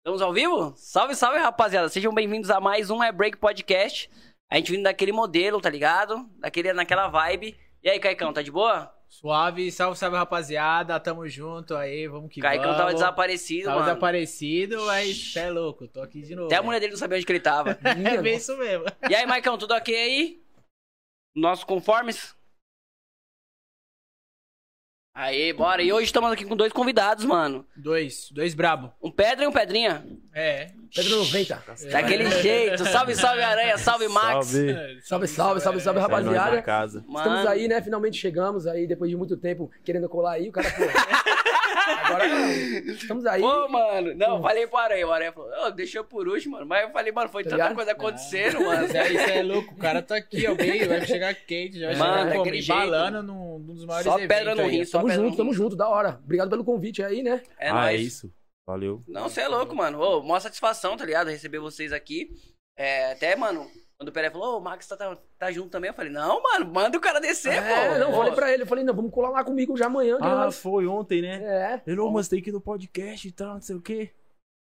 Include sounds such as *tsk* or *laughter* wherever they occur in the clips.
Estamos ao vivo? Salve, salve, rapaziada. Sejam bem-vindos a mais um É Break Podcast. A gente vindo daquele modelo, tá ligado? Daquele, naquela vibe. E aí, Caicão, tá de boa? Suave, salve, salve, rapaziada. Tamo junto aí, vamos que Caicão vamos. tava desaparecido, Tava mano. desaparecido, mas cê é louco, tô aqui de novo. Até a mulher dele não sabia onde que ele tava. *laughs* É bem isso mesmo. e aí, Maicão, tudo ok aí? Nossos conformes? Aí, bora. E hoje estamos aqui com dois convidados, mano. Dois, dois brabo. Um Pedra e um Pedrinha. É. Pedro 90. Daquele jeito. Salve, salve, Aranha. Salve, Max. Salve. Salve, salve, salve, salve, É nóis rapaziada. Estamos aí, né? Finalmente chegamos aí, depois de muito tempo querendo colar aí. O cara, pô. *laughs* Agora estamos aí. Pô, mano, não, eu falei pro Aranha, o Aranha falou, "Ô, deixou por último, mano. Mas eu falei, mano, foi Tá tanta ligado? coisa acontecendo, *laughs* mano. Isso é louco, o cara tá aqui, ó, bem, vai chegar quente, já vai Mano, chegar jeito. embalando num, num dos maiores Só eventos pedra no aí. rim, só Tamo pedra junto, no tamo rim. junto, da hora. Obrigado pelo convite aí, né? É ah, nóis. é isso. Valeu. Não, você é louco, mano. Ô, maior satisfação, tá ligado? Receber vocês aqui. É, até, mano, quando o Pelé falou, ô, o Max tá, tá, tá junto também, eu falei, não, mano, manda o cara descer, É, pô. não, falei pra ele, eu falei, não, vamos colar lá comigo já amanhã. Ah, nós- foi ontem, né? É, Ele, ô, mas tem que ir no podcast e tal, não sei o quê.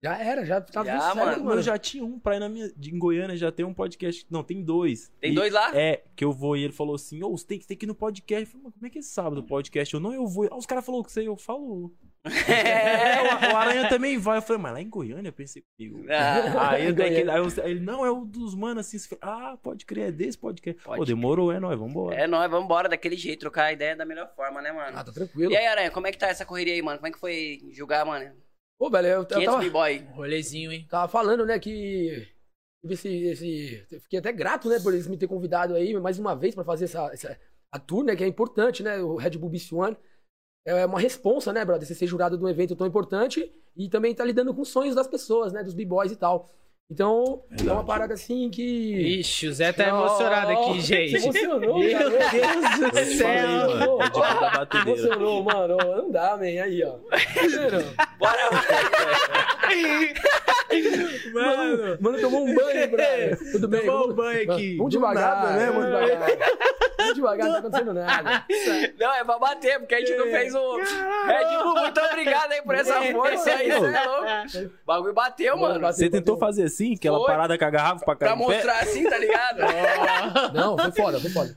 já era, já tava Já, certo, mano, mano. Eu já tinha um pra ir na minha. Em Goiânia já tem um podcast. Não, tem dois. Tem E- dois lá? É, que eu vou e ele falou assim: Ô, você tem, que- tem que ir no podcast. Eu falei, mas como é que é sábado o podcast? Eu não, eu vou. Ah, os caras falaram que você, eu falo. É, *laughs* o, Aranha também vai. Eu falei, mas lá em Goiânia, eu pensei comigo. Ah, *laughs* Aí, daquele, aí eu- aí *laughs* ele, não, é o dos manos assim. você fala, Ah, pode crer, é desse podcast. Pode Pô, demorou, é nóis, vambora. é nóis, vambora daquele jeito, trocar a ideia da melhor forma, né, mano? Ah, tá tranquilo. E aí, Aranha, como é que tá essa correria aí, mano? Como é que foi julgar, mano? Pô, velho, eu, eu 500 tava, b-boy. Rolezinho, hein? tava falando, né, que esse, esse... eu Fiquei até grato, né, por eles me ter convidado aí mais uma vez pra fazer essa, essa a tour, né, que é importante, né, o Red Bull Beast One. É uma responsa, né, brother, você ser jurado de um evento tão importante e também tá lidando com os sonhos das pessoas, né, dos b-boys e tal. Então, é uma parada assim que... Ixi, o Zé tá Ó, emocionado aqui, gente. Emocionou, Meu cara. Deus do falei, céu. mano. É. Emocionou, mano. Não dá, man. Aí, ó. Mano, Bora, Mano, mano tomou um banho, brother. *laughs* Tudo bem? Tomou um banho aqui. Vamos devagar, nada, né? né, Vamos mano? devagar. Vamos devagar, não tá acontecendo nada. Não, é pra bater, porque a gente não fez o. Red Bull, muito obrigado aí por essa força aí, você é louco. O *laughs* bagulho bateu, mano. Bateu, Você tentou fazer assim, aquela Foi. parada com a garrafa pra Pra no pé? mostrar assim, tá ligado? *laughs* Não, foi foda, foi foda.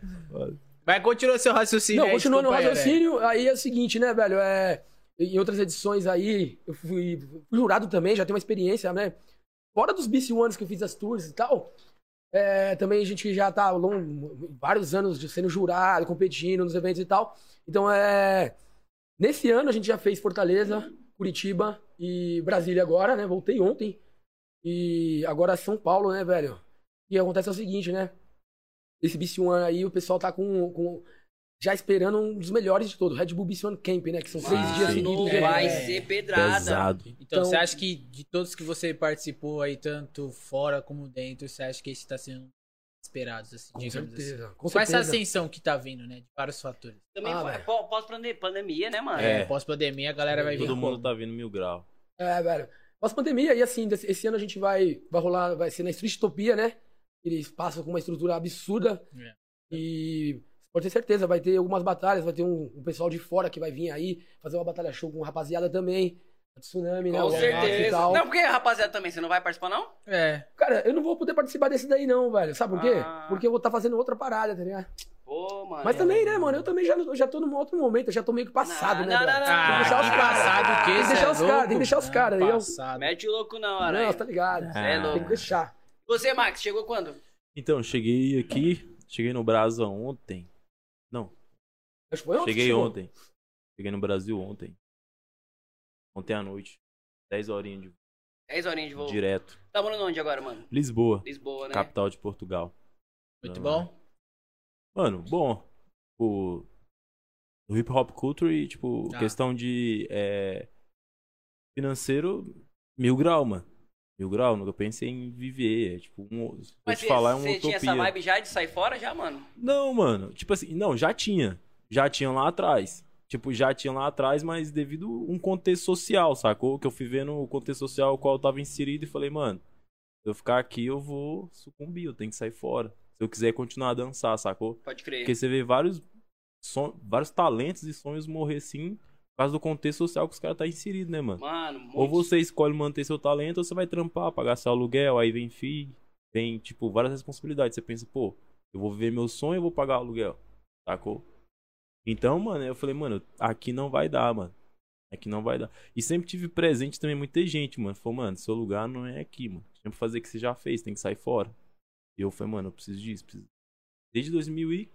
Mas continua seu raciocínio Não, aí, continuando no raciocínio, aí é o seguinte, né, velho? É, em outras edições aí, eu fui, fui jurado também, já tenho uma experiência, né? Fora dos BC Ones que eu fiz as tours e tal, é, também a gente já tá longo, vários anos de sendo jurado, competindo nos eventos e tal. Então, é. Nesse ano a gente já fez Fortaleza, Curitiba e Brasília agora, né? Voltei ontem. E agora São Paulo, né, velho? E acontece é o seguinte, né? Esse BC One aí, o pessoal tá com, com já esperando um dos melhores de todos, Red Bull BC One Camp, né? Que são três dias seguidos. de Vai evento. ser pedrada. Pesado. Então, Então- você acha que de todos que você participou aí, tanto fora como dentro, você acha que esse tá sendo esperado, assim, Com digamos assim? certeza. Com Com essa certeza. ascensão que tá vindo, né? De vários fatores. Também Ah, pós-pandemia, né, mano? É. Pós-pandemia, a galera vai vir. Todo mundo como? tá vindo mil grau. É, velho. Pós-pandemia, e assim, esse ano a gente vai, vai rolar, vai ser na Streetopia, né? Eles passam com uma estrutura absurda. É. E pode ter certeza, vai ter algumas batalhas, vai ter um, um pessoal de fora que vai vir aí fazer uma batalha show com rapaziada também. Tsunami, né? Com e certeza. tal. Não, porque, rapaziada, também, você não vai participar, não? É. Cara, eu não vou poder participar desse daí, não, velho. Sabe por quê? Ah. Porque eu vou estar fazendo outra parada, tá ligado? Pô, mano. Mas também, né, mano? Eu também já, eu já tô num outro momento, eu já tô meio que passado, Não, né, não, não, não. Tem que Ah, deixar os caras. passado o quê? Tem que deixar é os caras, tem que deixar os caras, entendeu? Passado. Mete louco não, Aranha. Não, tá ligado. Cê é Ah. louco. Tem que deixar. Você, Max, chegou quando? Então, cheguei aqui, cheguei no Brasa ontem. Não, Acho que foi ontem. cheguei ontem. Cheguei no Brasil ontem. Ontem à noite. 10 horinhas de 10 horinhas de voo. direto. Tá morando onde agora, mano? Lisboa, Lisboa, né? capital de Portugal. Muito Não, bom. Mano, bom. O, o hip hop culture e, tipo, Ah. questão de é, financeiro, mil grau, mano. Mil grau, nunca pensei em viver. É, tipo, um, Mas te você falar, é uma você tinha utopia. essa vibe já de sair fora, já, mano? Não, mano. Tipo assim, não, já tinha. Já tinham lá atrás. Tipo, já tinham lá atrás, mas devido a um contexto social, sacou? Que eu fui vendo o contexto social ao qual eu tava inserido e falei, mano, se eu ficar aqui, eu vou sucumbir, eu tenho que sair fora. Se eu quiser continuar a dançar, sacou? Pode crer. Porque você vê vários, son... vários talentos e sonhos morrer assim, Por causa do contexto social que os caras tá inserido, né, mano? Mano, muito... Ou você escolhe manter seu talento, ou você vai trampar, pagar seu aluguel, aí vem FII, vem, tipo, várias responsabilidades. Você pensa, pô, eu vou viver meu sonho, eu vou pagar aluguel, sacou? Então, mano, eu falei, mano, aqui não vai dar, mano. Aqui não vai dar. E sempre tive presente também muita gente, mano. Falou, mano, seu lugar não é aqui, mano. Tem que fazer o que você já fez, tem que sair fora. E eu falei, mano, eu preciso disso. Preciso... Desde 2000 e...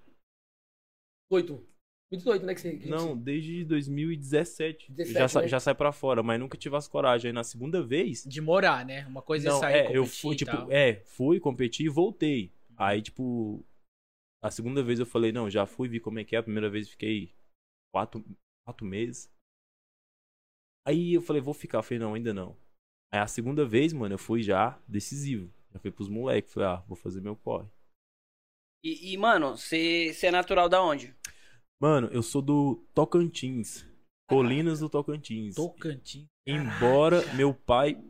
8. Muito doido, né? Que você, que Não, desde 2017. 17, já, né? já sai pra fora, mas nunca tive as coragem. Aí na segunda vez, De morar, né? Uma coisa é Não, sair é, eu fui, tipo, é, fui, competi e voltei. Aí, tipo, a segunda vez eu falei, não, já fui, vi como é que é. A primeira vez fiquei quatro, quatro meses. Aí eu falei, vou ficar. Eu falei, não, ainda não. Aí a segunda vez, mano, eu fui já decisivo. Já fui pros moleques. Falei, ah, vou fazer meu corre. E, e, mano, você você é natural da onde? Mano, eu sou do Tocantins. Colinas do Tocantins. Tocantins. Embora meu pai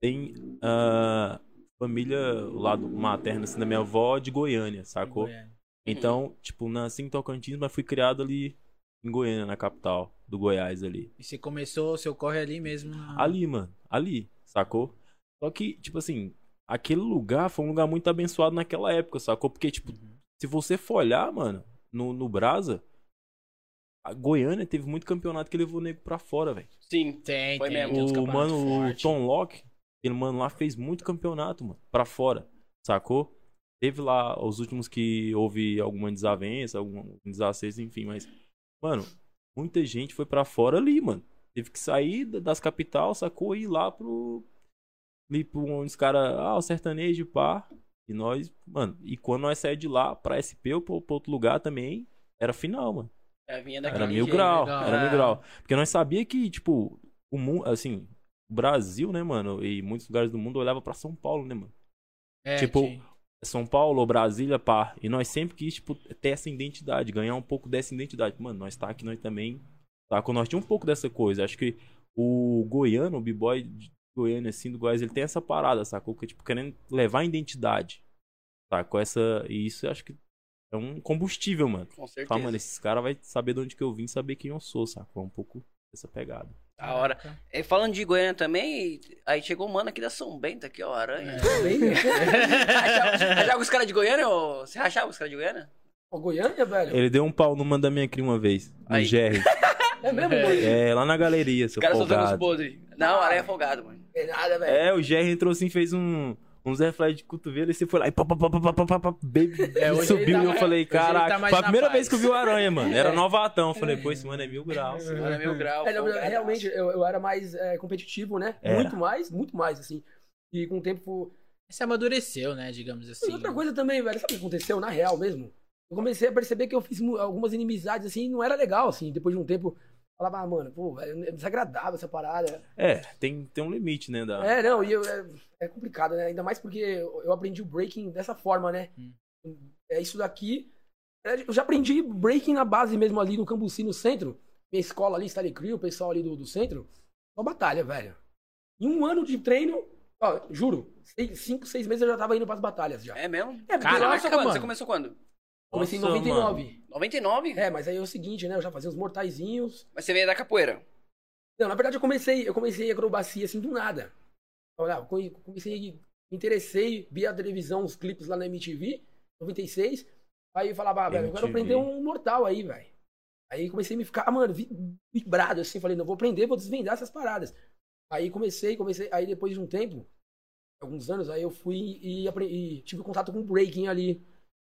tem ah, família, o lado materno assim, da minha avó de Goiânia, sacou? Goiânia. Então, tipo, nasci em Tocantins, mas fui criado ali em Goiânia, na capital do Goiás ali. E você começou o seu corre ali mesmo? na- Ali, mano, ali, sacou? Só que, tipo assim, aquele lugar foi um lugar muito abençoado naquela época, sacou? Porque, tipo, Uhum. se você for olhar, mano, no, no Brasa, a Goiânia teve muito campeonato que levou o nego pra fora, velho. Sim. Tem, Foi tem. mesmo. O mano, o fortes. Tom Locke, aquele mano lá fez muito campeonato, mano, pra fora, sacou? Teve lá os últimos que houve alguma desavença, algum desacesso, enfim, mas, mano, muita gente foi pra fora ali, mano. Teve que sair da- das capital, sacou? E ir lá pro. Ali pro onde os caras. Ah, o sertanejo, pá. E nós, mano, e quando nós saímos de lá pra SP ou pra pra outro lugar também, era final, mano. É, Era mil grau, legal. era mil É. grau. Porque nós sabia que, tipo, o mundo, assim, o Brasil, né, mano, e muitos lugares do mundo olhava pra São Paulo, né, mano? É, tipo. São Paulo Brasília, pá. E nós sempre quis, tipo, ter essa identidade, ganhar um pouco dessa identidade. Mano, nós tá aqui, nós também. Tá? Quando nós tínhamos um pouco dessa coisa. Acho que o goiano, o b-boy de Goiânia, assim, do Goiás, ele tem essa parada, sacou? Que, tipo, querendo levar a identidade. Tá? Com essa. E isso eu acho que é um combustível, mano. Com certeza. Fala, mano, esses caras vão saber de onde que eu vim, saber quem eu sou, sacou? É um pouco dessa pegada. Da hora. E falando de Goiânia também, aí chegou um mano aqui da São Bento, aqui, ó, Aranha. Bem, Rachava *laughs* os caras de Goiânia? Ou... Você rachava os caras de Goiânia? Ó, Goiânia, velho. Ele deu um pau numa da minha cria uma vez, no Aí. Jerry. *laughs* É mesmo, mano? É, lá na galeria, seu Os caras soltando os folgado. podres. Não, Aranha é folgado, mano. É nada, velho. É, o Jerry entrou assim, fez um, um Zé Fly de cotovelo e você foi lá e pá, pá, pá, pá, pá, pá, pá, baby, é, subiu. tá e eu mais, falei, tá caraca, tá foi a primeira vez que eu vi o Aranha, mano, era é. novatão, falei, pô, esse mano é mil graus. Esse mano é mil graus É, não, realmente, eu, eu, era mais é, competitivo, né, era. muito mais, muito mais, assim, e com o tempo... Você amadureceu, né, digamos assim. E outra né? coisa também, velho, sabe o que aconteceu na real mesmo? Eu comecei a perceber que eu fiz algumas inimizades, assim, não era legal, assim, depois de um tempo falava, ah, mano, pô, velho, é desagradável essa parada. É, tem, tem um limite, né, da... É, não, e eu, é, é complicado, né? Ainda mais porque eu aprendi o breaking dessa forma, né? Hum. É isso daqui. é, Eu já aprendi breaking na base mesmo ali no Cambuci, no centro. Minha escola ali, Style Crew, o pessoal ali do, do centro. Só batalha, velho. Em um ano de treino, ó, juro, seis, cinco, seis meses eu já tava indo pras batalhas já. É mesmo? É, Caraca, Você mano. Você começou quando? Comecei em Nossa, 99. 99? É, mas aí é o seguinte, né? Eu já fazia os mortaizinhos. Mas você veio da capoeira. Não, na verdade eu comecei, eu comecei acrobacia assim do nada. Olha, eu come- comecei, me interessei, vi a televisão, os clipes lá na MTV, 96. Aí eu falava, ah, velho, eu quero aprender um mortal aí, velho. Aí comecei a me ficar, mano, vi- vibrado assim, falei, não vou aprender, vou desvendar essas paradas. Aí comecei, comecei, aí depois de um tempo, alguns anos, aí eu fui e, e tive contato com o breaking ali,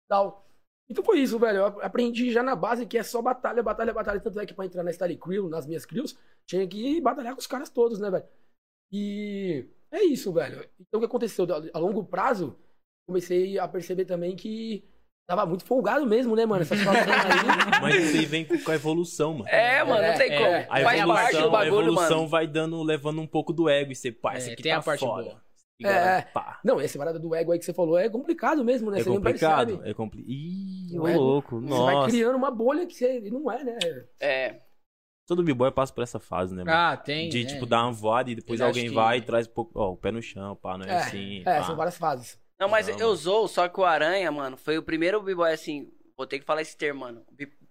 tal. Então foi isso, velho. Eu aprendi já na base que é só batalha, batalha, batalha. Tanto é que pra entrar na Style Crew, nas minhas crews, tinha que batalhar com os caras todos, né, velho? E é isso, velho. Então o que aconteceu? A longo prazo, comecei a perceber também que tava muito folgado mesmo, né, mano? Essas situações aí. *laughs* Mas isso aí vem com a evolução, mano. É, mano, não tem é, como. é. A Faz parte do evolução, a evolução mano. vai dando, levando um pouco do ego e pá, esse É, aqui tem tá a parte foda. boa. E agora, É. pá. Não, essa parada do ego aí que você falou é complicado mesmo, né? É você complicado, é complicado. Ih, O ô ego, louco, Você vai criando uma bolha que você não é, né? É. Todo b-boy passa por essa fase, né, mano? Ah, tem. De, né? tipo, dar uma voada e depois Mas alguém que- vai e traz um pouco, ó, o pé no chão, pá, não é, É, assim. é, pá. são várias fases. Não, mas Não, eu mano. zoo, só que o Aranha, mano, foi o primeiro b-boy, assim, Vou ter que falar esse termo, mano.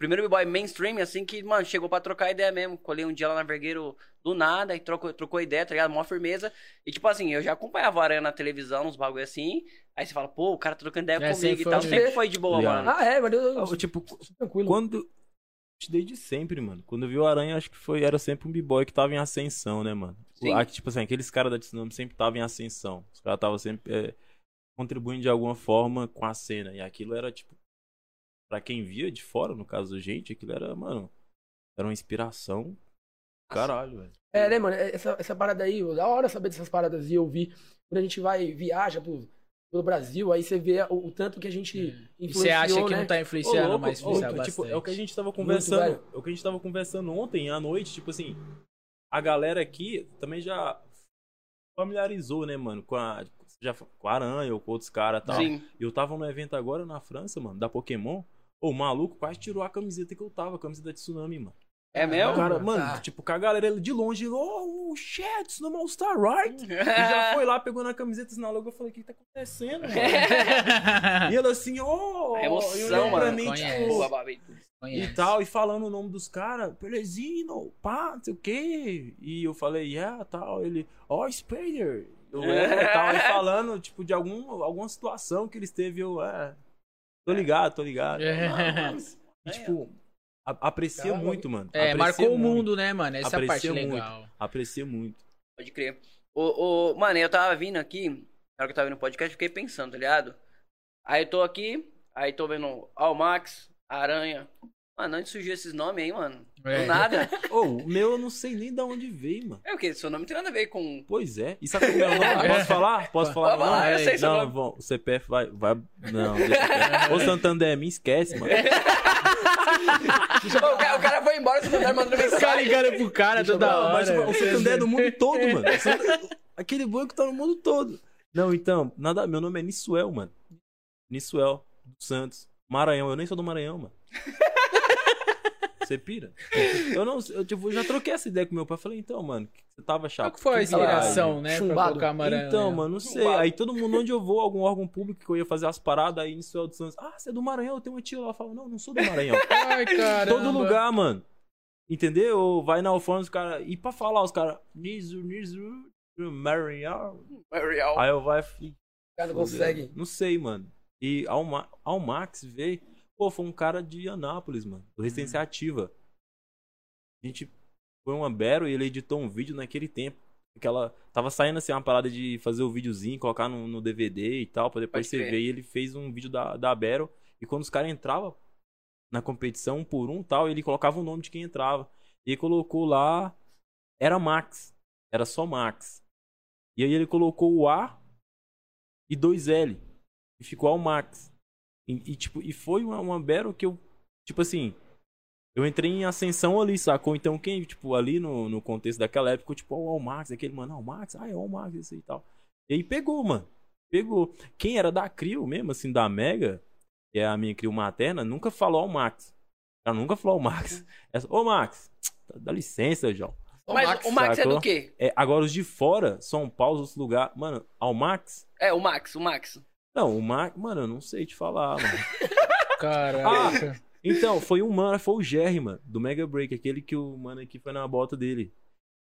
Primeiro b-boy mainstream, assim, que, mano, chegou pra trocar ideia mesmo. Colei um dia lá na Vergueiro do nada e trocou, trocou ideia, tá ligado? Mó firmeza. E, tipo assim, eu já acompanhava a Aranha na televisão, uns bagulho assim. Aí você fala, pô, o cara tá trocando ideia É, comigo e tal. Sempre foi de boa, mano. Ah, é, mas eu, eu, Tipo, tranquilo. quando. Desde sempre, mano. Quando eu vi o Aranha, acho que foi, era sempre um b-boy que tava em ascensão, né, mano? Sim. Tipo assim, aqueles caras da Tsunami sempre estavam em ascensão. Os caras estavam sempre é, contribuindo de alguma forma com a cena. E aquilo era, tipo, pra quem via de fora, no caso da gente, aquilo era, mano, era uma inspiração. Caralho, velho. É, né, mano? Essa, essa parada aí, da hora saber dessas paradas e ouvir. Quando a gente vai, viaja pro, pelo Brasil, aí você vê o, o tanto que a gente influenciou, você acha que né? não tá influenciando, Ô, louco, mas ô, influencia tipo, é o que a gente tava conversando. velho. É o que a gente tava conversando ontem à noite, tipo assim, a galera aqui também já familiarizou, né, mano, com a, já, com a Aranha ou com outros caras e tal. Sim. Eu tava no evento agora na França, mano, da Pokémon. Ô, o maluco quase tirou a camiseta que eu tava, a camiseta da Tsunami, mano. É mesmo? O cara, mano, tipo, com a galera de longe, ele, oh, oh shit, Tsunami All Star, right? *laughs* E já foi lá, pegou na camiseta, na logo, eu falei, o que que tá acontecendo, mano? *laughs* e ele assim, oh, e emoção, mano. mim, tipo. Conhece. e tal, e falando o nome dos caras, Pelezino, pá, não sei o quê. E eu falei, yeah, tal, ele, ó, oh, Spider. Eu, é, tal, e falando, tipo, de algum, alguma situação que eles teve, eu, é, tô ligado, tô ligado. É. Mas- *laughs* e, tipo, a- aprecia Caramba. muito, mano. É, Aprecia marcou o muito, mundo, né, mano? Essa é a parte Aprecia muito. legal. Aprecia muito. Pode crer. Ô, ô, mano, eu tava vindo aqui, na hora que eu tava vindo no podcast, eu fiquei pensando, tá ligado? Aí eu tô aqui, aí tô vendo Almax, Aranha. Mano, onde surgiu esses nomes aí, mano? É. Do nada. *laughs* Ô, o meu eu não sei nem de onde veio, mano. É o quê? Seu nome não tem nada a ver com. Pois é. E sabe qual é o meu nome? Posso falar? Posso falar? Pode falar, eu sei seu Não, nome. bom, o CPF vai. vai... Não, deixa quieto. Ô, Santander, me esquece, mano. *laughs* Ô, o, cara, o cara foi embora, mandando Os caras mensagem. ligando pro cara toda Não, hora. mas tipo, o Santander é do mundo todo, mano. O Santander- Aquele banco tá no mundo todo. Não, então, nada. Meu nome é Nissuel, mano. Nissuel dos Santos. Maranhão, eu nem sou do Maranhão, mano. Você pira? Eu não, eu tipo, já troquei essa ideia com meu pai. Falei, então, mano, você tava Qual chato. que foi a inspiração, né? Pra Chumbado. colocar Maranhão? Então, mano, não sei. Chumbado. Aí todo mundo, onde eu vou, algum órgão público que eu ia fazer as paradas, aí Nissuel dos Santos. Ah, você é do Maranhão? Eu tenho uma tia lá. Eu falo, não, não sou do Maranhão. *laughs* Ai, cara. Todo lugar, mano. Entendeu? Vai na alfândega, os caras. E pra falar, os caras. Nizu, Nizu, Maranhão. Ariel. Aí eu vai. O cara não consegue. Não sei, mano. E Alma, Almax veio. Pô, foi um cara de Anápolis, mano. Do Resistência Ativa. A gente foi uma Battle e ele editou um vídeo naquele tempo. Aquela. Tava saindo assim uma parada de fazer o videozinho, colocar no, no DVD e tal, pra depois Pode você ver. E ele fez um vídeo da, da Battle. E quando os caras entravam na competição, um por um tal, ele colocava o nome de quem entrava. E ele colocou lá. Era Max. Era só Max. E aí ele colocou o A e dois L. E ficou ao Max. E, e, tipo, e foi uma, uma battle que eu. Tipo assim. Eu entrei em ascensão ali, sacou? Então quem, tipo, ali no, no contexto daquela época, tipo, o Max, aquele, mano, o Max, ah, é o Max, esse aí e tal. E aí pegou, mano. Pegou. Quem era da Crio mesmo, assim, da Mega, que é a minha Crio materna, nunca falou ao Max. Ela nunca falou ao Max. Essa, Ô, Max, dá licença, João. Mas o Max é do sacou? quê? É, agora os de fora, São Paulo, outros lugares. Mano, ao Max. É, o Max, o Max. Não, o Max. Mano, eu não sei te falar, mano. *laughs* Caraca. Então, foi um mano, foi o Jerry, mano, do Mega Break, aquele que o mano aqui foi na bota dele.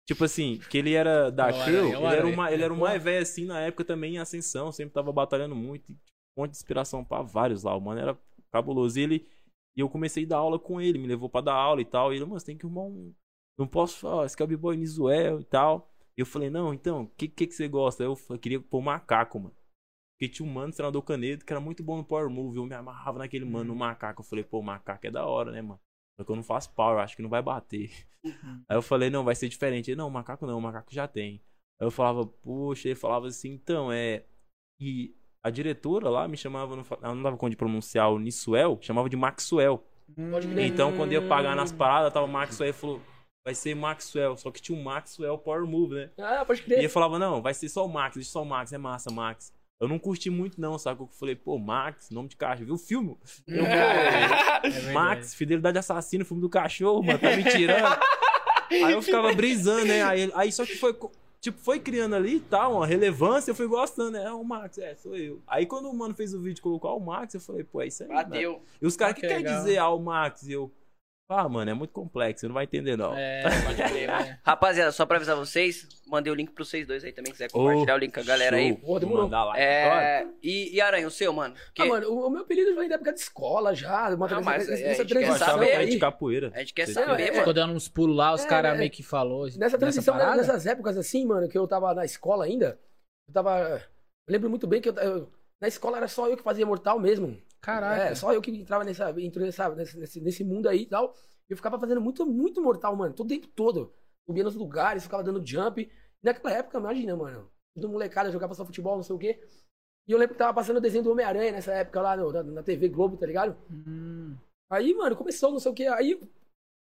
Tipo assim, que ele era da É o Crew, ele era, uma, ele era um mais velho assim na época também em ascensão, sempre tava batalhando muito, e, tipo, um monte de inspiração pra vários lá, o mano era cabuloso. E ele, e eu comecei a dar aula com ele, me levou pra dar aula e tal, e ele, mano, você tem que arrumar um, não posso falar, esse é o B-Boy Nizuel e tal. E eu falei, não, então, o que, que que você gosta? Eu, falei, queria pôr macaco, mano. Porque tinha um mano, treinador Canedo, que era muito bom no Power Move. Eu me amarrava naquele mano, no macaco. Eu falei, pô, macaco é da hora, né, mano? Só que eu não faço power, acho que não vai bater. Aí eu falei, não, vai ser diferente. Ele, não, macaco não, macaco já tem. Aí eu falava, puxa, ele falava assim, então, é. E a diretora lá me chamava, não ela não dava conta de pronunciar o Nissuel, chamava de Maxwell. Pode crer. Então, quando ia pagar nas paradas, tava o Maxwell e falou, vai ser Maxwell. Só que tinha um Maxwell Power Move, né? Ah, pode E crer. ele falava, não, vai ser só o Max, deixa só o Max, é massa, Max. Eu não curti muito, não, sabe? Eu falei, pô, Max, nome de caixa, viu o filme? Eu, pô, É verdade. Max, Fidelidade Assassino, filme do cachorro, mano, tá me tirando. *laughs* aí eu ficava brisando, né? Aí, aí só que foi. tipo, foi criando ali e tal, uma relevância, eu fui gostando, né? É o Max, é, sou eu. Aí quando o mano fez o vídeo e colocou ah, o Max, eu falei, pô, é isso aí. mano. Bateu. E os caras, Ah, que, que quer dizer ah, o Max? E eu, ah, mano, é muito complexo, você não vai entender, não. É, *laughs* pode crer, né? Rapaziada, só pra avisar vocês, mandei o link pros vocês dois aí também, quiser compartilhar o link com a galera aí. Show. Pô, demorou. Mandar lá. Olha, É, e, e Aranha, o seu, mano? Que Ah, mano, o, o meu apelido vem da época de escola já. Uma, Não, mas, nessa, é, a nessa gente quer eu transição achava que era aí. de capoeira. a gente quer saber, tem- mano. Ficou dando uns pulos lá, os É, caras é. meio que falou. Nessa transição, né, parada? nessas épocas assim, mano, que eu tava na escola ainda, eu tava. Eu lembro muito bem que eu, eu- na escola era só eu que fazia mortal mesmo. Caraca. É, só eu que entrava nessa, entrou nessa, nesse, nesse, mundo aí e tal. Eu ficava fazendo muito, muito mortal, mano, todo tempo todo. Subia nos lugares, ficava dando jump. E naquela época, imagina, mano, tudo molecada, jogava só futebol, não sei o quê. E eu lembro que tava passando o desenho do Homem-Aranha nessa época lá no- na, na TV Globo, tá ligado? Hum, Aí, mano, começou, não sei o que. Aí,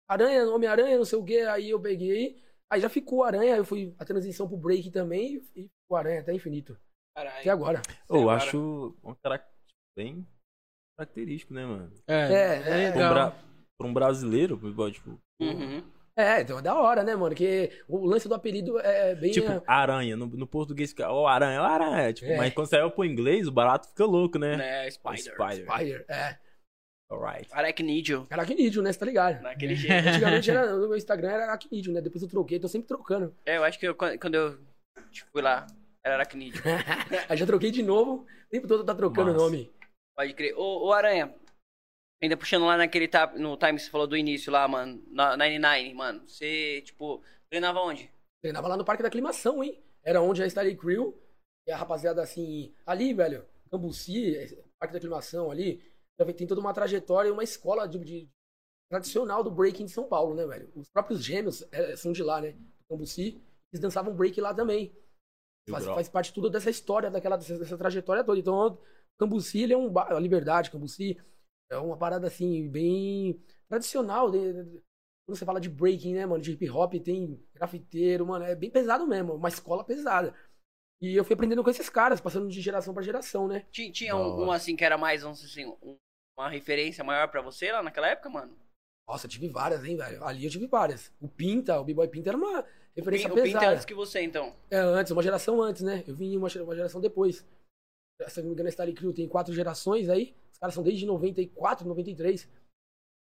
Aranha, Homem-Aranha, não sei o que. Aí eu peguei. Aí já ficou Aranha. Aí eu fui a transição pro break também. E ficou Aranha até infinito. Até Caralho. agora. Eu Agora- acho uma característica bem característico, né, mano? é, É, é. Pra um, bra... pra um brasileiro, tipo, Uhum. É, então é da hora, né, mano? Que o lance do apelido é bem. tipo é, aranha. No, no português fica, ó, aranha, ó, aranha. Tipo, É. mas quando saiu pro inglês, o barato fica louco, né? Né, Spider. Spider. Spider. É. Alright. Aracnídeo. Aracnídeo, né? Você tá ligado? Naquele jeito. Antigamente era, *laughs* no meu Instagram era Aracnídeo, né? Depois eu troquei, tô sempre trocando. É, eu acho que eu- quando eu tipo, fui lá, era aracnídeo. *laughs* Aí já troquei de novo. O tempo todo tá trocando o nome. Pode crer. Ô, ô Aranha, ainda puxando lá naquele ta- no time que você falou do início lá, mano, na 99, mano, você, tipo, treinava onde? Treinava lá no Parque da Aclimação, hein? Era onde a Starry Crew e a rapaziada assim. Ali, velho, Cambuci, Parque da Aclimação ali. já Tem toda uma trajetória e uma escola de, de- tradicional do breaking de São Paulo, né, velho? Os próprios gêmeos é, são de lá, né? Cambuci. Eles dançavam break lá também. Faz, faz parte tudo dessa história, daquela, dessa, dessa trajetória toda. Então, Cambuci, ele é um. ba- A Liberdade, Cambuci, é uma parada assim, bem tradicional. de- de- quando você fala de breaking, né, mano? De hip hop, tem grafiteiro, mano. É bem pesado mesmo. Uma escola pesada. E eu fui aprendendo com esses caras, passando de geração pra geração, né? Tinha, tinha um, um, hora. assim que era mais, vamos dizer assim, um- uma referência maior pra você lá naquela época, mano? Nossa, eu tive várias, hein, velho? Ali eu tive várias. O Pinta, o B-Boy Pinta era uma O referência o Pinta é pesada. antes que você, então. É, antes, uma geração antes, né? Eu vim uma, uma geração depois. Se eu não me engano, a Starry Crew tem quatro gerações aí. Os caras são desde 94, 93.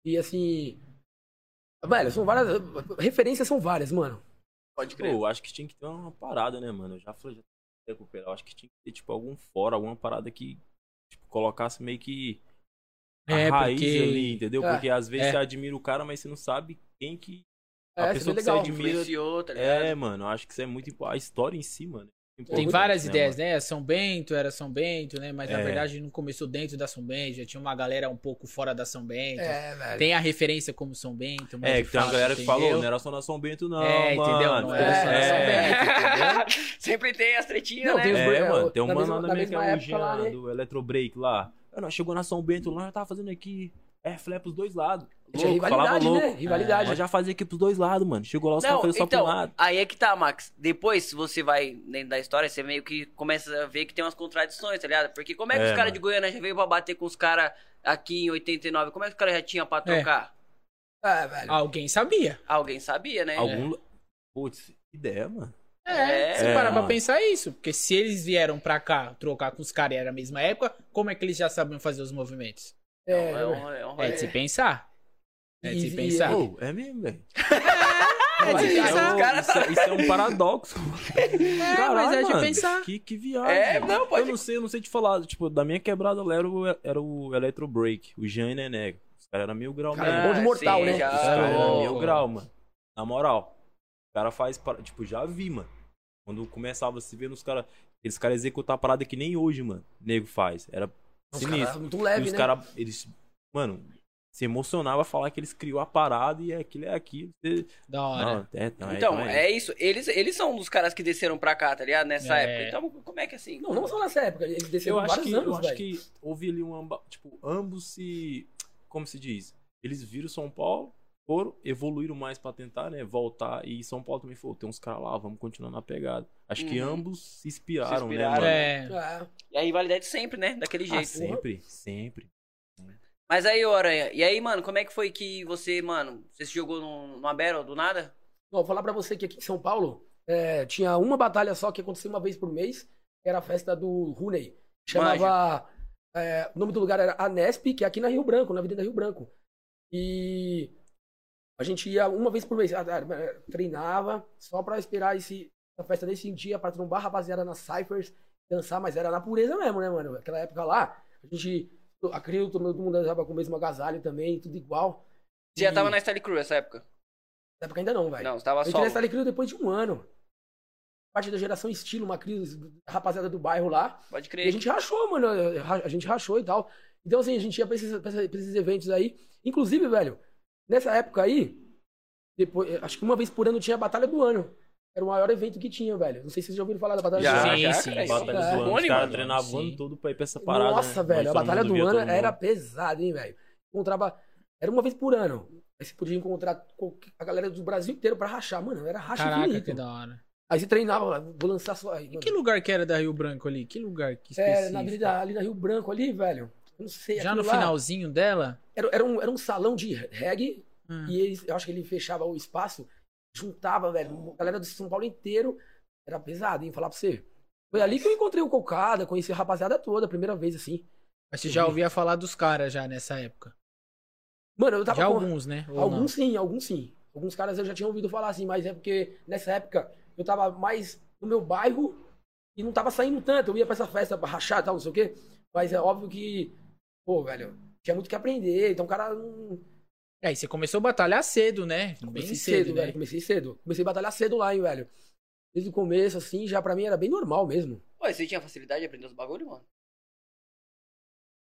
E assim. Velho, são várias. Referências são várias, mano. Pode Pô, crer. eu acho que tinha que ter uma parada, né, mano? Eu já falei, já recuperar. Eu acho que tinha que ter, tipo, algum fora, alguma parada que, tipo, colocasse meio que a É, raiz porque- ali, entendeu? É, Porque às vezes é. você admira o cara, mas você não sabe quem que. É, A isso pessoa é que legal. sai de mira- Influenciou, tá? É, mano, eu acho que isso é muito A história em si, mano. É Tem várias né, ideias, né? São Bento era São Bento, né? Mas na É. verdade não começou dentro da São Bento, já tinha uma galera um pouco fora da São Bento. É, velho. Tem a referência como São Bento, mas É, que tem uma galera que entendeu? falou, não era só na São Bento, não. É, mano. entendeu? Não era só na São Bento, *laughs* Sempre tem as tretinhas, Não, né? É, É, mano, tem um mano lá na também que é mesma o época Jean, lá, né? do Electrobreak lá. Eu não, chegou na São Bento lá, eu tava fazendo aqui. É, flap pros dois lados. Tinha Louco, rivalidade, louco. né? Rivalidade. Mas já fazia aqui pros dois lados, mano. Chegou lá, os caras faziam só então, pro lado. aí é que tá, Max. Depois, se você vai dentro da história, você meio que começa a ver que tem umas contradições, tá ligado? Porque como é que É, os caras de Goiânia já veio pra bater com os caras aqui em 89? Como é que os caras já tinham pra trocar? É, velho. Alguém sabia. Alguém sabia, né? Algum. Putz, ideia, mano. É, É, é, parar pra mano. pensar isso. Porque se eles vieram pra cá trocar com os caras e era a mesma época, como é que eles já sabiam fazer os movimentos? É, É um, é um É rolê. de se pensar. É de E- se e- pensar. Pô, é mesmo, velho. *laughs* É de Isso pensar. é- cara isso, é, isso é um paradoxo. *laughs* É, mas é de mano. pensar. Que, que viagem. É, não, pode- Eu não sei, eu não sei te falar. Tipo, da minha quebrada era o, era o Electro Break, o Jean e Nené. Os caras eram mil grau Cara, mesmo. bom de mortal, sim, né? já- Os caras eram mil grau, mano. Na moral. O cara faz. Tipo, já vi, mano. Quando começava a se ver nos caras. Eles caras executar a parada que nem hoje, mano. Nego faz. Era Os sinistro. caras muito e leve, os né? caras, eles. Mano, se emocionava falar que eles criou a parada e aquilo é aquilo. Da hora. Não, é, não, é- Então, não é isso. Eles, eles são um dos caras que desceram pra cá, tá ligado? Nessa É. época. Então, como é que assim? Não, não só nessa época. Eles desceram Eu acho vários que, anos, eu acho que houve ali um amba, tipo, ambos se, como se diz, eles viram São Paulo, foram, evoluíram mais pra tentar, né, voltar e São Paulo também falou, tem uns caras lá, vamos continuar na pegada. Acho que Uhum. ambos se inspiraram, Se inspiraram. né, mano? É. É. E a rivalidade sempre, né? Daquele Ah, jeito. sempre, sempre. Mas aí, ô Aranha, e aí, mano, como é que foi que você, mano, você se jogou num- numa battle do nada? Bom, vou falar pra você que aqui em São Paulo, é, tinha uma batalha só que acontecia uma vez por mês, que era a festa do Runei. Chamava. é, o nome do lugar era Anesp, que é aqui na Rio Branco, na Avenida Rio Branco. E a gente ia uma vez por mês, ah, treinava só pra esperar esse, essa festa desse dia, pra trombar a rapaziada nas Cyphers, dançar, mas era na pureza mesmo, né, mano? Aquela época lá, a gente. Acredito, todo mundo andava com o mesmo agasalho também, tudo igual. Você já E- tava na Style Crew essa época? Na época ainda não, velho. Não, você tava Eu só. entrei na Style Crew depois de um ano. Parte da geração estilo, uma crise, rapaziada do bairro lá. Pode E a crer. gente rachou, mano. A gente rachou e tal. Então, assim, a gente ia pra esses, pra esses- pra esses eventos aí. Inclusive, velho, nessa época aí, depois, acho que uma vez por ano tinha a Batalha do Ano. Era o maior evento que tinha, velho. Não sei se vocês já ouviram falar da Batalha Já, do Ano. Sim, sim, cara. sim. Batalha É. do ano, os caras treinavam o ano Sim. todo pra ir pra essa parada. Nossa, né? velho, a Batalha do Ano era pesada, hein, velho. Encontrava. Era uma vez por ano. Aí você podia encontrar a galera do Brasil inteiro pra rachar. Mano, era racha Caraca, infinito. que da hora. Aí você treinava, vou lançar só. Aí, E que lugar que era da Rio Branco ali? Que lugar que É, específico? na avenida, ali na Rio Branco, ali, velho. Eu não sei. Já no lá finalzinho dela? Era, era, um, era um salão de reggae Ah. e eles, eu acho que ele fechava o espaço, juntava, velho, a galera do São Paulo inteiro. Era pesado, hein? Falar pra você. Foi ali que eu encontrei o Cocada, conheci a rapaziada toda, a primeira vez, assim. Mas você já ouvia falar dos caras já nessa época? Mano, eu tava Já com- alguns, né? Ou Alguns não? sim, alguns sim. Alguns caras eu já tinha ouvido falar assim, mas é porque nessa época eu tava mais no meu bairro e não tava saindo tanto. Eu ia pra essa festa pra rachar e tal, não sei o quê. Mas é óbvio que, pô, velho, tinha muito que aprender. Então o cara não. É, e você começou a batalhar cedo, né? Bem Comecei cedo, cedo, né? velho. Comecei cedo. Comecei a batalhar cedo lá, hein, velho. Desde o começo, assim, já pra mim era bem normal mesmo. Pô, você tinha facilidade de aprender os bagulho, mano?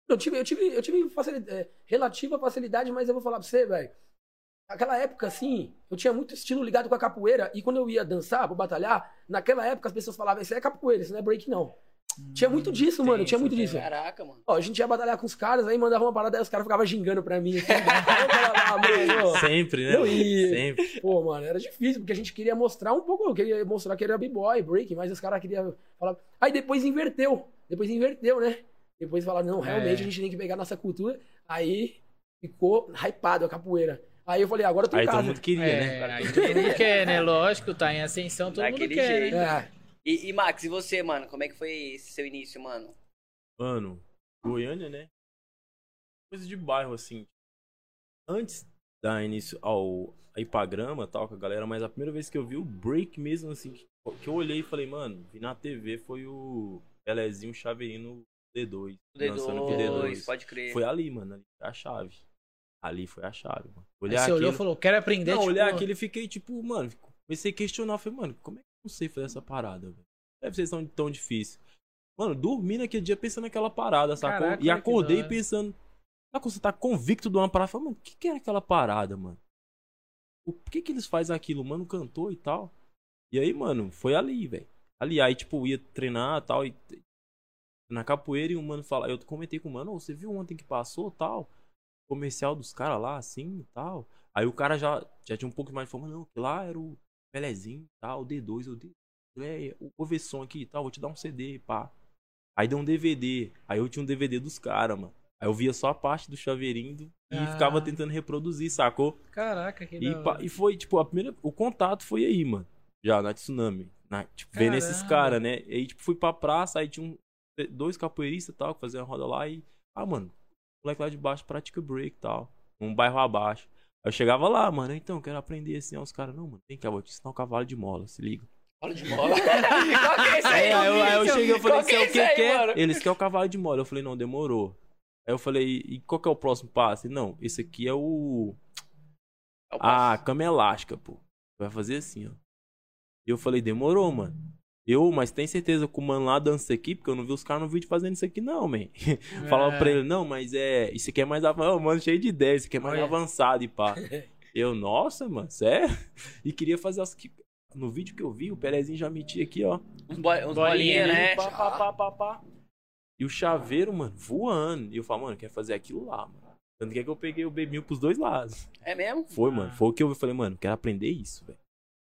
Eu tive, eu tive, eu tive facilidade, é, relativa facilidade, mas eu vou falar pra você, velho. Naquela época, assim, eu tinha muito estilo ligado com a capoeira. E quando eu ia dançar, pra batalhar, naquela época as pessoas falavam, isso é capoeira, isso não é break, não. Tinha muito disso, mano. Tinha muito disso. Caraca, mano. Ó, a gente ia batalhar com os caras, aí mandava uma parada, aí os caras ficavam gingando pra mim. Assim, *laughs* eu falava, ah, mano, Sempre, né? Não, e- Sempre. Pô, mano, era difícil, porque a gente queria mostrar um pouco, eu queria mostrar que era b-boy, break, mas os caras queriam falar. Aí depois inverteu. Depois inverteu, né? Depois falaram, não, realmente É. a gente tem que pegar nossa cultura. Aí ficou hypado a capoeira. Aí eu falei, agora eu tô em Aí todo mundo queria, né? É, aí todo mundo quer, né? Lógico, tá em ascensão, todo Daquele mundo quer, jeito. né? É, E, e, Max, e você, mano? Como é que foi esse seu início, mano? Mano, Goiânia, né? Coisa de bairro, assim. Antes da início ao a ir pra grama e tal com a galera, mas a primeira vez que eu vi o break mesmo, assim, que que eu olhei e falei, mano, vi na TV foi o Pelezinho Chaveirinho D2. O dançando com o D2, D2. pode crer. Foi ali, mano, ali foi a chave. Ali foi a chave, mano. Aí Olhar você olhou e aquilo, falou, quero aprender, não, tipo, olhar aquilo e fiquei tipo, mano, comecei a questionar, falei, mano, como é não sei fazer essa parada, velho? Deve ser tão, tão difícil. Mano, dormi naquele dia pensando naquela parada, sacou? Caraca, e acordei pensando. Sabe quando você tá convicto de uma parada? Falei, mano, o que, que era aquela parada, mano? O que que eles fazem aquilo? Mano, cantou e tal. E aí, mano, foi ali, velho. Ali, aí, tipo, ia treinar e tal. E, na capoeira e o mano fala. Eu comentei com o mano, "Ô, você viu ontem que passou tal? Comercial dos caras lá, assim e tal. Aí o cara já, já tinha um pouco mais de forma, não, que lá era o Pelezinho e tal, o D2, o D. É, o ouve som aqui e tal, vou te dar um CD, pá. Aí deu um DVD. Aí eu tinha um DVD dos caras, mano. Aí eu via só a parte do chaveirinho e Ah. ficava tentando reproduzir, sacou? Caraca, que E, pá- e foi, tipo, a primeira. O contato foi aí, mano. Já, na Tsunami. Na, tipo, vendo esses caras, né? E aí, tipo, fui pra praça, aí tinha um, dois capoeiristas e tal, que faziam a roda lá e. Ah, mano, o moleque lá de baixo pratica break e tal. Um bairro abaixo. Eu chegava lá, mano, então, quero aprender assim. Aí os caras, não, mano, vem cá, vou te ensinar o cavalo de mola, se liga. Fala de bola. *laughs* Qual que é esse aí? Aí, eu, aí eu cheguei e falei, Qual você é o que aí, que é? Eles querem o cavalo de mola. Eu falei, não, demorou. Aí eu falei, e qual que é o próximo passo? Ele, Não, esse aqui é o. É o A cama elástica, pô. Vai fazer assim, ó. E eu falei, demorou, mano. Eu, mas tem certeza que o mano lá dança isso aqui? Porque eu não vi os caras no vídeo fazendo isso aqui, não, man. *laughs* Falava É. pra ele, não, mas é. Isso aqui é mais avançado. Ô, mano, cheio de ideia, isso aqui é mais Olha. avançado e pá. *laughs* Eu, nossa, mano, sério? *laughs* E queria fazer as que. No vídeo que eu vi, o Pelezinho já metia aqui, ó. Uns, bo... uns Bolinha, bolinha, né? né? Pá, pá, pá, pá, pá. E o chaveiro, mano, voando. E eu falo, mano, quer fazer aquilo lá, mano. Tanto que é que eu peguei o bebinho pros dois lados. É mesmo? Foi, Ah. mano. Foi o que eu falei, mano, quero aprender isso, velho.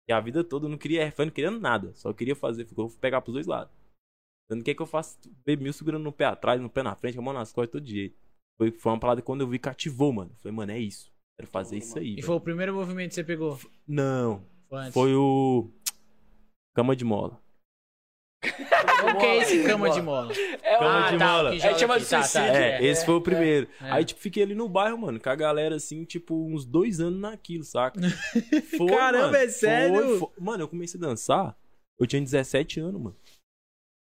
E a vida toda eu não queria RF, não queria nada. Só queria fazer, ficou pegar pros dois lados. Tanto que é que eu faço bebinho segurando no pé atrás, no pé na frente, com a mão nas costas, todo jeito. Foi, foi uma parada que quando eu vi cativou, mano. Falei, mano, é isso. Quero fazer isso mano. aí. E velho. foi o primeiro movimento que você pegou? Não. Foi? Foi o. Cama de mola. *laughs* O que é esse cama de mola? É o- Cama de tá, mola. É, joga chama de tá, tá, suicídio. É, esse foi o primeiro. é. Aí, tipo, fiquei ali no bairro, mano, com a galera, assim, tipo, uns dois anos naquilo, saca? *laughs* Foi, Caramba, mano, é foi, sério? foi. Mano, eu comecei a dançar, eu tinha 17 anos, mano.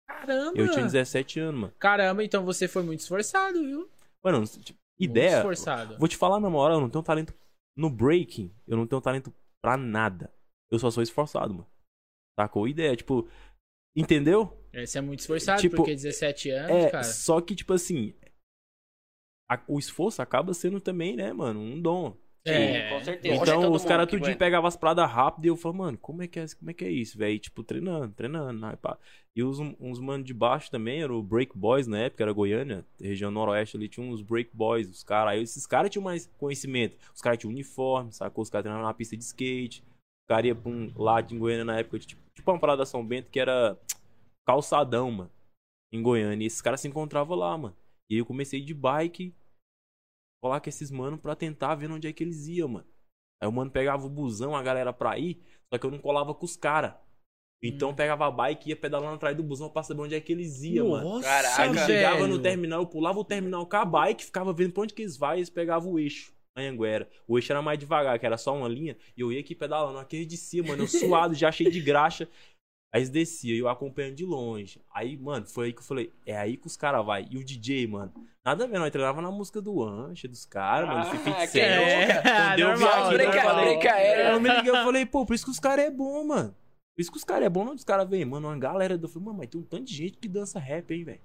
Caramba! Eu tinha 17 anos, mano. Caramba, então você foi muito esforçado, viu? Mano, tipo, Muito ideia. esforçado. Vou te falar na moral, eu não tenho talento no breaking, eu não tenho talento pra nada. Eu só sou esforçado, mano. Sacou? Ideia, tipo, entendeu? Você é muito esforçado, Tipo, porque 17 anos, É, cara. só que, tipo assim, a- o esforço acaba sendo também, né, mano, um dom. É. com certeza. É Então todo os caras tudinho aguenta. pegavam as paradas rápido e eu falava, mano, como é que é, como é, que é isso, velho? Tipo, treinando, treinando. né, pá. E os, uns manos de baixo também, era o Break Boys na época, era Goiânia, região noroeste ali, tinha uns Break Boys, os caras. Aí esses caras tinham mais conhecimento. Os caras tinham uniforme, sacou? Os caras treinavam na pista de skate. O cara ia pra um lado em Goiânia na época, tipo, tipo uma parada São Bento que era calçadão, mano, em Goiânia. E esses caras se encontravam lá, mano. E eu comecei de bike, falar com esses manos pra tentar ver onde é que eles iam, mano. Aí o mano pegava o busão, a galera pra ir, só que eu não colava com os caras. Então eu pegava a bike e ia pedalando atrás do busão pra saber onde é que eles iam, mano. Nossa, Caraca, Aí eu chegava velho. no terminal, eu pulava o terminal com a bike, ficava vendo pra onde que eles vão e eles pegavam o eixo. Anhanguera. O eixo era mais devagar, que era só uma linha, e eu ia aqui pedalando, aquele de cima, mano, eu suado, já cheio de graxa. Aí eles desciam, eu acompanhando de longe. Aí, mano, foi aí que eu falei, é aí que os caras vai. E o DJ, mano, nada a ver, nós treinava na música do Ancha, dos caras, mano, Ah, Fifi é, Quando eu vi normal, aquilo, eu Breca- falei, breca aérea. eu me liguei, eu falei, pô, por isso que os caras é bom, mano. Por isso que os caras é bom, onde os caras vêm, mano, uma galera. Eu falei, mano, mas tem um tanto de gente que dança rap, hein, velho.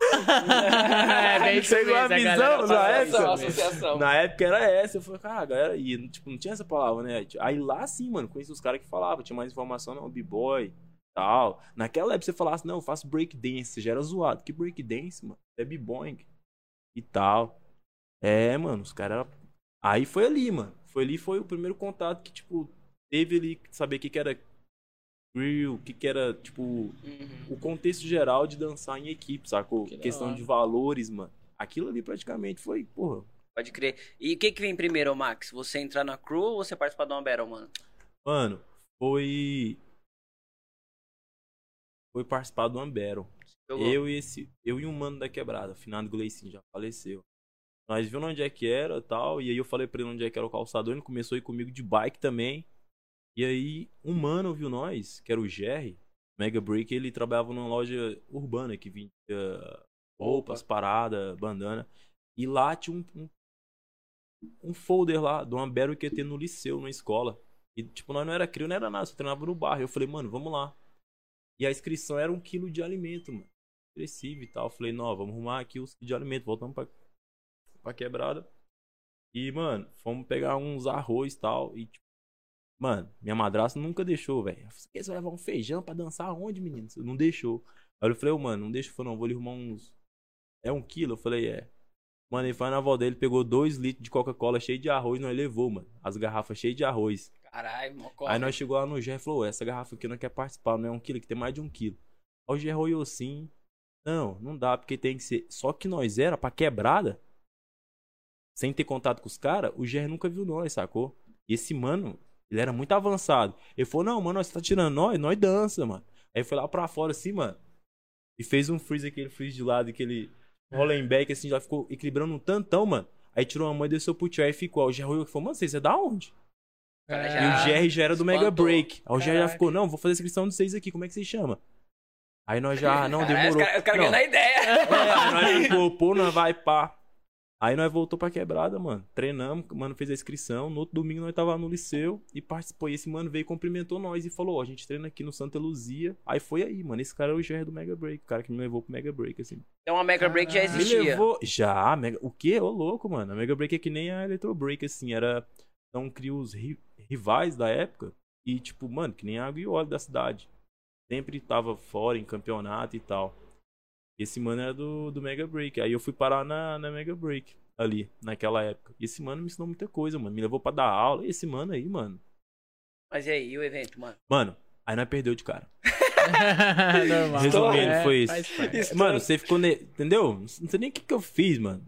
É bem Chegou a visão, é, mesmo. associação. Na época era essa, eu falei, cara, a galera, e tipo, não tinha essa palavra, né? Aí lá sim, mano, conheci os caras que falavam, tinha mais informação, não, b-boy, tal. Naquela época você falasse, não, eu faço breakdance, já era zoado. Que breakdance, mano? É b-boy e tal. É, mano, os caras. Aí foi ali, mano. Foi ali, foi o primeiro contato que, tipo, teve ali, saber o que, que era grill, o que, que era, tipo, Uhum. o contexto geral de dançar em equipe, sacou? Que Questão hora. de valores, mano. Aquilo ali praticamente foi, porra. Pode crer. E o que que vem primeiro, Max? Você entrar na crew ou você participar de uma battle, mano? Mano, foi. Foi participar do Ambero. Eu e esse. Eu e um mano da quebrada, o finado Gleicinho, já faleceu. Nós vimos onde é que era e tal. E aí eu falei pra ele onde é que era o calçador. Ele começou a ir comigo de bike também. E aí, um mano viu nós, que era o Jerry, Mega Break, ele trabalhava numa loja urbana que vendia roupas, parada, bandana. E lá tinha um, um, um folder lá Ambero que ia ter no liceu, na escola. E tipo, nós não era crio, não era nada, só treinava no bairro. Eu falei, mano, vamos lá. E a inscrição era um quilo de alimento, mano. Agressivo e tal. Eu falei, não, vamos arrumar aqui os quilos de alimento. Voltamos pra, pra quebrada. E, mano, fomos pegar uns arroz e tal. E, tipo, mano, minha madrasta nunca deixou, velho. Você vai levar um feijão pra dançar aonde, menino? Você Não deixou. Aí eu falei, ô, mano, não deixa. Eu falei, não, vou lhe arrumar uns. É um quilo? Eu falei, é. Mano, ele foi na avó dele, pegou dois litros de Coca-Cola cheio de arroz, nós levou, mano. As garrafas cheias de arroz. Caralho, mocó. Aí nós chegou lá no Gé e falou, essa garrafa aqui não quer participar, não é um quilo, que tem mais de um quilo. Aí o Gé olhou assim, não, não dá, porque tem que ser. Só que nós era pra quebrada, sem ter contato com os caras, o Gé nunca viu nós, sacou? E esse mano, ele era muito avançado. Ele falou, não, mano, você tá tirando nós, nós dança, mano. Aí foi lá pra fora assim, mano, e fez um freeze, aquele freeze de lado, aquele rolling back, assim, já ficou equilibrando um tantão, mano. Aí tirou a mãe, desceu pro tio e ficou. Aí o e falou, mano, você é da onde? Cara, E já- o GR já era do Mega. Break. Aí o GR já ficou, não, vou fazer a inscrição de vocês aqui, como é que vocês chamam? Aí nós já, *laughs* não, demorou. Os caras cara ganhando a ideia. é, aí nós ficou, pô, nós vai pá. Aí nós voltou pra quebrada, mano. Treinamos, o mano fez a inscrição. No outro domingo nós tava no liceu e participou. E esse mano veio e cumprimentou nós e falou: Ó, a gente treina aqui no Santa Luzia. Aí foi aí, mano. Esse cara é o GR do Mega Break, o cara que me levou pro Mega Break, assim. Então a Mega Break já Caralho. Me existia. levou. Já, Mega... o quê? Ô, louco, mano. A Mega Break é que nem a Electro Break, assim. Era. São crios ri- rivais da época. E, tipo, mano, que nem a água e óleo da cidade. Sempre tava fora em campeonato e tal. Esse mano era do, do Mega Break. Aí eu fui parar na, na Mega Break ali, naquela época. E esse mano me ensinou muita coisa, mano. Me levou pra dar aula. E esse mano aí, mano. Mas e aí, e o evento, mano? Mano, aí nós perdeu de cara. *laughs* Normal. Resumindo, É, foi isso. Mano, você ficou. Ne... Entendeu? Não sei nem o que, que eu fiz, mano.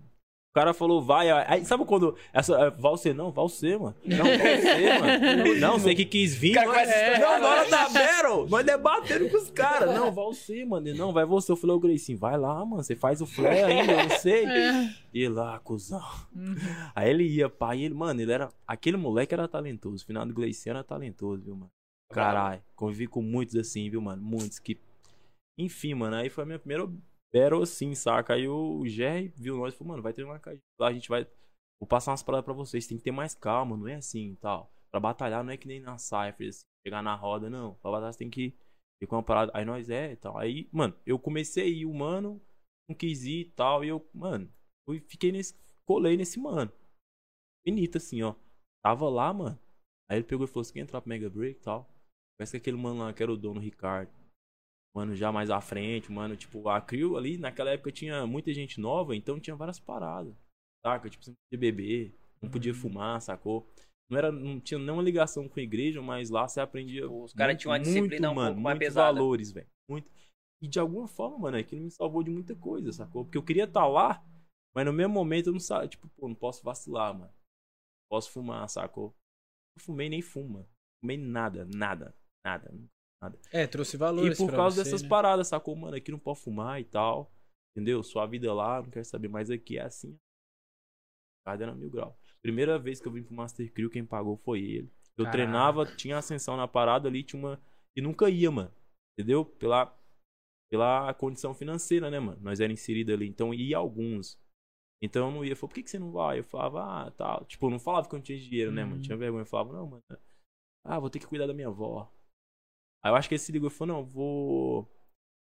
Cara falou, vai. Aí, sabe quando. Essa, é, Valser, não, Valser, mano. Não, Valser, mano. *laughs* Não, você que quis vir. Cara, quase estragado, não, na hora da Battle, nós debatendo com os caras. Não, Valser, mano. Não, vai você. Eu falei, ô Gracinho, vai lá, mano. Você faz o flare ainda, eu não sei. *laughs* E ele lá, cuzão. Aí ele ia, pai, ele, mano, ele era. Aquele moleque era talentoso. O final do Gleicinho era talentoso, viu, mano? Caralho, convivi com muitos assim, viu, mano? Muitos que. Enfim, mano, aí foi a minha primeira battle assim, saca? Aí o Jerry viu nós e falou, mano, vai treinar com a gente. Lá a gente vai. Vou passar umas paradas pra vocês, tem que ter mais calma, não é assim e tal. Pra batalhar não é que nem na Cypher, assim, chegar na roda, não. Pra batalhar você tem que ir com uma parada. Aí nós é e tal. Aí, mano, eu comecei a ir, o mano não quis ir e tal. E eu, mano, fiquei nesse. Colei nesse mano. Finito, assim, ó. Tava lá, mano. Aí ele pegou e falou: você quer entrar pro Mega Break e tal? Parece que aquele mano lá que era o dono, Ricardo. Mano, já mais à frente, mano, tipo, a Crew ali, naquela época tinha muita gente nova, então tinha várias paradas. Saca? Tipo, você não podia beber, não podia fumar, sacou? Não, era, não tinha nenhuma ligação com a igreja, mas lá você aprendia. Os caras muito, tinham uma muito, disciplina um mano, pouco mais muitos pesada. valores, velho. Muito. E de alguma forma, mano, aquilo me salvou de muita coisa, sacou? Porque eu queria estar lá, mas no mesmo momento eu não sabia, tipo, pô, não posso vacilar, mano. Posso fumar, sacou? Não fumei nem fumo, mano. Fumei nada, nada, nada. É, trouxe valores E por causa você, dessas né? paradas, sacou, mano? Aqui não pode fumar e tal. Entendeu? Sua vida lá, não quero saber. Mas aqui é assim. Cada era mil grau. Primeira vez que eu vim pro Master Crew, quem pagou foi ele. Eu Caraca. treinava, tinha ascensão na parada ali, tinha uma. E nunca ia, mano. Entendeu? Pela, pela condição financeira, né, mano? Nós era inserido ali. Então ia alguns. Então eu não ia. Eu falei, por que, que você não vai? Eu falava, ah, tal. Tipo, eu não falava que eu não tinha dinheiro, né, mano? Uhum. Tinha vergonha. Eu falava, não, mano. Ah, vou ter que cuidar da minha avó. Aí eu acho que ele se ligou e falou, não, vou.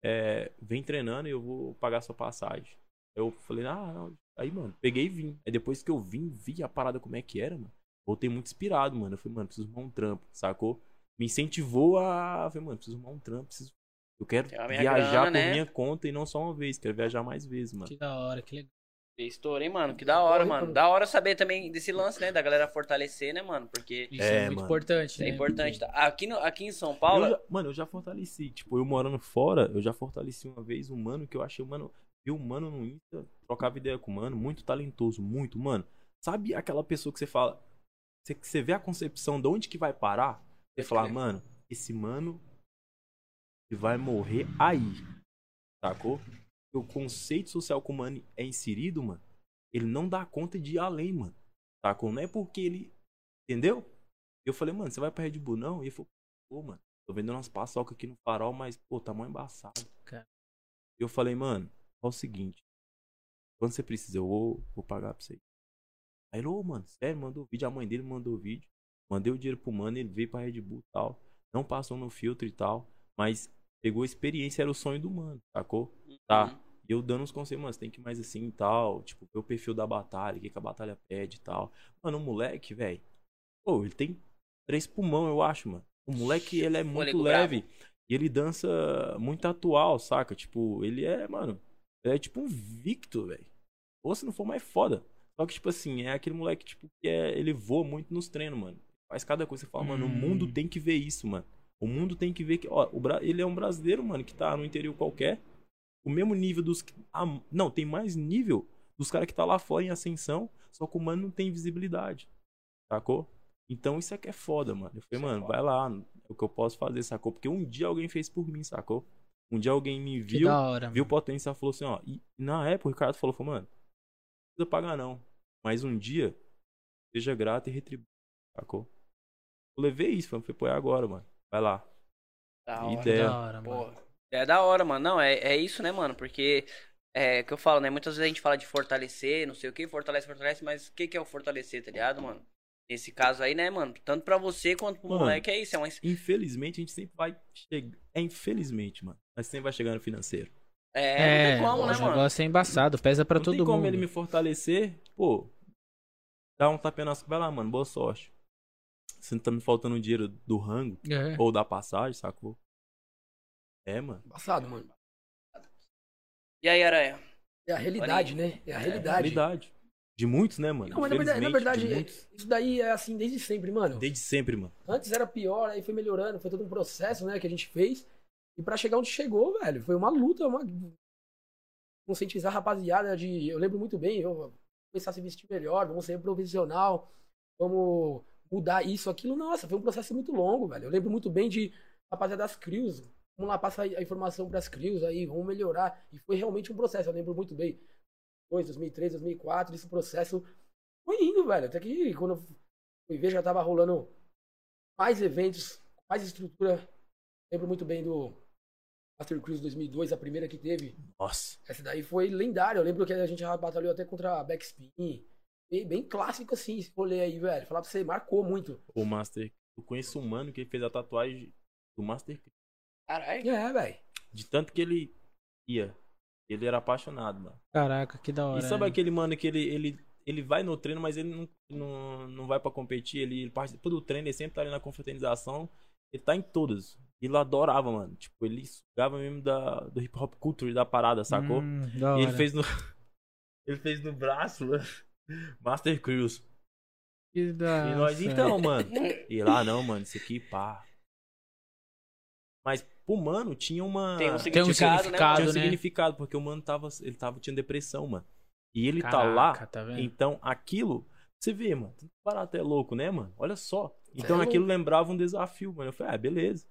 É, vem treinando e eu vou pagar sua passagem. Eu falei, ah, não. Aí, mano, peguei e vim. Aí depois que eu vim, vi a parada como é que era, mano. Voltei muito inspirado, mano. Eu falei, mano, preciso arrumar um trampo, sacou? Me incentivou a. Eu falei, mano, preciso arrumar um trampo, preciso. Eu quero viajar grana, por né? minha conta e não só uma vez, quero viajar mais vezes, mano. Que da hora, que legal. Estourei, mano. Que da hora, Corre, mano. Da hora saber também desse lance, né? Da galera fortalecer, né, mano? Porque Isso É, é, muito mano. importante, é né? importante. tá? Aqui, no, aqui em São Paulo. Eu já- mano, eu já fortaleci. Tipo, eu morando fora, eu já fortaleci uma vez um mano que eu achei, mano, vi um mano no Insta, trocava ideia com o mano, muito talentoso, muito, mano. Sabe aquela pessoa que você fala, você, que você vê a concepção de onde que vai parar? Você fala, crer. mano, esse mano vai morrer aí. Sacou? O conceito social que o mano é inserido, mano, ele não dá conta de ir além, mano. Sacou? Não é porque ele. Entendeu? Eu falei, mano, você vai pra Red Bull não? E ele falou, pô, mano, tô vendendo umas paçoca aqui no farol, mas, pô, tá mó embaçado. Cara. E eu falei, mano, é o seguinte. Quando você precisa, eu vou, vou pagar pra você. Aí ele, ô, mano, sério, mandou vídeo. A mãe dele mandou vídeo. Mandei o dinheiro pro mano, ele veio pra Red Bull e tal. Não passou no filtro e tal. Mas pegou a experiência, era o sonho do mano, sacou? Tá. Uhum. E eu dando uns conselhos, mano, você tem que ir mais assim e tal. Tipo, ver o perfil da batalha, o que, que a batalha pede e tal. Mano, o moleque, velho. Pô, ele tem três pulmão, eu acho, mano. O moleque, ele é *laughs* muito leve. E ele dança muito atual, saca? Tipo, ele é, mano. Ele é tipo um Victor, velho. Ou se não for mais foda. Só que, tipo assim, é aquele moleque, tipo, que é, ele voa muito nos treinos, mano. Faz cada coisa. Você fala, mano, o Hum. mundo tem que ver isso, mano. O mundo tem que ver que. Ó, o Bra- ele é um brasileiro, mano, que tá no interior qualquer. O mesmo nível dos. que- ah, não, tem mais nível dos caras que tá lá fora em ascensão. Só que o mano não tem visibilidade. Sacou? Então isso é que é foda, mano. Eu falei, Isso é mano, foda. vai lá. É o que eu posso fazer, sacou? Porque um dia alguém fez por mim, sacou? Um dia alguém me viu, da hora. viu o mano. potencial e falou assim, ó. E na época o Ricardo falou, falou, mano, não precisa pagar não. Mas um dia, seja grato e retribua, sacou? Eu levei isso, falei, pô, é agora, mano. Vai lá. Da Que hora. Ideia. da hora, mano. Porra. É da hora, mano. Não, é, é isso, né, mano? Porque é que eu falo, né? Muitas vezes a gente fala de fortalecer, não sei o que, fortalece, fortalece, mas o que, que é o fortalecer, tá ligado, mano? Nesse caso aí, né, mano? Tanto pra você quanto pro Mano. moleque é isso. É uma... Infelizmente, a gente sempre vai chegar. É infelizmente, mano. Mas sempre vai chegar no financeiro. É, É, não tem como, o né, mano? negócio é embaçado, pesa pra não todo tem como mundo. ele me fortalecer, pô. Dá um tapinha nas Vai lá, mano, boa sorte. Se não tá me faltando dinheiro do rango É. ou da passagem, sacou? É, mano. Embaçado, mano. E aí, Aranha? É a realidade, né? É a É a realidade. realidade. De muitos, né, mano? Não, mas na verdade, na verdade, isso daí é assim desde sempre, mano. Desde sempre, mano. Antes era pior, aí foi melhorando, foi todo um processo, né, que a gente fez. E pra chegar onde chegou, velho, foi uma luta, uma conscientizar a rapaziada de, eu lembro muito bem, eu começar a se vestir melhor, vamos ser profissional, vamos mudar isso, aquilo. Nossa, foi um processo muito longo, velho. Eu lembro muito bem de rapaziada das crios. Vamos lá, passa a informação pras crios aí, vamos melhorar. E foi realmente um processo, eu lembro muito bem. 2003, 2004, esse processo foi indo, velho. Até que quando eu fui ver, já tava rolando mais eventos, mais estrutura. Lembro muito bem do Master Cruise 2002, a primeira que teve. Nossa. Essa daí foi lendária. Eu lembro que a gente já batalhou até contra a Backspin. Bem, bem clássico assim, esse rolê aí, velho. Falar pra você, marcou muito. O Master. Eu conheço um mano que fez a tatuagem do Master Caralho. É, velho. De tanto que ele ia. Ele era apaixonado, mano. Caraca, que da hora. E sabe né? aquele mano que ele, ele, ele vai no treino, mas ele não, não, não vai pra competir. Ele, ele participa do treino, ele sempre tá ali na confraternização. Ele tá em todas. E ele adorava, mano. Tipo, ele sugava mesmo da, do hip hop culture da parada, sacou? Hum, da e ele hora. fez no. *laughs* ele fez no braço, mano. *laughs* Master Cruise. Que da E nós, hora. então, mano. *laughs* E lá, não, mano, isso aqui, pá. Mas pro mano tinha uma. Tem um Tem um significado, significado, né? tinha um né? significado, porque o mano tava. Ele tava, tinha depressão, mano. E ele tá Caraca, lá. tá vendo? Então, aquilo. Você vê, mano. Barato é louco, né, mano? Olha só. Então É aquilo lembrava um desafio, mano. Eu falei, ah, beleza.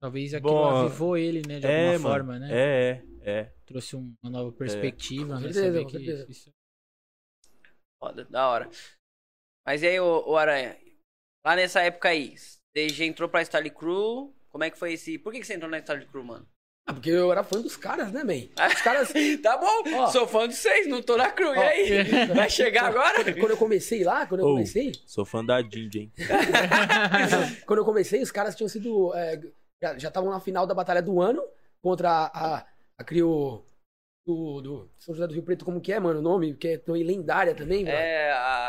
Talvez aquilo Bom, avivou ele, né? De é, alguma mano. forma, né? É, é, é. Trouxe um- uma nova perspectiva, Com né? certeza, que isso- Foda, da hora. Mas e aí, ô, ô Aranha? Lá nessa época aí, você já entrou pra Starly Crew? Como é que foi esse. Por que, que você entrou na Starly Crew, mano? Ah, porque eu era fã dos caras, né, man? Os *laughs* caras. tá bom, Ó. sou fã de vocês, não tô na Crew. E Ó. aí? *laughs* *laughs* Vai chegar agora? Quando eu comecei lá, quando eu Ô. comecei, Sou fã da Ginger, hein? quando eu comecei, os caras tinham sido. é, já- estavam na final da batalha do ano contra a, a, a Crio do, do São José do Rio Preto, como que é, mano, o nome? Que é tão lendária também, velho. É a.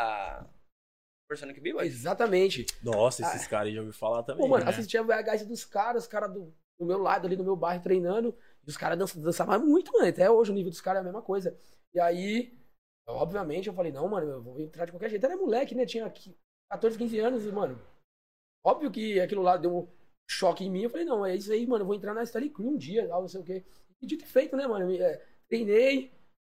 Personic B-Boy? Exatamente. Nossa, esses caras aí já ouvi falar também. Pô, mano, né? assistia a VHS dos caras, os caras do, do meu lado ali no meu bairro treinando. E os caras dançavam, muito, mano. Até hoje o nível dos caras é a mesma coisa. E aí, obviamente, eu falei, não, mano, eu vou entrar de qualquer jeito. Era moleque, né? Tinha aqui 14, 15 anos e, mano, óbvio que aquilo lá deu um choque em mim. Eu falei, não, é isso aí, mano. Eu vou entrar na Starry Crew um dia, tal, não sei o quê. E dito e feito, né, mano? É, treinei,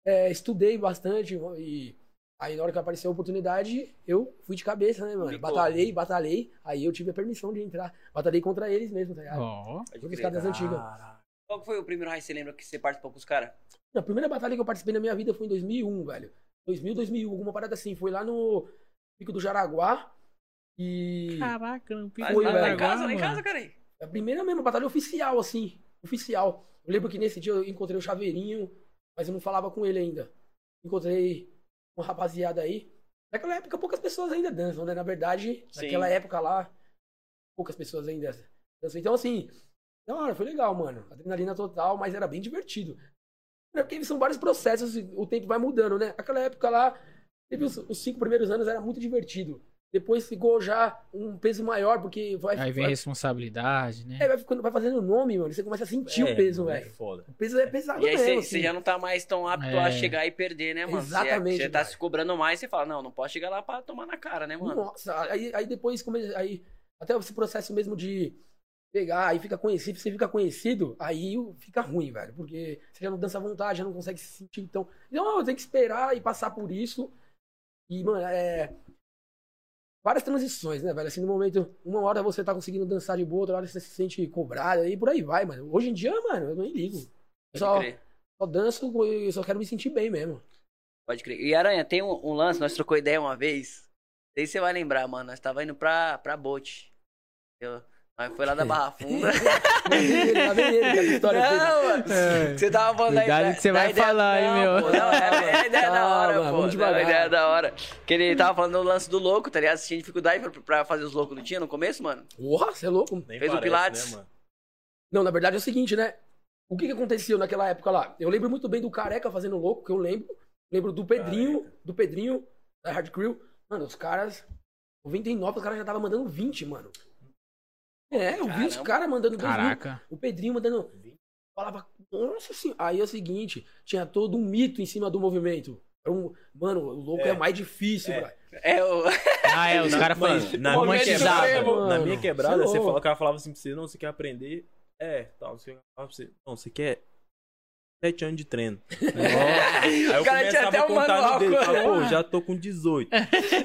é, estudei bastante. E aí, na hora que apareceu a oportunidade, eu fui de cabeça, né, mano? Ficou. Batalhei, batalhei. Aí eu tive a permissão de entrar. Batalhei contra eles mesmo, tá ligado? Todos os caras das antigas. Qual foi o primeiro raio que você lembra que você participou com os caras? A primeira batalha que eu participei na minha vida foi em 2001, velho. 2000, 2001, alguma parada assim. Foi lá no Pico do Jaraguá. E Caraca, não Foi, lá, em casa, lá em casa, cara. a primeira mesmo batalha oficial, assim. Oficial. Eu lembro que nesse dia eu encontrei o Chaveirinho, mas eu não falava com ele ainda. Encontrei uma rapaziada aí. Naquela época poucas pessoas ainda dançam, né? Na verdade, Sim. naquela época lá, poucas pessoas ainda dançam. Então, assim, da hora, foi legal, mano. Adrenalina total, mas era bem divertido. É porque são vários processos, e o tempo vai mudando, né? Aquela época lá, teve os, os cinco primeiros anos, era muito divertido. Depois ficou já um peso maior, porque vai, Aí vem vai, responsabilidade, né? é, vai, vai fazendo nome, mano. Você começa a sentir É, o peso, é velho. foda. O peso é pesado E aí mesmo. você, assim. você já não tá mais tão apto É. a chegar e perder, né, mano? Você- Exatamente, Você, tá velho. se cobrando mais, você fala, não, não posso chegar lá pra tomar na cara, né, mano? Nossa, aí, aí depois, aí, até esse processo mesmo de pegar, aí fica conhecido, você fica conhecido, aí fica ruim, velho. Porque você já não dança à vontade, já não consegue se sentir então. Então eu tenho que esperar e passar por isso. E, mano, é. Várias transições, né, velho? Assim, no momento, uma hora você tá conseguindo dançar de boa, outra hora você se sente cobrado, e por aí vai, mano. Hoje em dia, mano, eu nem ligo. Eu só, só danço, eu só quero me sentir bem mesmo. Pode crer. E Aranha, tem um, um lance, nós trocou ideia uma vez. Não sei se você vai lembrar, mano. Nós tava indo pra, pra bote. Eu, nós foi lá da Barra Funda. *laughs* Ele, vendo ele, essa história dele? Não, mano. É. Você tava falando Cuidado da, que você vai ideia- falar, hein, não, meu. Pô, não, é, é a ideia da hora, Calma, pô. vamos devagar. A ideia da hora. Que ele tava falando do lance do louco, tá ligado? Você tinha dificuldade pra, pra fazer os loucos, não tinha no começo, mano? Porra, você é louco? Nem Fez o parece, Pilates. Né, mano? Não, na verdade é o seguinte, né? O que, que aconteceu naquela época lá? Eu lembro muito bem do Careca fazendo louco, que eu lembro. Lembro do Pedrinho, Careca. do Pedrinho, da Hard Crew. Mano, os caras. 99, os caras já estavam mandando 20, mano. É, eu vi os caras mandando 2 mil. Caraca. O Pedrinho mandando. Falava, nossa senhora. Aí é o seguinte, tinha todo um mito em cima do movimento. Era um- mano, o louco é, É. mais difícil, É. É o. *laughs* Ah, é, os caras Mano, fazem na minha, quebrada, mano. na minha quebrada, Você é fala, o cara falava assim pra você, não, você quer aprender? É, tal, você, fala pra você, não, você quer sete anos de treino. *laughs* Aí eu O cara tinha começava até a o contar com- Falava, Pô, já tô com 18. *laughs*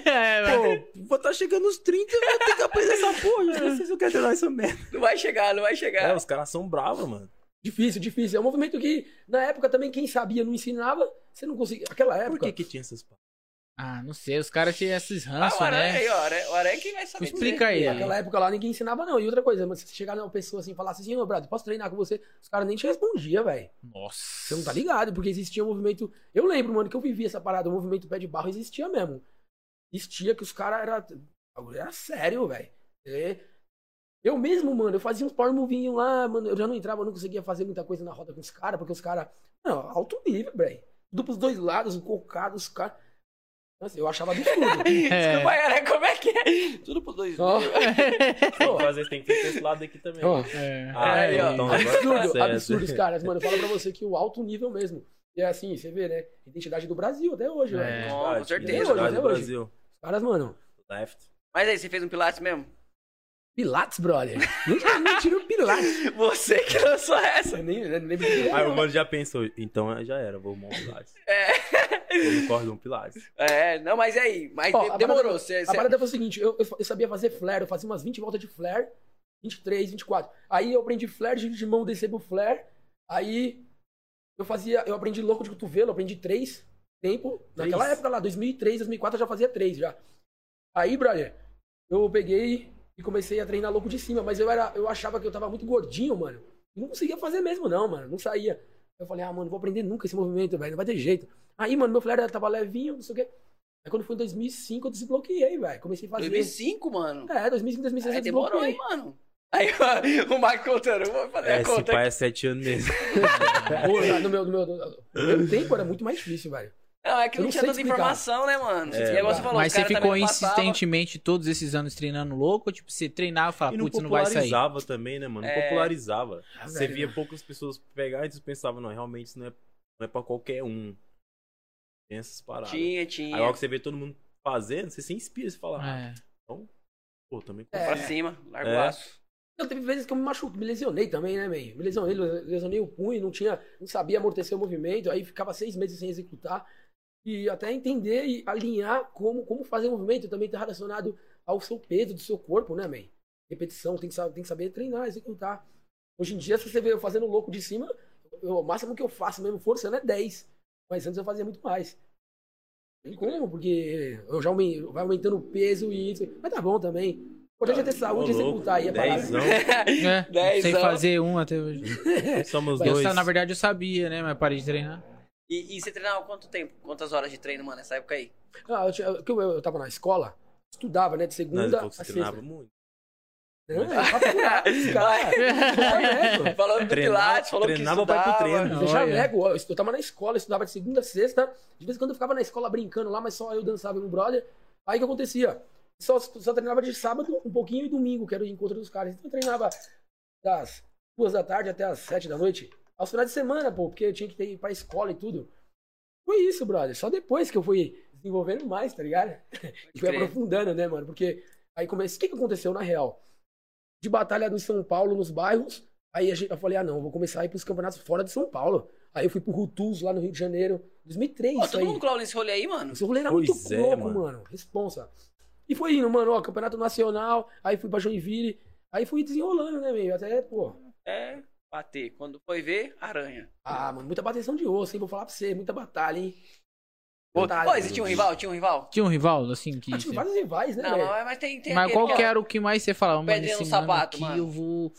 É, Pô, vou estar chegando nos 30 eu vou ter que aprender essa porra. *laughs* Não sei se eu quero treinar essa merda. Não vai chegar, não vai É, chegar. os caras são bravos, mano. Difícil, difícil. É um movimento que, na época também, quem sabia não ensinava, você não conseguia. Aquela época. Por que que tinha essas? Ah, não sei, os caras tinham esses Ah, ranços, o Aranha né? aí, ó. O Aranha- O Aranha que vai saber. Explica dizer. aí. Naquela época lá ninguém ensinava, não. E outra coisa, mas se você chegar numa pessoa assim e falasse assim, ô, brother, posso treinar com você? Os caras nem te respondiam, velho. Nossa. Você não tá ligado, porque existia um movimento. Eu lembro, mano, que eu vivi essa parada, o movimento pé de barro existia mesmo. Existia que os caras era. Era sério, velho. É. Eu mesmo, mano, eu fazia uns power movinhos lá, mano. Eu já não entrava, eu não conseguia fazer muita coisa na roda com os caras, porque os caras. Não, alto nível, velho. Tudo pros dois lados, cocados, os caras. Nossa, eu achava absurdo. *laughs* É. Desculpa aí, Aranha, como é que é? Tudo pro dois. Ó, *laughs* Tem que fazer, tem que ter esse lado aqui também. ó. É. Ah, Aí, ó. então agora tá Absurdo, absurdo, os caras, mano. Eu falo pra você que o alto nível mesmo. E é assim, você vê, né? Identidade do Brasil até hoje, É. velho. Com certeza. Até identidade hoje, do até hoje. Brasil. Os caras, mano. Left. Mas aí, você fez um Pilates mesmo? Pilates, brother. Nem, nem tira o Pilates. *laughs* Você que lançou essa. Eu nem, nem de Aí o mano já pensou, então já era, vou arrumar um Pilates. É. Eu me cordo um Pilates. É, não, mas e aí? Mas Ó, de- a demorou. parada- Você, A parada foi o seguinte, eu, eu, eu sabia fazer flare, eu fazia umas 20 voltas de flare, 23, 24. Aí eu aprendi flare, de mão, descer pro flare. Aí eu fazia, eu aprendi louco de cotovelo, eu aprendi três tempo. Naquela época lá, 2003, 2004 eu já fazia três já. Aí, brother, eu peguei e comecei a treinar louco de cima, mas eu era, eu achava que eu tava muito gordinho, mano. E não conseguia fazer mesmo não, mano, não saía. Eu falei, ah, mano, não vou aprender nunca esse movimento, velho, não vai ter jeito. Aí, mano, meu flare tava levinho, não sei o quê. Aí quando foi em 2005 eu desbloqueei, velho. Comecei a fazer. 2005, mano. É, 2005, 2006 Aí eu demorou, desbloqueei. hein, mano. Aí *laughs* o Marco contando, eu vou fazer É, a esse conta pai aqui. é sete anos mesmo. *laughs* Pô, no meu, no meu, no meu tempo era muito mais difícil, velho. Não, é que Eu não não tinha tanta explicar. informação, né, mano? É, e aí você falou, Mas você ficou insistentemente todos esses anos treinando louco? Ou, tipo, você treinava e falava, não putz, não vai sair? popularizava também, né, mano? Não É. popularizava. Ah, Você velho. via poucas pessoas pegar e você pensava, não, realmente isso não é, não é pra qualquer um. Tem essas paradas. Tinha, Aí tinha. logo que você vê todo mundo fazendo, você se inspira, você fala, ah, É. pô, também É. Pra cima, larga o É. aço. Eu teve vezes que eu me machuquei, me lesionei também, né, meio? Me lesionei, lesionei o punho, não tinha, não sabia amortecer o movimento, aí ficava seis meses sem executar. E até entender e alinhar como, como fazer o movimento também está relacionado ao seu peso do seu corpo, né, man? Repetição, tem que, saber, tem que saber treinar, executar. Hoje em dia, se você vê eu fazendo louco de cima, eu- o máximo que eu faço mesmo forçando é 10. Mas antes eu fazia muito mais. Tem como, porque eu já aumen- vai aumentando o peso e isso. Mas tá bom também. O importante é ter saúde e executar aí a parada. É, *laughs* Dez sem fazer um até hoje. Somos Eu, dois. na verdade, eu sabia, né? Mas parei de treinar. E, e você treinava quanto tempo? Quantas horas de treino, mano, nessa época aí? Ah, eu, tinha- eu, eu, eu tava na escola, estudava, né? De segunda a que sexta. treinava muito. Não, é é, *laughs* Falando do Treinava- Pilates, falou que treinava pra ir pro estudava. treino. Eu já Olha. nego, eu eu tava na escola, eu estudava de segunda a sexta. De vez em quando eu ficava na escola brincando lá, mas só eu dançava e meu brother. Aí o que acontecia? Só, só treinava de sábado, um pouquinho, e domingo, que era o encontro dos caras. Então eu treinava das duas da tarde até as sete da noite. Aos finais de semana, pô, porque eu tinha que ir pra escola e tudo. Foi isso, brother. Só depois que eu fui desenvolvendo mais, tá ligado? *laughs* E fui aprofundando, né, mano? Porque aí comecei. O que, que aconteceu na real? De batalha no São Paulo, nos bairros. Aí a gente- eu falei, ah, não, vou começar a ir pros campeonatos fora de São Paulo. Aí eu fui pro Rutus, lá no Rio de Janeiro. 2003, Pô, isso todo aí. mundo colou nesse rolê aí, mano. Esse rolê era Pois muito é, louco, mano. mano. Responsa. E foi indo, mano, ó, campeonato nacional. Aí fui pra Joinville. Aí fui desenrolando, né, meio? Até, pô. É, bater. Quando foi ver, aranha. Ah, mano, muita bateção de osso, hein? Vou falar pra você. Muita batalha, hein? Batalha. Pô, existia um rival? Tinha um rival? Tinha um rival, assim, que. Ah, tive vários rivais, né, Não, mas, tem, tem Mas qual que era o que mais você falava? Mano, Pedrinha esse no mano sapato, mano. eu vou,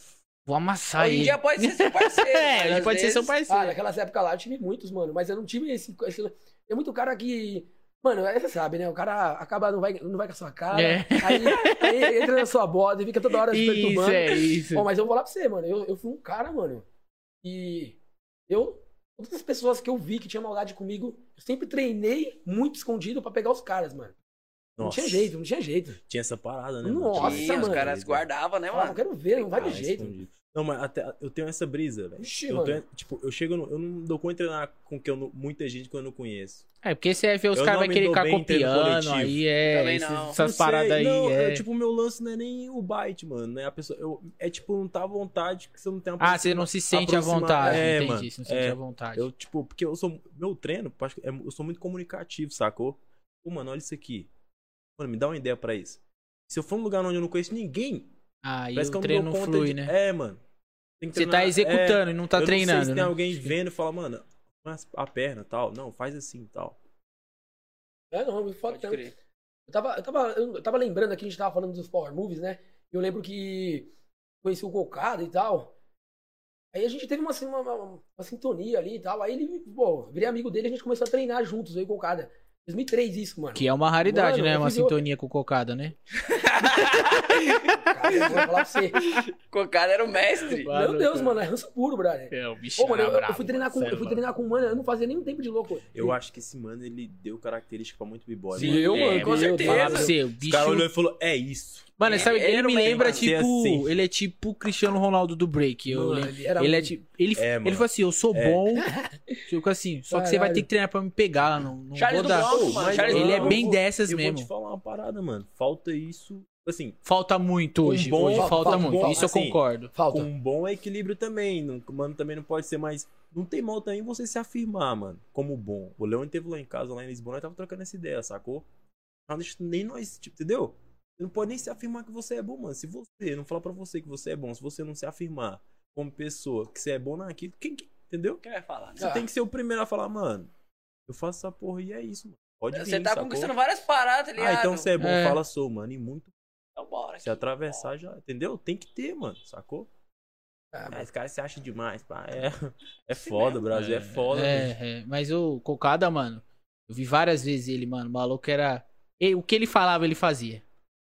vou amassar Hoje ele. dia pode ser seu parceiro. *laughs* É, ele pode ser seu vezes- Ah, parceiro. naquelas épocas lá eu tive muitos, mano. Mas eu não tive esse. esse... Tem muito cara que. Mano, aí você sabe, né? O cara acaba, não vai, não vai com a sua cara. É. Aí, aí entra na sua bota e fica toda hora se Isso, perturbando. é isso. Bom, mas eu vou falar pra você, mano. Eu, eu fui um cara, mano. E eu. Todas as pessoas que eu vi que tinha maldade comigo, eu sempre treinei muito escondido pra pegar os caras, mano. Não Nossa, tinha jeito, não tinha jeito. Tinha essa parada, né? Nossa, Tinha, os mano. caras guardavam, né, Ah, não mano? quero ver, não vai de jeito. escondido. Não, mas até eu tenho essa brisa, velho. Eu, tenho- tipo, eu chego no, eu não dou conta de treinar com que eu não- muita gente que eu não conheço. É, porque você vê os Eu caras vai querer ficar copiando, aí é. Esses- não. essas Não paradas aí. não, é... tipo, o meu lance não é nem o bite, mano. Né? A pessoa, eu, é tipo, não tá à vontade que você não tem uma Ah, você não se sente à vontade. É, entendi, mano. você não se sente é, à vontade. Eu, tipo, porque eu sou. Meu treino, é- eu sou muito comunicativo, sacou? Pô, mano, olha isso aqui. Mano, me dá uma ideia pra isso. Se eu for num lugar onde eu não conheço ninguém, Aí parece que o eu não treino conta flui, de... né? É, mano. Tem que Você tá executando é, e não tá eu treinando, Não sei se tem né? alguém vendo e fala, mano, mas a perna e tal. Não, faz assim e tal. É, não, me foda Pode tanto. Eu tava, eu, tava, eu tava lembrando aqui, a gente tava falando dos Power Movies, né? Eu lembro que conheci o Cocada e tal. Aí a gente teve uma, assim, uma, uma, uma sintonia ali e tal. Aí ele, pô, virei amigo dele e a gente começou a treinar juntos, eu e o Cocada. 2003 isso, mano. Que é uma raridade, Mano, né? eu Uma o- sintonia com cocada, né? Cara, eu vou falar pra você. *laughs* Cocada era o mestre. Meu Deus, mano, é ranço puro, brother. É, o bicho Pô, mano, eu, eu bravo, fui treinar com, mano, eu fui treinar com um mano, eu não fazia nem tempo de louco. Eu acho que esse mano, ele deu característica pra muito b-boy. Sim, mano. eu, É, mano, com meu certeza. Falar pra você, o bicho. caras olhou e falou, é isso. Mano, Ele sabe, ele era me lembra, tipo. Assim. Ele é tipo o Cristiano Ronaldo do break. Eu Mano, ele era Ele é muito- tipo. Ele, É, ele falou assim: eu sou É. bom. *laughs* Tipo assim, só que você vai Caralho. ter que treinar pra me pegar. Não, não Charles vou do dar. Mano. Charles Ele é eu bem vou- dessas eu mesmo. vou te falar uma parada, mano. Falta isso. Assim, Falta muito hoje. bom- hoje falta, falta muito. bom, Isso eu assim, concordo. Falta. com um bom equilíbrio também. Não, mano, também não pode ser mais. Não tem mal também você se afirmar, mano, como bom. O Leão teve lá em casa, lá em Lisboa, nós tava trocando essa ideia, sacou? Não deixa nem nós, tipo, entendeu? Você não pode nem se afirmar que você é bom, mano. Se você não falar pra você que você é bom, se você não se afirmar como pessoa que você é bom naquilo, quem, que- entendeu? Quem vai falar? né? Você Ah. tem que ser o primeiro a falar, mano, eu faço essa porra e é isso, mano. Pode vir, Você tá sacou? conquistando várias paradas, tá ligado? Ah, então você é bom, É. fala sou, mano. E muito Então bora. se atravessar já, entendeu? Tem que ter, mano, sacou? Ah, Ah, esse cara se acha demais, pá. É, *laughs* é foda, mesmo. Brasil, é, foda. É, bicho. é, mas o Cocada, mano, eu vi várias vezes ele, mano. O maluco era. e o que ele falava, ele fazia.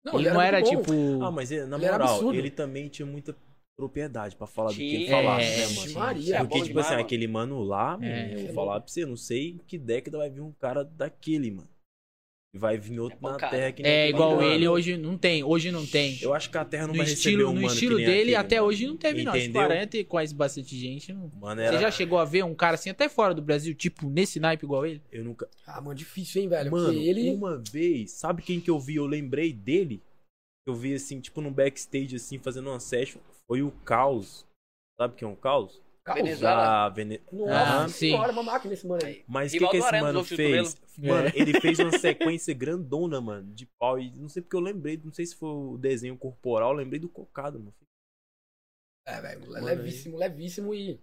Ele não era bom. tipo. Ah, mas ele- na Ele era moral, ele também tinha muita propriedade pra falar do que ele falava, É, né, mano? Maria. É Porque, bom tipo demais, assim, mano. aquele mano lá, mano, É, eu é vou falar pra você, não sei que década vai vir um cara daquele, mano. E vai vir outro É na terra que nem É igual ele, hoje não tem. Hoje não tem. Eu acho que a terra não No vai estilo, receber um no mano estilo que nem dele, aquele, até mano. hoje não teve, não. Entendeu? 40 e quase bastante gente. Não... Mano, Você era... já chegou a ver um cara assim, até fora do Brasil, tipo, nesse naipe igual ele? Eu nunca... Ah, mano, difícil, hein, velho? Mano, Porque ele. uma vez, sabe quem que eu vi? Eu lembrei dele. Eu vi assim, tipo, num backstage, assim, fazendo uma session. Foi o Caos. Sabe quem é o Caos? Venezuela. Da Vene... Nossa Ah, senhora, sim. uma máquina esse mano aí. Aí. Mas o que, que esse Arana, mano fez? Mano, É. ele *laughs* fez uma sequência grandona, mano, de pau. E não sei porque eu lembrei, não sei se foi o desenho corporal, eu lembrei do cocado, mano. É, velho, levíssimo, levíssimo e.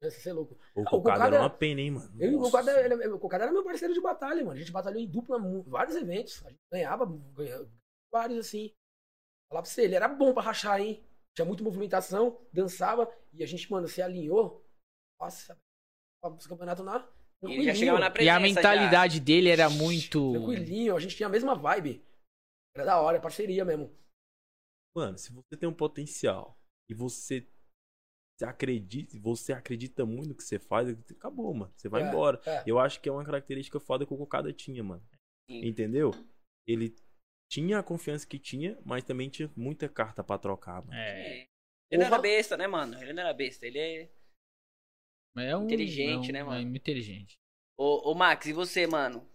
Você é louco. O o cocado Cocada- era uma pena, hein, mano. Eu o Cocada, Senhora. ele- o Cocada era meu parceiro de batalha, mano. A gente batalhou em dupla vários eventos. A gente ganhava, ganhava vários assim. Falar pra você, ele era bom pra rachar, hein? Tinha muita movimentação, dançava e a gente, mano, se alinhou. Nossa, pra esse campeonato na. E ele já chegava na E a mentalidade dele era muito. Tranquilinho, a gente tinha a mesma vibe. Era da hora, é parceria mesmo. Mano, se você tem um potencial e você se acredita, você acredita muito no que você faz, acabou, mano. Você vai É, embora. é. Eu acho que é uma característica foda que o Cocada tinha, mano. Sim. Entendeu? Ele tinha a confiança que tinha, mas também tinha muita carta pra trocar, mano. É. Ele não era besta, né, mano? Ele não era besta. Ele é. é um, Inteligente, é um- né, mano? É muito inteligente. Ô, ô, Max, e você, mano?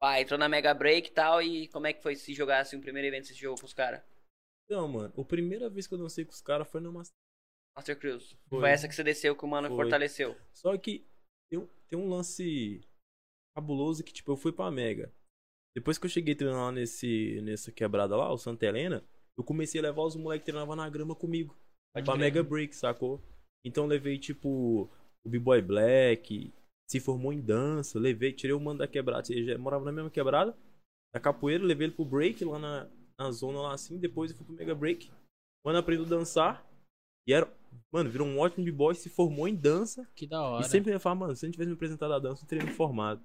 Pai, entrou na Mega Break e tal. E como é que foi se jogar assim, o primeiro evento que você jogou com os caras? Então, mano, a primeira vez que eu dancei com os caras foi no Master. Master Cruise. Foi. Foi. essa que você desceu que o mano Foi. fortaleceu. Só que tem, um- tem um lance cabuloso que, tipo, eu fui pra Mega. Depois que eu cheguei treinando lá nesse, nessa quebrada lá, o Santa Helena, eu comecei a levar os moleques que treinavam na grama comigo. Pode pra. Mega Break, sacou? Então levei, tipo, o B-Boy Black, se formou em dança, levei, tirei o mano da quebrada, ele já morava na mesma quebrada, na capoeira, levei ele pro break lá na, na zona lá assim, depois eu fui pro Mega Break. Mano, aprendeu a dançar. E era, mano, virou um ótimo B-Boy, se formou em dança. Que da hora. E sempre ia falar, mano, se a gente tivesse me apresentado a dança, eu teria me formado.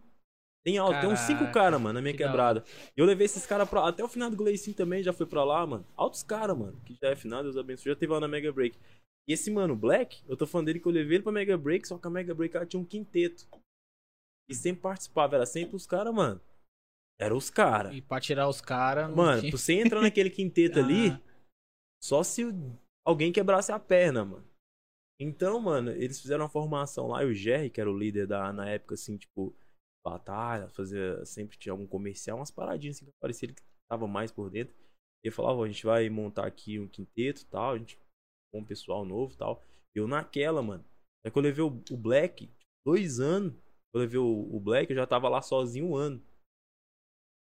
Tem alto, tem uns cinco caras, mano, na minha que da quebrada. E eu levei esses caras pra. Até o final do Gleicinho também já foi pra lá, mano. Altos caras, mano. Que já é final, Deus abençoe. Já teve lá na Mega Break. E esse, mano, Black, eu tô falando dele que eu levei ele pra Mega Break, só que a Mega Break ela tinha um quinteto. E sempre participava, era sempre os caras, mano. Era os caras. E pra tirar os caras. Mano, pra você entrar naquele quinteto *laughs* ali, Ah. só se alguém quebrasse a perna, mano. Então, mano, eles fizeram uma formação lá, e o Jerry, que era o líder da, na época, assim, tipo, batalha, fazia, sempre tinha algum comercial, umas paradinhas assim, que parecia que tava mais por dentro. Ele falava, a gente vai montar aqui um quinteto tal, a gente com um pessoal novo tal. Eu naquela, mano. É que eu levei o, o Black, dois anos, eu levei o, o Black, eu já tava lá sozinho um ano.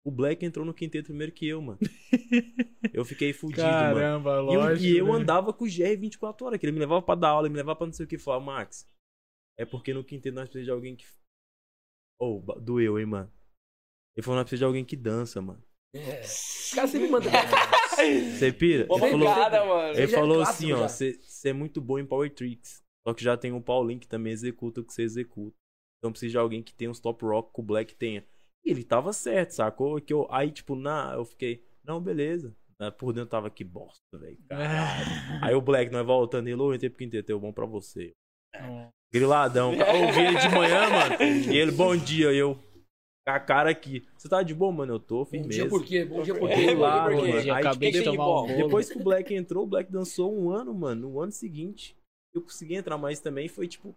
O Black entrou no quinteto primeiro que eu, mano. *laughs* Eu fiquei fudido, mano. Caramba, E eu, lógico. e eu né? andava com o GR 24 horas, que ele me levava pra dar aula, ele me levava pra não sei o que. Falava, Max, é porque no quinteto nós precisamos de alguém que. Ô, ba- doeu, hein, mano. Ele falou, nós precisamos de alguém que dança, mano. É. Os caras sempre mandam. *laughs* Você pira? Ele falou, mano. ele é falou clássico assim, ó, já. você é muito bom em Power Tricks. Só que já tem o Paulinho que também executa o que você executa. Então precisa de alguém que tenha uns top rock que o Black tenha. E ele tava certo, sacou? Que eu, aí, tipo, na, eu fiquei, não, beleza. Por dentro tava que bosta, velho. *laughs* Aí o Black, nós voltando, ele, ô, entrei pro quinteto, eu, bom pra você. Ó, Griladão. *laughs* Eu ouvi ele de manhã, mano. E ele, bom dia, eu. Com a cara aqui. Você tá de boa, mano? Eu tô, Bom firmeza. dia por quê? Bom dia por É, quê? lá, por quê? mano. Aí, acabei de tomar de um bom? bolo. Depois que o Black entrou, o Black dançou um ano, mano. No ano seguinte, eu consegui entrar, mas também foi tipo.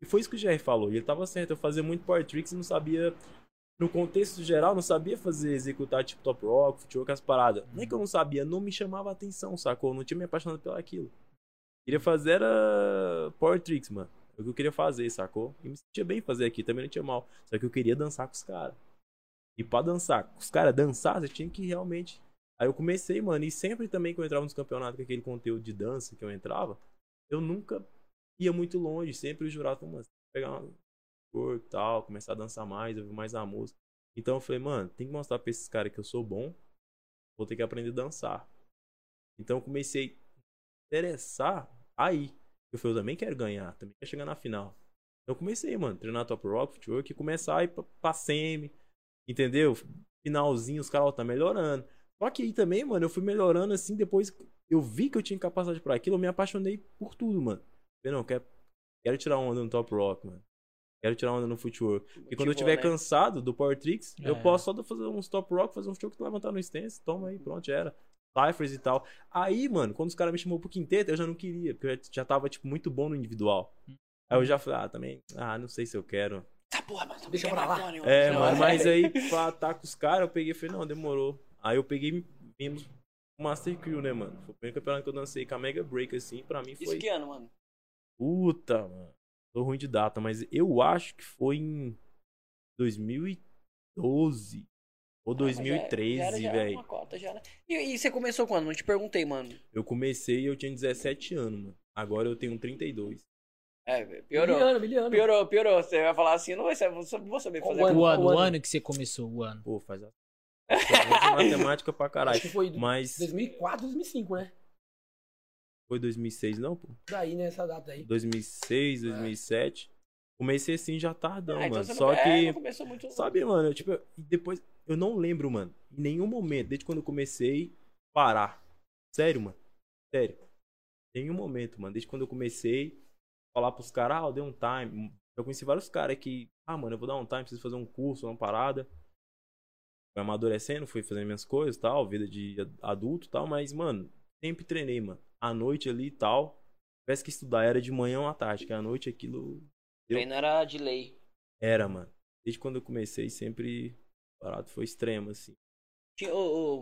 E foi isso que o GR falou. E ele tava certo. Eu fazia muito Power Tricks e não sabia. No contexto geral, não sabia fazer, executar tipo top rock, footwork, as paradas. Não é que eu não sabia, não me chamava atenção, sacou? Eu não tinha me apaixonado pelo aquilo. Queria fazer era Power Tricks, mano. O que eu queria fazer, sacou? E me sentia bem em fazer aqui, também não tinha mal. Só que eu queria dançar com os caras. E pra dançar com os caras, dançar, você tinha que realmente Aí eu comecei, mano, e sempre também que eu entrava nos campeonatos com aquele conteúdo de dança que eu entrava, eu nunca ia muito longe, sempre o jurado falou, mano, pegar uma cor e tal, começar a dançar mais, ouvir mais a música. Então eu falei, mano, tem que mostrar pra esses caras que eu sou bom, vou ter que aprender a dançar. Então eu comecei a interessar aí. Eu falei, eu também quero ganhar, também quero chegar na final. Então eu comecei, mano, treinar top rock, footwork e começar a ir pra, pra semi, entendeu? Finalzinho, os caras, ó, tá melhorando. Só que aí também, mano, eu fui melhorando assim, depois eu vi que eu tinha capacidade pra aquilo, eu me apaixonei por tudo, mano. Falei, não, quero, quero tirar onda no top rock, mano. Quero tirar onda no footwork. Porque quando eu estiver né? cansado do Power Tricks, eu É. posso só fazer uns top rock, fazer um show que levantar no stance, toma aí, pronto, já era. Cyphers e tal. Aí, mano, quando os caras me chamou pro quinteto, eu já não queria, porque eu já- tava, tipo, muito bom no individual. Aí eu já falei, ah, também, ah, não sei se eu quero. Tá, porra, mas tu Deixa pra lá. É, Não, mano, mas aí, *laughs* pra estar com os caras, eu peguei e falei, não, demorou. Aí eu peguei e vimos o Master Crew, né, mano? Foi o primeiro campeonato que eu dancei com a Mega Break, assim, pra mim Isso foi. que ano, mano? Puta, mano. Tô ruim de data, mas eu acho que foi em 2012 ou Ah, mas já- 2013, já era- já era velho. E, e você começou quando? Não te perguntei, mano. Eu comecei e eu tinha 17 anos, mano. Agora eu tenho 32. É, piorou. Miliano, miliano. Piorou, piorou. Você vai falar assim, não vai saber, vou vou saber Qual fazer. ano? O ano, o ano? que você começou, o ano. Pô, faz a. *laughs* matemática pra caralho. Acho que foi Mas 2004, 2005, né? foi 2006, não, pô? Daí, né? Essa data aí. 2006, 2007. Comecei assim já tardão, Ah, então mano. não- Só é, que. não começou muito. Sabe, mano, eu, tipo, e depois. Eu não lembro, mano. Em nenhum momento, desde quando eu comecei, parar. Sério, mano. Sério. Em nenhum momento, mano. Desde quando eu comecei, falar pros caras, ah, eu dei um time. Eu conheci vários caras que, ah, mano, eu vou dar um time, preciso fazer um curso, uma parada. Fui amadurecendo, fui fazendo minhas coisas e tal, vida de adulto e tal, mas, mano, sempre treinei, mano. À noite ali e tal. Tivesse que estudar, era de manhã ou à tarde, que à noite aquilo Treino era de lei. era, mano. Desde quando eu comecei, sempre barato foi extremo, assim. Tinha, ô,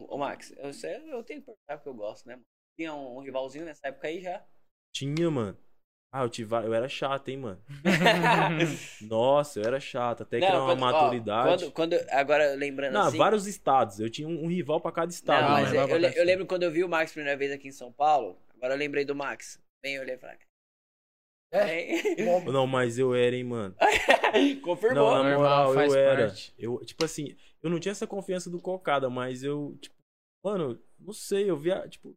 ô, ô, Max, eu, eu tenho que perguntar porque eu gosto, né, mano? Tinha um, um rivalzinho nessa época aí já. Tinha, mano. Ah, eu, tive, eu era chato, hein, mano. *laughs* Nossa, eu era chato. Até que era uma quando- ó, maturidade. quando, quando, agora lembrando Não, assim. vários estados. Eu tinha um, um rival pra cada estado. Não, Ah, mas eu, pra eu, eu lembro quando eu vi o Max a primeira vez aqui em São Paulo. Agora eu lembrei do Max. Bem, eu olhei e falei. É. É. Não, mas eu era, hein, mano. *laughs* *laughs* Confirmou. Não, na Normal, moral, faz eu era. parte. Eu, tipo assim, eu não tinha essa confiança do Cocada, mas eu, tipo, mano, não sei, eu via, tipo.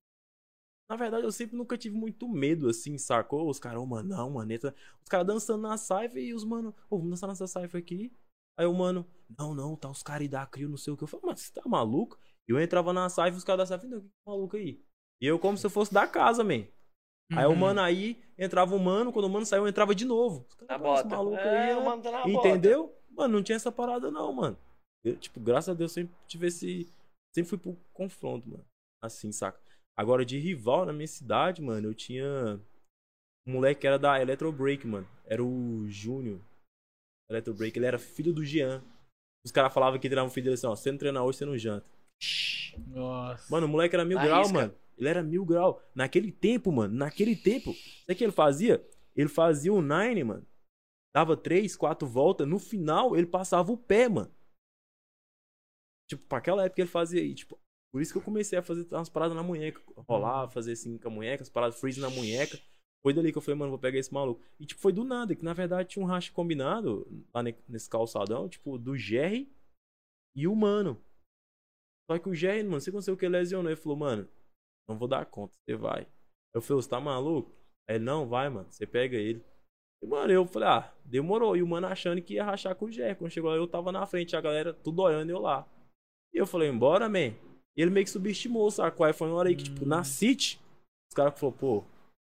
Na verdade, eu sempre nunca tive muito medo, assim, sacou? Os caras, ô, mano, não, maneta. Os caras dançando na saifa e os mano, ô, vamos dançar nessa saifa aqui. Aí o mano, não, não, tá os caras aí da Crio, não sei o que. Eu falei, mas você tá maluco? E eu entrava na saifa e os caras da saifa, não, que maluco aí? E eu como se eu fosse da casa, man. Aí o Uhum. mano aí, entrava o mano, quando o mano saiu, eu entrava de novo. Os caras, Na "Pô, esse bota. maluco é, aí, o mano tá na bota. Entendeu? Mano, não tinha essa parada não, mano. Eu, tipo, graças a Deus sempre tive esse. Sempre fui pro confronto, mano. Assim, saca? Agora, de rival na minha cidade, mano, eu tinha um moleque que era da Electro Break, mano. Era o Júnior. Electro Break, ele era filho do Jean. Os caras falavam que treinavam o filho dele assim, ó, você não treina hoje, você não janta. Nossa. Mano, o moleque era mil Arrisca. grau, mano. Ele era mil grau. Naquele tempo, mano, naquele tempo, sabe o que ele fazia? Ele fazia o nine, mano. Dava três, quatro voltas. No final, ele passava o pé, mano. Tipo, pra aquela época ele fazia aí, tipo. Por isso que eu comecei a fazer umas paradas na munheca. Rolar, fazer assim com a munheca, as paradas freeze na munheca. Foi dali que eu falei, mano, vou pegar esse maluco. E, tipo, foi do nada, que na verdade tinha um racha combinado lá ne- nesse calçadão, tipo, do Jerry e o Mano. Só que o Jerry, mano, você conseguiu que ele lesionou. Ele falou, mano, não vou dar conta, você vai. Eu falei, você tá maluco? Aí ele, não, vai, mano, você pega ele. E, mano, eu falei, ah, demorou. E o mano achando que ia rachar com o Jerry. Quando chegou lá, eu tava na frente, a galera tudo olhando eu lá. E eu falei, embora, man. E ele meio que subestimou, sacou? Aí foi uma hora aí que, tipo, na City, os caras falaram, pô,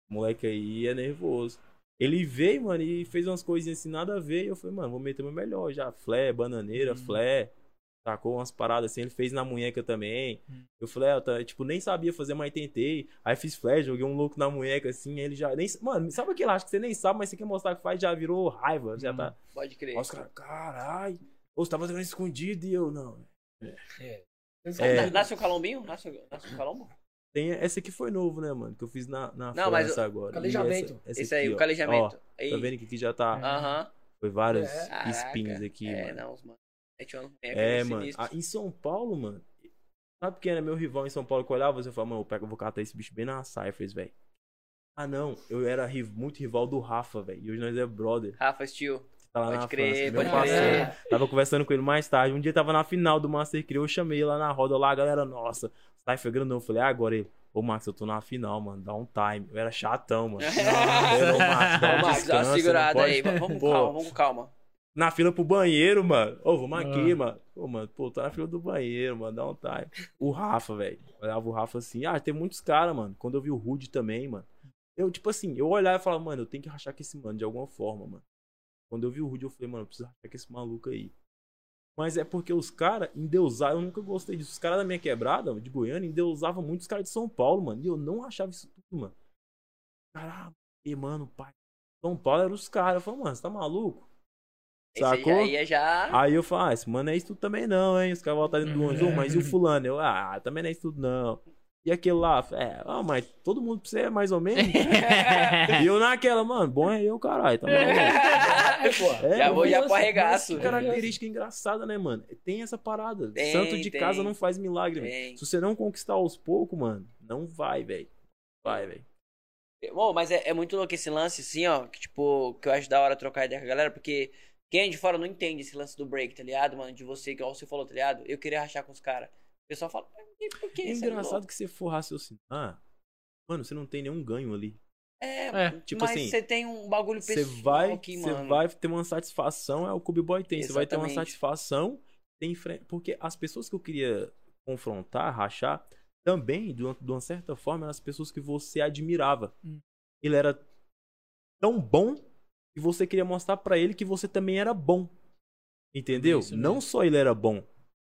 o moleque aí é nervoso. Ele veio, mano, e fez umas coisinhas assim, nada a ver. E eu falei, mano, vou meter meu melhor já. Flare, bananeira, Hum. flare. Sacou umas paradas assim, ele fez na munheca também. Hum. Eu falei, ah, eu tá, tipo, nem sabia fazer, mas tentei. Aí fiz flash, joguei um louco na munheca assim, ele já. Nem, mano, sabe aquilo? Acho que você nem sabe, mas você quer mostrar que faz, já virou raiva. Já Hum. tá. Pode crer. Aí os caras, caralho. Ô, Você tava jogando escondido e eu, não. É. É. Nasce o calombinho? Nasce, o- nasce o calombo? Tem, essa aqui foi novo, né, mano? Que eu fiz na, na Não, mas agora. Calejamento. essa- essa Esse aí, aqui, o ó. calejamento. Ó, Aí. tá vendo que aqui já tá. Aham. Foi vários É. Caraca. espinhos aqui, É, mano. não, os mano. É, mano. Ah, em São Paulo, mano. Sabe quem era meu rival em São Paulo que eu olhava? Você falava, mano, eu pego, eu vou catar esse bicho bem na Cyphers, velho. Ah, não. Eu era ri- muito rival do Rafa, velho. E hoje nós é brother. Rafa Steel. Tá lá Pode na crer, França. pode Meu parceiro. crer. Tava conversando com ele mais tarde. Um dia tava na final do Master Crio, eu chamei lá na roda lá, a galera, nossa, Cypher grandão. Eu falei, ah, agora ele. Ô, Max, eu tô na final, mano. Dá um time. Eu era chatão, mano. *laughs* Ô, Max, dá um Max, dá uma descanso, não segurada pode- aí. Vamos *laughs* com calma, vamos com calma. Na fila pro banheiro, mano. Ô, vamos aqui, Ah. mano. Pô, mano, pô, tô na fila do banheiro, mano. Dá um time. O Rafa, velho. Olhava o Rafa assim. Ah, tem muitos caras, mano. Quando eu vi o Rude também, mano. Eu, tipo assim, eu olhava e falava, mano, eu tenho que rachar com esse mano de alguma forma, mano. Quando eu vi o Rude, eu falei, mano, eu preciso rachar com esse maluco aí. Mas é porque os caras endeusaram, eu nunca gostei disso. Os caras da minha quebrada, de Goiânia, endeusavam muito os caras de São Paulo, mano. E eu não achava isso tudo, mano. Caralho, e, mano, pai. São Paulo era os caras. Eu falei, mano, você tá maluco? Esse aí Sacou? já. Aí eu falo, ah, esse mano é isso tudo também não, hein? Os caras voltaram dentro do ônibus, "Ô, mas e o fulano? Eu, ah, também não é isso tudo não. E aquele lá, é, ah, mas todo mundo pra você é mais ou menos. *laughs* e eu naquela, mano, bom é eu, caralho, tá? É, *laughs* Já vou já pro arregaço. Característica engraçada, né, mano? Tem essa parada. Tem, Santo de tem. casa não faz milagre, velho. Se você não conquistar aos poucos, mano, não vai, velho. Vai, velho. Bom, mas é, é muito louco esse lance, assim, ó. Que, tipo, que eu acho da hora trocar ideia com a galera, porque quem é de fora não entende esse lance do break, tá ligado, mano? De você, igual você falou, tá ligado? Eu queria rachar com os caras. O pessoal fala, "Mas por que? É Você engraçado louco?" que você for raciocinar, mano, você não tem nenhum ganho ali. É, É, tipo mas assim, você tem um bagulho Você pessoal vai, aqui, você mano. vai ter uma satisfação, é o que o B-Boy tem. Você vai ter uma Exatamente. satisfação, tem fre- porque as pessoas que eu queria confrontar, rachar, também, de uma, de uma certa forma, eram as pessoas que você admirava. Hum. Ele era tão bom que você queria mostrar pra ele que você também era bom. Entendeu? Isso Não só ele era bom.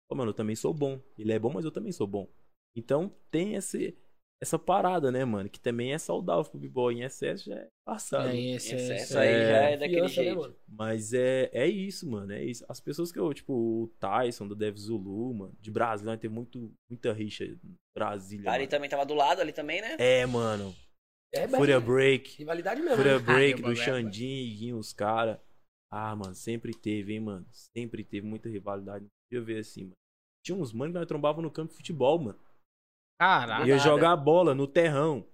Pô, mano, eu também sou bom. Ele é bom, mas eu também sou bom. Então tem esse, essa parada, né, mano? Que também é saudável pro B-Boy. Em excesso já é passado. É, esse, Esse, esse, essa aí é- já é daquele Fiança, né, jeito. mano? Mas é, é isso, mano. É isso. As pessoas que eu, tipo, o Tyson, do Dev Zulu, mano, de Brasília, teve muito, muita rixa em Brasília. Ali também tava do lado, ali também, né? É, mano. É, Fúria velho. Break. Rivalidade mesmo. Fúria né? Break do velho. Xandinho, os caras. Ah, mano, sempre teve, hein, mano. Sempre teve muita rivalidade. Não podia ver assim, mano. Tinha uns manos que nós trombava no campo de futebol, mano. Caraca. Ia jogar bola no terrão.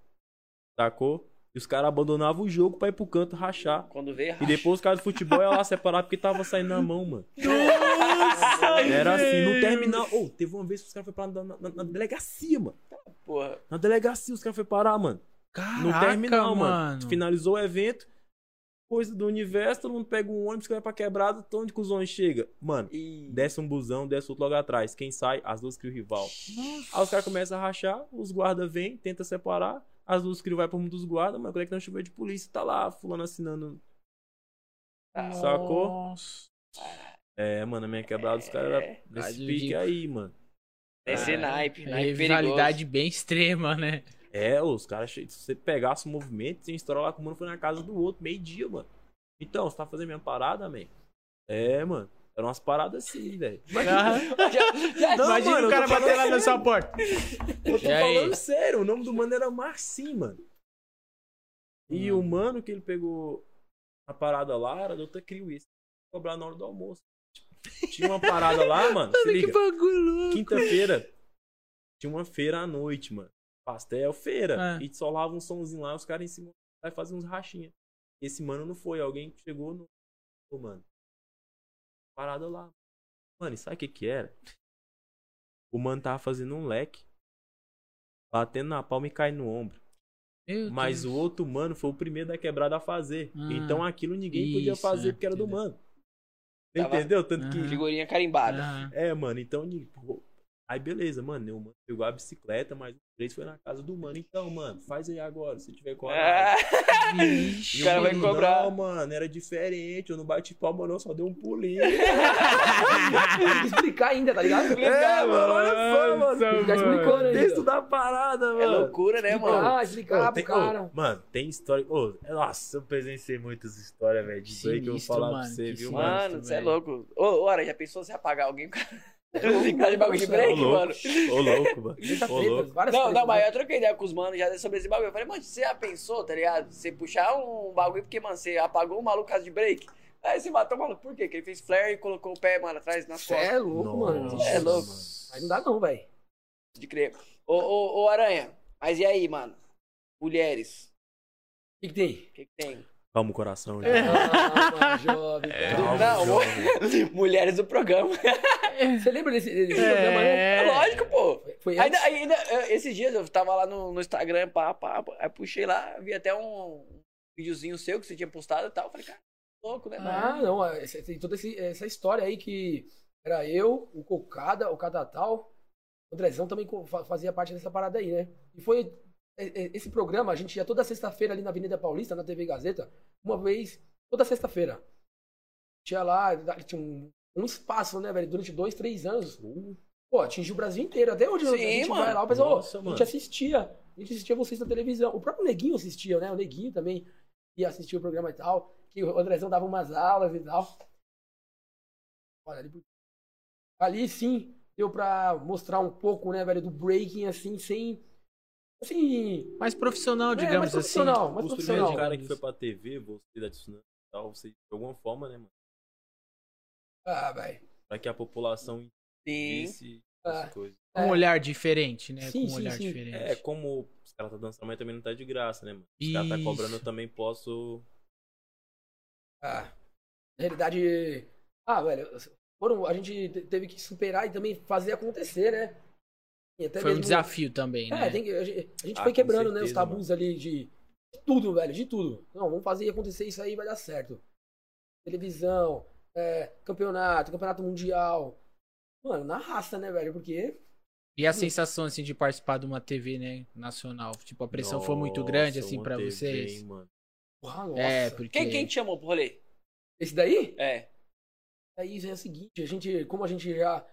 Sacou? E os caras abandonavam o jogo pra ir pro canto rachar. Quando vê, E depois os caras do futebol iam lá separar porque tava saindo na mão, mano. Era assim, no terminal. Ô, teve uma vez que os caras foram parar na, na- na delegacia, mano. porra. Na delegacia os caras foram parar, mano. No Caraca, terminal, mano. mano. Finalizou o evento. Coisa do universo, todo mundo pega um ônibus que vai pra quebrada, tão onde que os ônibus chega. Mano, E... desce um busão, desce outro logo atrás. Quem sai? As duas criam rival. Aí os caras começam a rachar, os guardas vêm, tenta separar. As duas criam vai pro mundo dos guardas, mas quando é que não choveu de polícia? Tá lá, fulano assinando. Sacou? Nossa. É, mano, a minha quebrada, os caras É, tá pique aí, mano. Esse É, naipe, É naipe rivalidade perigoso. bem extrema, né? É, os caras, se você pegasse o movimento, você estoura lá com o mano, foi na casa do outro, meio-dia, mano. Então, você tá fazendo minha parada, man? É, mano. Eram umas paradas assim, velho. *laughs* Imagina mano, o cara bater lá falando na sua porta. *laughs* Eu tô E aí? falando sério, o nome do mano era Marcinho, mano. E Hum. o mano que ele pegou a parada lá era do outra Crio isso. Cobrar na hora do almoço. Tinha uma parada lá, mano. *laughs* Se Que bagulho louco. Quinta-feira. Tinha uma feira à noite, mano. Pastel, feira. É. E solava um somzinho lá, os caras em cima vai fazer uns rachinha. Esse mano não foi, alguém chegou no. Ô, mano. Parada lá. Mano, e sabe o que que era? O mano tava fazendo um leque. Batendo na palma e caindo no ombro. Meu Mas Deus. o outro mano foi o primeiro da quebrada a fazer. Ah, então aquilo ninguém podia isso, fazer é, porque era do entendeu. mano. Entendeu? Tanto que. Figurinha carimbada. É, mano, então. tipo, Aí beleza, mano. O mano pegou a bicicleta, mas o três foi na casa do mano. Então, mano, faz aí agora, se tiver coragem. Ah. O cara vai mano, cobrar. Não, mano, era diferente. Eu não bati palma, não, só dei um pulinho. *laughs* Tem que explicar ainda, tá ligado? é, mano, olha só, mano. Já explicou, né? Texto da parada, mano. é loucura, né, mano? Ah, explicar pro cara. ô, mano, tem história. Ô, nossa, eu presenciei muitas histórias, velho. De break que eu vou falar pra mano, você, que viu, mano? Mano, você é louco. Ô, ora, já pensou se apagar alguém? Causa de bagulho de Ô, break, Ô, louco, mano? Ô, louco, mano. *laughs* Muita Ô, louco. Não, não, mas né? eu troquei ideia com os manos já sobre esse bagulho. Eu falei, mano, você já pensou, tá ligado? Você puxar um bagulho porque, mano, você apagou um maluco por causa de break. Aí você matou o maluco por quê? Porque ele fez flare e colocou o pé, mano, atrás nas Cê costas. é louco, mano. Nossa, Cê é louco. mano. Aí não dá não, velho. De crer. Ô, ô, ô, Aranha, mas e aí, mano? Mulheres, O que, que tem? o que, que tem? Calma o coração, É. já. Ah, jovem. Calma, Não, jovem. *laughs* Mulheres do programa. Você lembra desse, desse programa, né? É lógico, pô. Foi? Ainda, ainda, eh, esses dias eu tava lá no, no Instagram, pá, pá, pá, aí puxei lá, vi até um videozinho seu que você tinha postado e tal. Falei, cara, louco, né, Ah, mano? não. é, Tem toda esse- essa história aí que era eu, o Cocada, o Catatal. O Andrezão também fazia parte dessa parada aí, né? E foi. É, é, Esse programa, a gente ia toda sexta-feira ali na Avenida Paulista, na TV Gazeta, uma vez, toda sexta-feira. Tinha lá, tinha um, um espaço, né, velho? Durante dois, três anos. Pô, atingiu o Brasil inteiro. Até hoje a Sim, gente mano. vai lá, o pessoal, Nossa, a mano. gente assistia. A gente assistia vocês na televisão. O próprio Neguinho assistia, né? O Neguinho também ia assistir o programa e tal. Que o Andrezão dava umas aulas e tal. Olha, ali, ali sim deu pra mostrar um pouco, né, velho, do breaking, assim, sem. Assim. Mais profissional, é, digamos mais profissional, mais Os primeiros profissional. caras que foi pra TV, você da Tsunami e tal, você, de alguma forma, né, mano? Ah, velho. Pra que a população entendesse Ah. as coisas. Com um olhar diferente, né? Sim, Com um sim, olhar sim. diferente. É, como os caras tá dançando, mas também não tá de graça, né, mano? Os caras tá cobrando, eu também posso. Ah, na realidade. Ah, velho. Foram, a gente te- teve que superar e também fazer acontecer, né? Até Foi um desafio também, né? É, tem que- a gente, a gente Ah, foi quebrando, né, os certeza, tabus ali de, de tudo, velho, de tudo. Não, vamos fazer acontecer isso aí vai dar certo. Televisão, é, campeonato, campeonato mundial. Mano, na raça, né, velho? Porque. E a sensação, assim, de participar de uma TV, né? Nacional. Tipo, a pressão foi muito grande, Nossa, assim, TV, vocês. mano. Porra, nossa. É, porque... Quem, quem te chamou pro rolê? Esse daí? É. Aí é o seguinte, a gente, como a gente já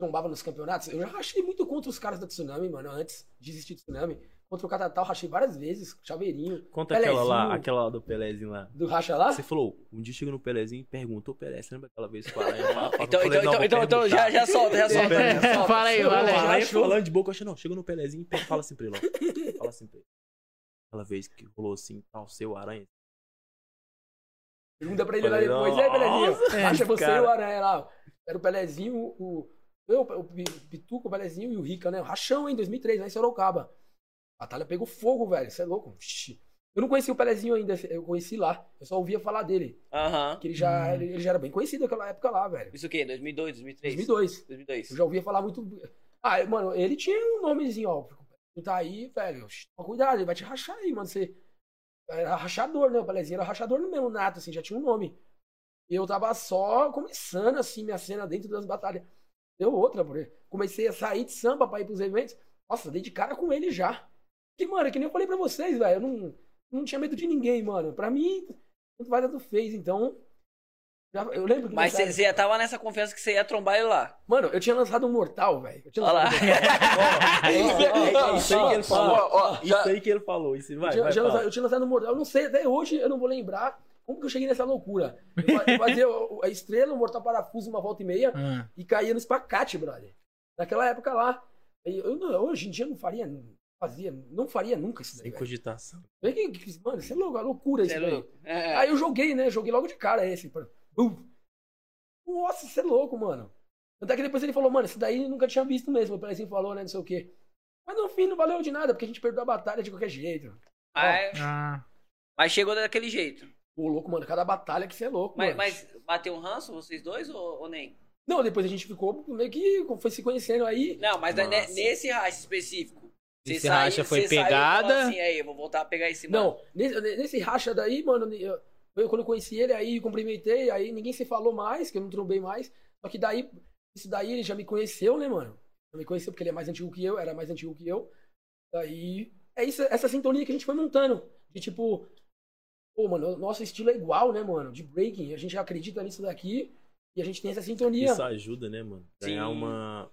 trombava nos campeonatos, eu já rachei muito contra os caras da Tsunami, mano, antes de existir Tsunami. Contra o Catatal, rachei várias vezes, chaveirinho. Conta aquela lá, Pelezinho. aquela lá do Pelezinho lá. Do racha lá? Você falou, um dia chega no Pelezinho e perguntou, Pelé, você lembra aquela vez que o Aranha fala- Então, falei, então, "Não, então, então, então já, perguntar." já solta, já solta. É. já solta. Fala aí, fala aí. O Aranha falando de boca, eu achei, não, chega no Pelezinho e fala assim pra ele, ó. Fala assim pra ele. Aquela vez que rolou assim, tal, seu Aranha. Pergunta pra ele lá Falei, depois, e aí, Pelezinho? "Nossa, Acha você cara." e o Aranha lá. Era o Pelezinho, o. Eu, o Pi- Pituco, o Pelezinho e o Rica, né? Rachão, hein, 2003, lá em Sorocaba. A batalha pegou fogo, velho. Você é louco. Eu não conheci o Pelezinho ainda, eu conheci lá. Eu só ouvia falar dele. Aham. Que ele já, Hum. ele, ele já era bem conhecido naquela época lá, velho. Isso o quê? 2002, 2003? 2002. 2002. Eu já ouvia falar muito. Ah, mano, ele tinha um nomezinho, ó. Tu tá aí, velho. Toma cuidado, ele vai te rachar aí, mano. Você. Era rachador, né? O Pelezinho era rachador no mesmo nato, assim, já tinha um nome. E eu tava só começando, assim, minha cena dentro das batalhas. Deu outra, porque comecei a sair de samba pra ir pros eventos. Nossa, dei de cara com ele já. Que, mano, é que nem eu falei pra vocês, velho. Eu não, não tinha medo de ninguém, mano. Pra mim, tanto vai tanto fez. Então, Já- Eu lembro que Mas você já tava nessa confiança que você ia trombar ele lá. Mano, eu tinha lançado um mortal, velho. Eu tinha Olha lá. isso, aí que ele falou. Isso aí que ele falou. Isso vai, Eu tinha, vai, eu tinha fala. lançado, eu tinha lançado um mortal. Eu não sei, até hoje eu não vou lembrar como que eu cheguei nessa loucura. Eu fa- eu fazia a estrela, o mortal parafuso, uma volta e meia Ah, e caía no espacate, brother. Naquela época lá. Eu, não- hoje em dia eu não faria, não fazia, não faria nunca isso daí. Sem velho. cogitação. Vê que- que- Mano, isso é louco, é loucura isso é daí. louco. É. Aí eu joguei, né? Joguei logo de cara esse. Bum. Nossa, você é louco, mano. Até que depois ele falou, mano, isso daí eu nunca tinha visto mesmo. O Pelezinho falou, né? Não sei o quê. Mas no fim não valeu de nada, porque a gente perdeu a batalha de qualquer jeito. Mas, ah, mas chegou daquele jeito. Pô, louco, mano. Cada batalha que você é louco, Mas, mano. mas bateu um ranço vocês dois ou, ou nem? Não, depois a gente ficou meio que foi se conhecendo aí. Não, mas Nossa. nesse racha específico. você Esse racha foi você saiu pegada? falou assim, aí, eu vou voltar a pegar esse mano. Não, nesse, nesse racha daí, mano, eu, eu quando eu conheci ele, aí cumprimentei, aí ninguém se falou mais, que eu não trombei mais. Só que daí, isso daí ele já me conheceu, né, mano? Já me conheceu porque ele é mais antigo que eu, era mais antigo que eu. Daí, é isso, essa sintonia que a gente foi montando. De tipo, pô, mano, nosso estilo é igual, né, mano? De breaking, a gente acredita nisso daqui e a gente tem essa sintonia. Isso ajuda, né, mano? Ganhar Sim. uma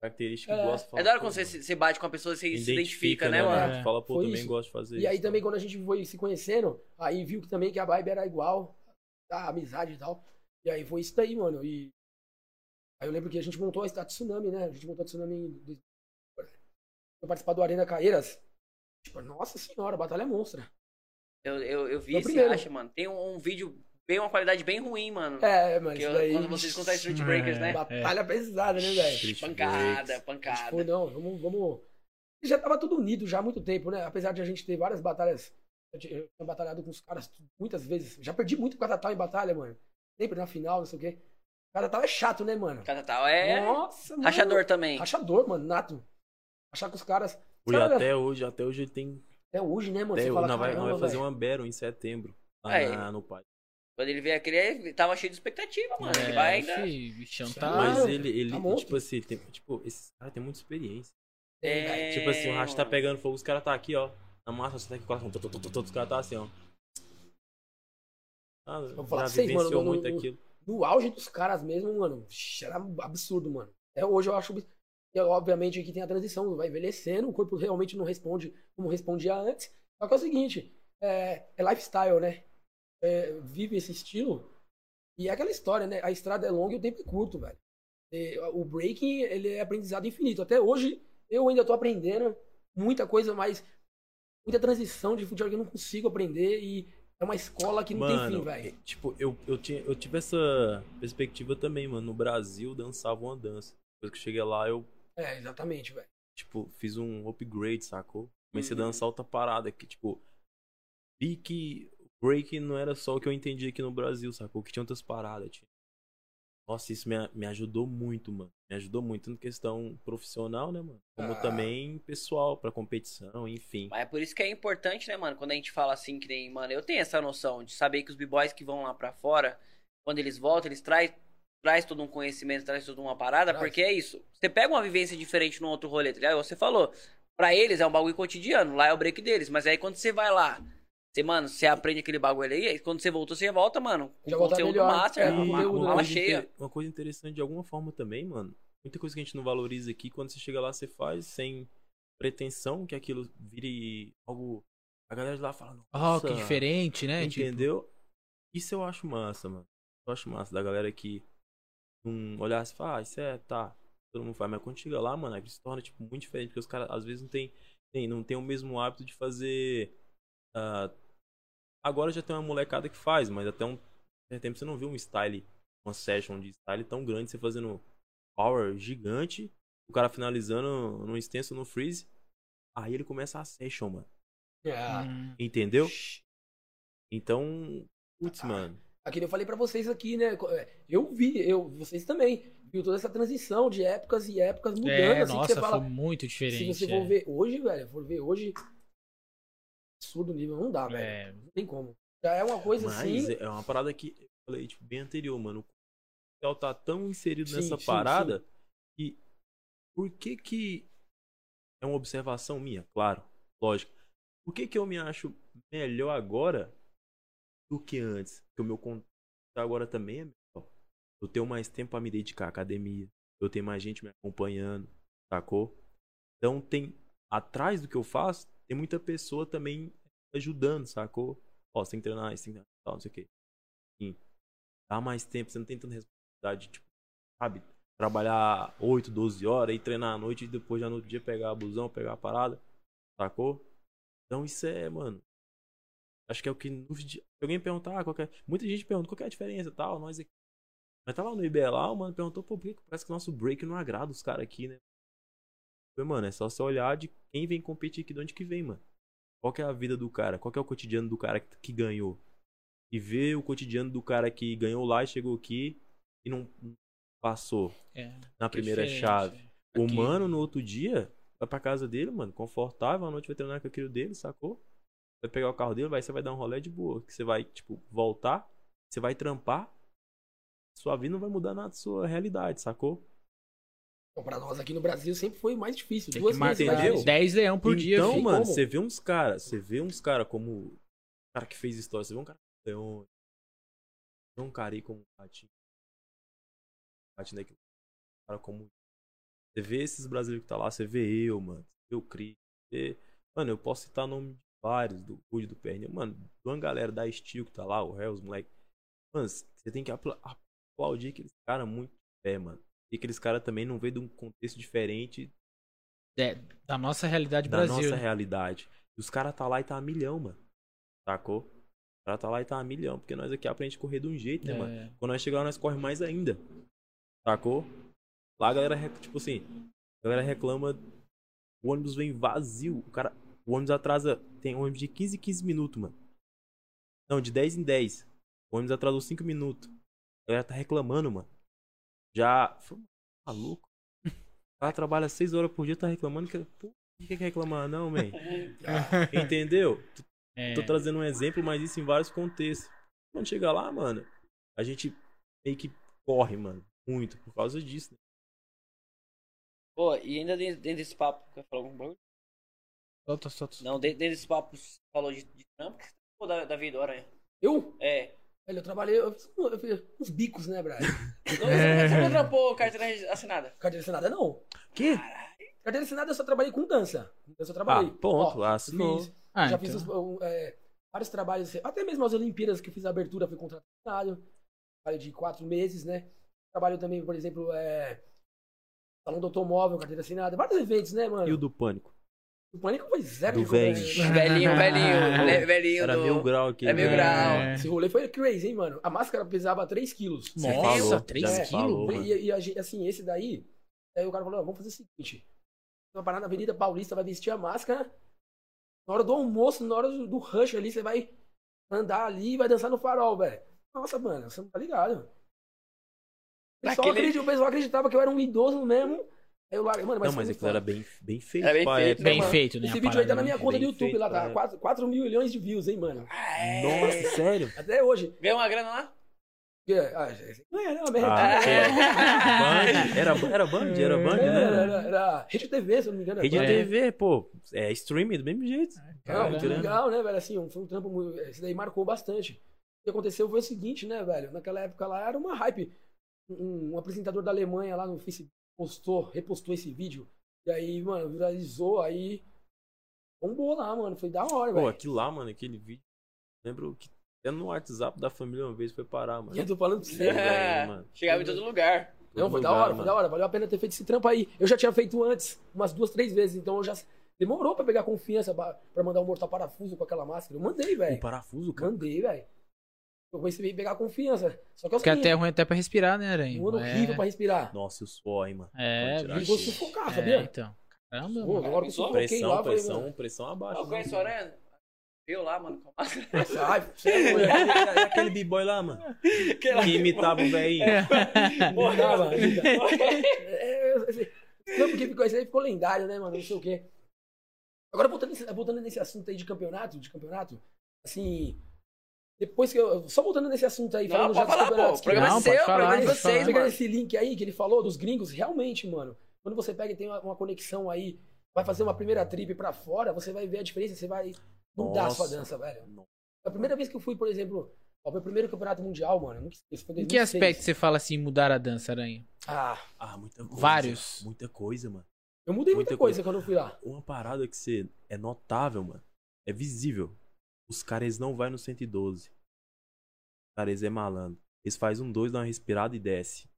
característica É. que gosta de falar. É da hora quando você, bate com a pessoa e você se identifica, né, né, mano? É. Fala, pô, Foi também isso. gosto de fazer E isso. aí também quando a gente foi se conhecendo, aí viu que também que a vibe era igual, a amizade e tal. E aí foi isso daí, mano. E aí eu lembro que a gente montou a Tsunami, né? A gente montou a Tsunami em 2000. Eu participar do Arena Caeiras. Tipo, nossa senhora, batalha monstra. Eu, eu, eu vi o esse racha, mano. Tem um, um vídeo bem, uma qualidade bem ruim, mano. É, isso eu- daí. quando vocês contam Street Breakers, né? Batalha pesada, né, velho? Pancada, Breaks. pancada. Tipo, não, vamos, vamos. Já tava tudo unido já há muito tempo, né? Apesar de a gente ter várias batalhas. Eu tinha batalhado com os caras muitas vezes. Já perdi muito com a Tatal em batalha, mano. Sempre na final, não sei o quê. O Tatal é chato, né, mano? Cada tal é Nossa, mano. rachador também. Rachador, mano, nato. Achar com os caras. E caras- até hoje, até hoje ele tem. Até hoje, né, mano? Até, Você fala, nós vai, caramba, vai fazer uma Battle em setembro. Lá É. na- no pai. Quando ele veio aquele, ele tava cheio de expectativa, mano. ele é, vai ainda. bichão tá. Mas Ah, ele, ele tá tipo assim, tem, tipo, esse cara tem muita experiência. É, Tipo assim, o Racha tá pegando fogo, os caras tá aqui, ó. Na massa, você tá aqui com o coração. Os caras tá assim, ó. Ah, Vou falar vocês, mano, no- muito no- aquilo. No auge dos caras mesmo, mano, era absurdo, mano. Até hoje eu acho. E, obviamente que tem a transição, vai envelhecendo, o corpo realmente não responde como respondia antes. Só que é o seguinte, é, é lifestyle, né? É, vive esse estilo. E é aquela história, né? A estrada é longa e o tempo é curto, velho. E, o breaking, ele é aprendizado infinito. Até hoje, eu ainda tô aprendendo muita coisa, mas muita transição de futebol que eu não consigo aprender e é uma escola que não tem fim, Mano, velho. tipo, eu, eu, tinha, eu tive essa perspectiva também, mano. No Brasil, dançava uma dança. Depois que eu cheguei lá, eu, É, exatamente, velho. tipo, fiz um upgrade, sacou? Comecei Uhum. a dançar outra parada que, tipo, vi que break não era só o que eu entendi aqui no Brasil, sacou? Que tinha outras paradas. Tinha... Nossa, isso me, me ajudou muito, mano. Me ajudou muito, tanto questão profissional, né, mano? Como Ah. também pessoal, pra competição, enfim. Mas é por isso que é importante, né, mano? Quando a gente fala assim, que nem, mano, eu tenho essa noção de saber que os b-boys que vão lá pra fora, quando eles voltam, eles traz, traz todo um conhecimento, traz toda uma parada, Traz. porque é isso. Você pega uma vivência diferente no outro rolê, tá ligado? Você falou, pra eles é um bagulho cotidiano, lá é o break deles, mas aí quando você vai lá, você, mano, você aprende aquele bagulho ali, aí quando você voltou, você volta, mano, com Já volta conteúdo melhor. master, É, uma, uma coisa cheia. inter- uma coisa interessante de alguma forma também, mano. Muita coisa que a gente não valoriza aqui, quando você chega lá, você faz sem pretensão que aquilo vire algo. A galera de lá fala, Ó, nossa, que diferente, né? Tipo, Entendeu? Isso eu acho massa, mano. Eu acho massa da galera que olhasse e fala, ah, isso é, tá. Todo mundo faz, mas quando chega lá, mano, aquilo se torna, tipo, muito diferente, porque os caras às vezes não tem, tem, não tem o mesmo hábito de fazer. ah, agora já tem uma molecada que faz, mas até um certo tempo você não viu um style, uma session de style tão grande, você fazendo power gigante, o cara finalizando no extenso no freeze. Aí ele começa a session, mano. É. hum, Entendeu? Então, putz, Ah, mano. Aqui eu falei pra vocês aqui, né? Eu vi, eu, vocês também, viu toda essa transição de épocas e épocas mudando, é, assim, nossa, que você fala. foi muito Se diferente. você é. for ver hoje, velho, for ver hoje, absurdo nível, não dá, velho. É, Não tem como. Já é uma coisa Mas assim. é uma parada que eu falei, tipo, bem anterior, mano. O tá tão inserido Sim, nessa sim, parada que por que que é uma observação minha, claro, lógico. Por que que eu me acho melhor agora do que antes? Que o meu con- agora também é melhor. Eu tenho mais tempo pra me dedicar à academia. Eu tenho mais gente me acompanhando, sacou? Então tem. Atrás do que eu faço, tem muita pessoa também ajudando, sacou? Ó, você tem que treinar isso, tem que treinar não sei o quê. Enfim, dá mais tempo, você não tem tanta responsabilidade, tipo, sabe? Trabalhar 8, 12 horas e treinar à noite e depois já no outro dia pegar a busão, pegar a parada, sacou? Então isso é, mano. Acho que é o que nos. alguém perguntar, ah, qual que é... muita gente pergunta qual é a diferença e tal, nós aqui. Mas tava lá no IBE lá, o mano perguntou, pô, por que parece que o nosso break não agrada os caras aqui, né? Falei, mano, é só você olhar de quem vem competir aqui, de onde que vem, mano. Qual que é a vida do cara? Qual que é o cotidiano do cara que, que ganhou? E ver o cotidiano do cara que ganhou lá e chegou aqui e não passou É, na primeira chave. O mano, no outro dia, vai pra casa dele, mano, confortável, à noite vai treinar com aquilo dele, sacou? Vai pegar o carro dele, vai, você vai dar um rolê de boa. Que você vai, tipo, voltar, você vai trampar, sua vida não vai mudar nada da sua realidade, sacou? Então, pra nós aqui no Brasil sempre foi mais difícil. Tem Duas vezes entendeu? difícil. 10 leão por dia, então, mano, como? você vê uns caras, você vê uns caras como o cara que fez história, você vê um cara como o Leon, vê um cara aí como o Ratinho, Ratinho daqui, um cara como você vê esses brasileiros que tá lá, você vê eu, mano, você vê o Cris, você vê... mano, eu posso citar nome de vários, do Rude, do Pernil, mano, de uma galera da Steel que tá lá, o Hell, os moleque, mano, você tem que apla- aplaudir aqueles caras muito pé, mano, e aqueles caras também não veio de um contexto diferente É, da nossa realidade da Brasil. nossa né? realidade. E os caras tá lá e tá a milhão, mano. Sacou? Os caras tá lá e tá a milhão. Porque nós aqui aprendemos a correr de um jeito, né, mano? É, Quando nós chegar lá, nós corre mais ainda. Sacou? Lá a galera, tipo assim, a galera reclama. O ônibus vem vazio. O cara. O ônibus atrasa. Tem ônibus de 15 em 15 minutos, mano. Não, de 10 em 10. O ônibus atrasou 5 minutos. A galera tá reclamando, mano. Já. Maluco. O cara trabalha 6 horas por dia, tá reclamando que. Pô, por que quer reclamar, não, man? *laughs* Entendeu? é. Tô trazendo um exemplo, mas isso em vários contextos. Quando chega lá, mano, a gente meio que corre, mano. Muito por causa disso. Né? Pô, e ainda dentro, dentro desse papo, quer falar algum bagulho? Solta, solta. Não, dentro, dentro desse papo, você falou de, de trampo, que você falou da, da vida, olha. Eu? É. Velho, eu trabalhei. Eu fiz, eu fiz uns bicos, né, Brian? *laughs* Não, você, você não trampou carteira assinada? Carteira assinada não. Que? Carteira assinada eu só trabalhei com dança. Dança eu trabalhei. Ah, ponto, Ó, assinou. fiz- Ah, já então. fiz os- um, é, vários trabalhos, até mesmo as Olimpíadas que eu fiz a abertura, fui contratado. Trabalho de quatro meses, né? Trabalho também, por exemplo, é, salão do automóvel, carteira assinada, vários eventos, né, mano? E o do pânico? O Pânico foi zero Do de conversa. Velhinho, velhinho, *laughs* né, velhinho Era do... mil grau aqui. É mil né? grau. É. Esse rolê foi crazy, hein, mano? A máscara pesava 3 quilos. Nossa, falou, 3 já me quilos? mano. E, e a gente- assim, esse daí, aí o cara falou, vamos fazer o seguinte. Você vai parar na Avenida Paulista, vai vestir a máscara. Na hora do almoço, na hora do, do rush ali, você vai andar ali e vai dançar no farol, velho. Nossa, mano, você não tá ligado. O pessoal, Daquele- acredita- o pessoal acreditava que eu era um idoso mesmo. Aí eu larguei, mano, mas Não, mas aquilo era bem, bem feito. Era bem pra feito. Bem mano. feito, né? Esse a vídeo aí tá na minha né? conta do YouTube, feito lá tá. época. 4, 4 milhões de views, hein, mano. Ah, é. Nossa, *laughs* sério? Até hoje. Ganhou uma grana lá? É, ah, não é, não, merda. Ah, É. Band? Era, era Band? Era Band, Era, né? era, era Rede TV, se eu não me engano. Rede era. TV, pô. É streaming do mesmo jeito. Não, Caramba. muito legal, né, velho? Assim, foi um trampo muito. Esse daí marcou bastante. O que aconteceu foi o seguinte, né, velho? Naquela época lá era uma hype. Um, um apresentador da Alemanha lá no Facebook postou, repostou esse vídeo. E aí, mano, viralizou, aí. Bombou lá, mano. Foi da hora, Pô, velho. aquilo lá, mano, aquele vídeo. Lembro que até no WhatsApp da família uma vez foi parar, mano. E eu tô falando pra você. É, mano. Chegava em todo lugar. Não, foi da lugar, hora, foi mano. da hora. Valeu a pena ter feito esse trampo aí. Eu já tinha feito antes, umas duas, três vezes, então eu já. Demorou pra pegar confiança pra, pra mandar um mortal parafuso com aquela máscara. Eu mandei, velho. parafuso, cara. Mandei, velho. Eu comecei a pegar confiança. Só que é o Porque seguinte, até é ruim até pra respirar, né, Aranha? um ano horrível pra respirar. Nossa, o suor, hein, mano. É, vou sufocar, É, sabia? então. Caramba, Pô, mano. agora que eu sufoquei Pressão, lá, falei, pressão, mano, pressão abaixo. Eu conheço o Aranha. Eu lá, mano, com. Ai, você é doido. E aquele b-boy lá, mano. Que imitava o velhinho. Não dava, não. É, Não, porque ficou, esse aí ficou lendário, né, mano? Não sei o quê. Agora, voltando nesse, voltando nesse assunto aí de campeonato, de campeonato, assim. Depois que eu. Só voltando nesse assunto aí, Não, falando já pode dos falar, pô. campeonatos. O programa Não, é seu, o programa falar, é de vocês, falar. Pegando esse link aí que ele falou dos gringos, realmente, mano, quando você pega e tem uma, uma conexão aí, vai fazer uma primeira trip pra fora, você vai ver a diferença, você vai mudar a sua dança, velho. Não. A primeira vez que eu fui, por exemplo, Ó, meu primeiro campeonato mundial, mano, eu nunca esqueço. Foi Em 2006. que aspecto você fala assim, mudar a dança, Aranha? Ah, Ah, muita coisa. Vários. Muita coisa, mano. eu mudei muita, Muita coisa, quando eu fui lá. Uma parada que você é notável, mano. É visível. Os caras não vai no 112. Os caras é malandro. Eles fazem um dois, dá uma respirada e desce.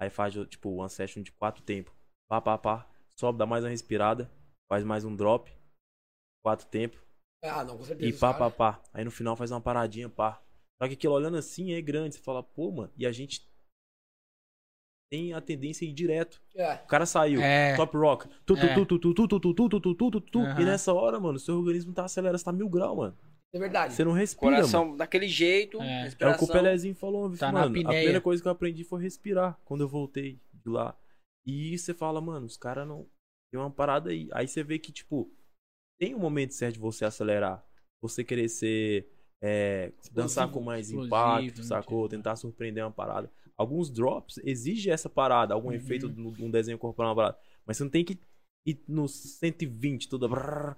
Aí faz, tipo, uma session de quatro tempos. Pá, pá, pá. Sobe, dá mais uma respirada. Faz mais um drop. Quatro tempos. Ah, não, com certeza. E pá, pá, pá. Aí no final faz uma paradinha, pá. Só que aquilo olhando assim é grande. Você fala, pô, mano. E a gente tem a tendência a ir direto. É. O cara saiu. É. Top rock. Tu, tu, É. tu, tu, tu, tu, tu, tu, tu, tu, tu, tu, tu, tu. E nessa hora, mano, seu organismo tá acelerando, você tá mil graus, mano. É verdade. Você não respira, Coração mano. daquele jeito, É. É o que o Pelezinho falou, Tá na mano. A primeira coisa que eu aprendi foi respirar quando eu voltei de lá. E você fala, mano, os caras não. Tem uma parada aí. Aí você vê que, tipo, tem um momento certo de você acelerar. Você querer ser. é, dançar com mais impacto, né, sacou? tipo. Tentar surpreender uma parada. Alguns drops exigem essa parada, algum Uhum. efeito no- num desenho corporal, uma parada. Mas você não tem que ir no 120, toda. brrr,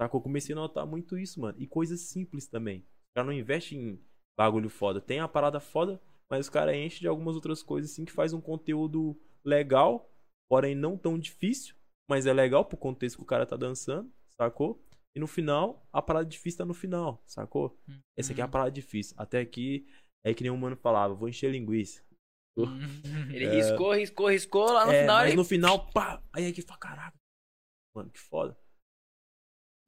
Sacou? Eu comecei a notar muito isso, mano. E coisas simples também. O cara não investe em bagulho foda. Tem a parada foda, mas os caras enchem de algumas outras coisas assim que faz um conteúdo legal, porém não tão difícil, mas é legal pro contexto que o cara tá dançando, sacou? E no final, a parada difícil tá no final, sacou? Essa aqui é a parada difícil. Até aqui, é que nem o mano falava, vou encher linguiça. Ele riscou, riscou, riscou, lá no é, final mas ele... no final, pá! Aí aqui fala, caraca. Mano, que foda.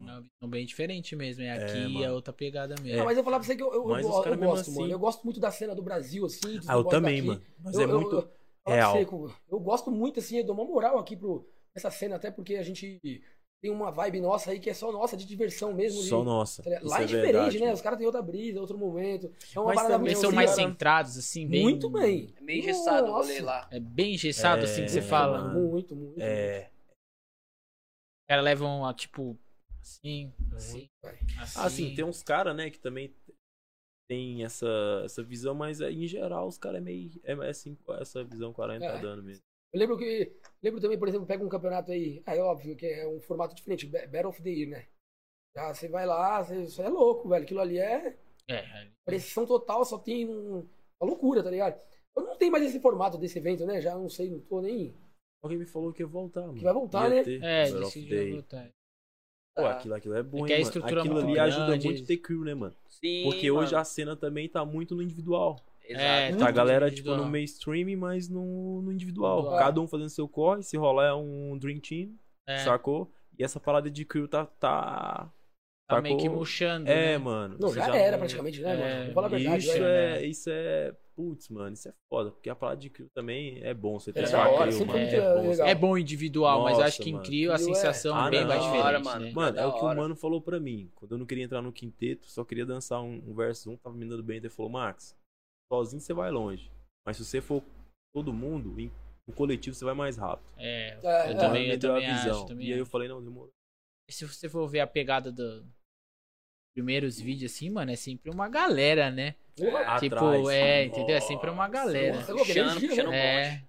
É uma visão bem diferente mesmo. É É, aqui é outra pegada mesmo. mas eu vou falar pra você que eu, eu, eu, eu gosto, assim- mano. Eu gosto muito da cena do Brasil, assim. Ah, eu também, daqui. mano. Mas eu, é eu- muito real. você, eu, gosto muito, assim, eu dou uma moral aqui pro, essa cena, até porque a gente tem uma vibe nossa aí que é só nossa, de diversão mesmo. de- Só nossa. tá Lá é, é diferente, verdade, né? mano. Os caras têm outra brisa, outro momento. É uma Mas parada também são mais assim, centrados, assim, bem. Muito bem. É meio engessado o rolê lá. É bem engessado, assim, que você É, fala. mano. Muito, muito. É. Os caras levam a, tipo, assim, assim, assim. Assim, tem uns caras, né, que também tem essa, essa visão, mas é, em geral os caras é meio. É, é assim, essa visão que o Aranha tá É. dando mesmo. Eu lembro que. Lembro também, por exemplo, pega um campeonato aí. É óbvio que é um formato diferente, Ba- Battle of the Year, né? Já você vai lá, você, você é louco, velho. Aquilo ali é É, pressão total, só tem um, uma loucura, tá ligado? Eu não tenho mais esse formato desse evento, né? Já não sei, não tô nem. Alguém me falou que ia voltar, mano. Que vai voltar, Ia né? ter é, disse que voltar. Pô, Tá. aquilo, aquilo é bom, É hein, a mano? estrutura Aquilo ali ajuda grande. muito ter crew, né, mano? Sim, Porque hoje mano. a cena também tá muito no individual. Exato. É, Tá a galera, tipo, no mainstream, mas no, no individual. Individual. Cada um fazendo seu corre, se rolar é um Dream Team, É, sacou? E essa parada de crew tá. tá... tá meio que murchando. É, né? mano. Não, você já era não- praticamente, né, É, mano? Vou falar a verdade, Isso é, isso é. Putz, mano, isso é foda. Porque a parada de crew também é bom. Você ter É sua hora, sempre mano. É bom. É bom individual, mas Nossa, acho que em. Crio a Crio é- sensação Ah, é bem não. mais diferente, hora, mano. né? Mano, é o que o mano falou pra mim. Quando eu não queria entrar no quinteto, só queria dançar um, um verso 1, tava me dando bem. Ele falou, Max, sozinho você vai longe. Mas se você for todo mundo, em- no coletivo você vai mais rápido. É, É, eu é. também, eu deu a também visão. acho. Também e aí eu falei, não, demorou. E se você for ver a pegada dos primeiros vídeos assim, mano, é sempre uma galera, né? Porra, tipo, Atrás. é, entendeu? É sempre uma galera. Nossa, Puxando, puxando né? É,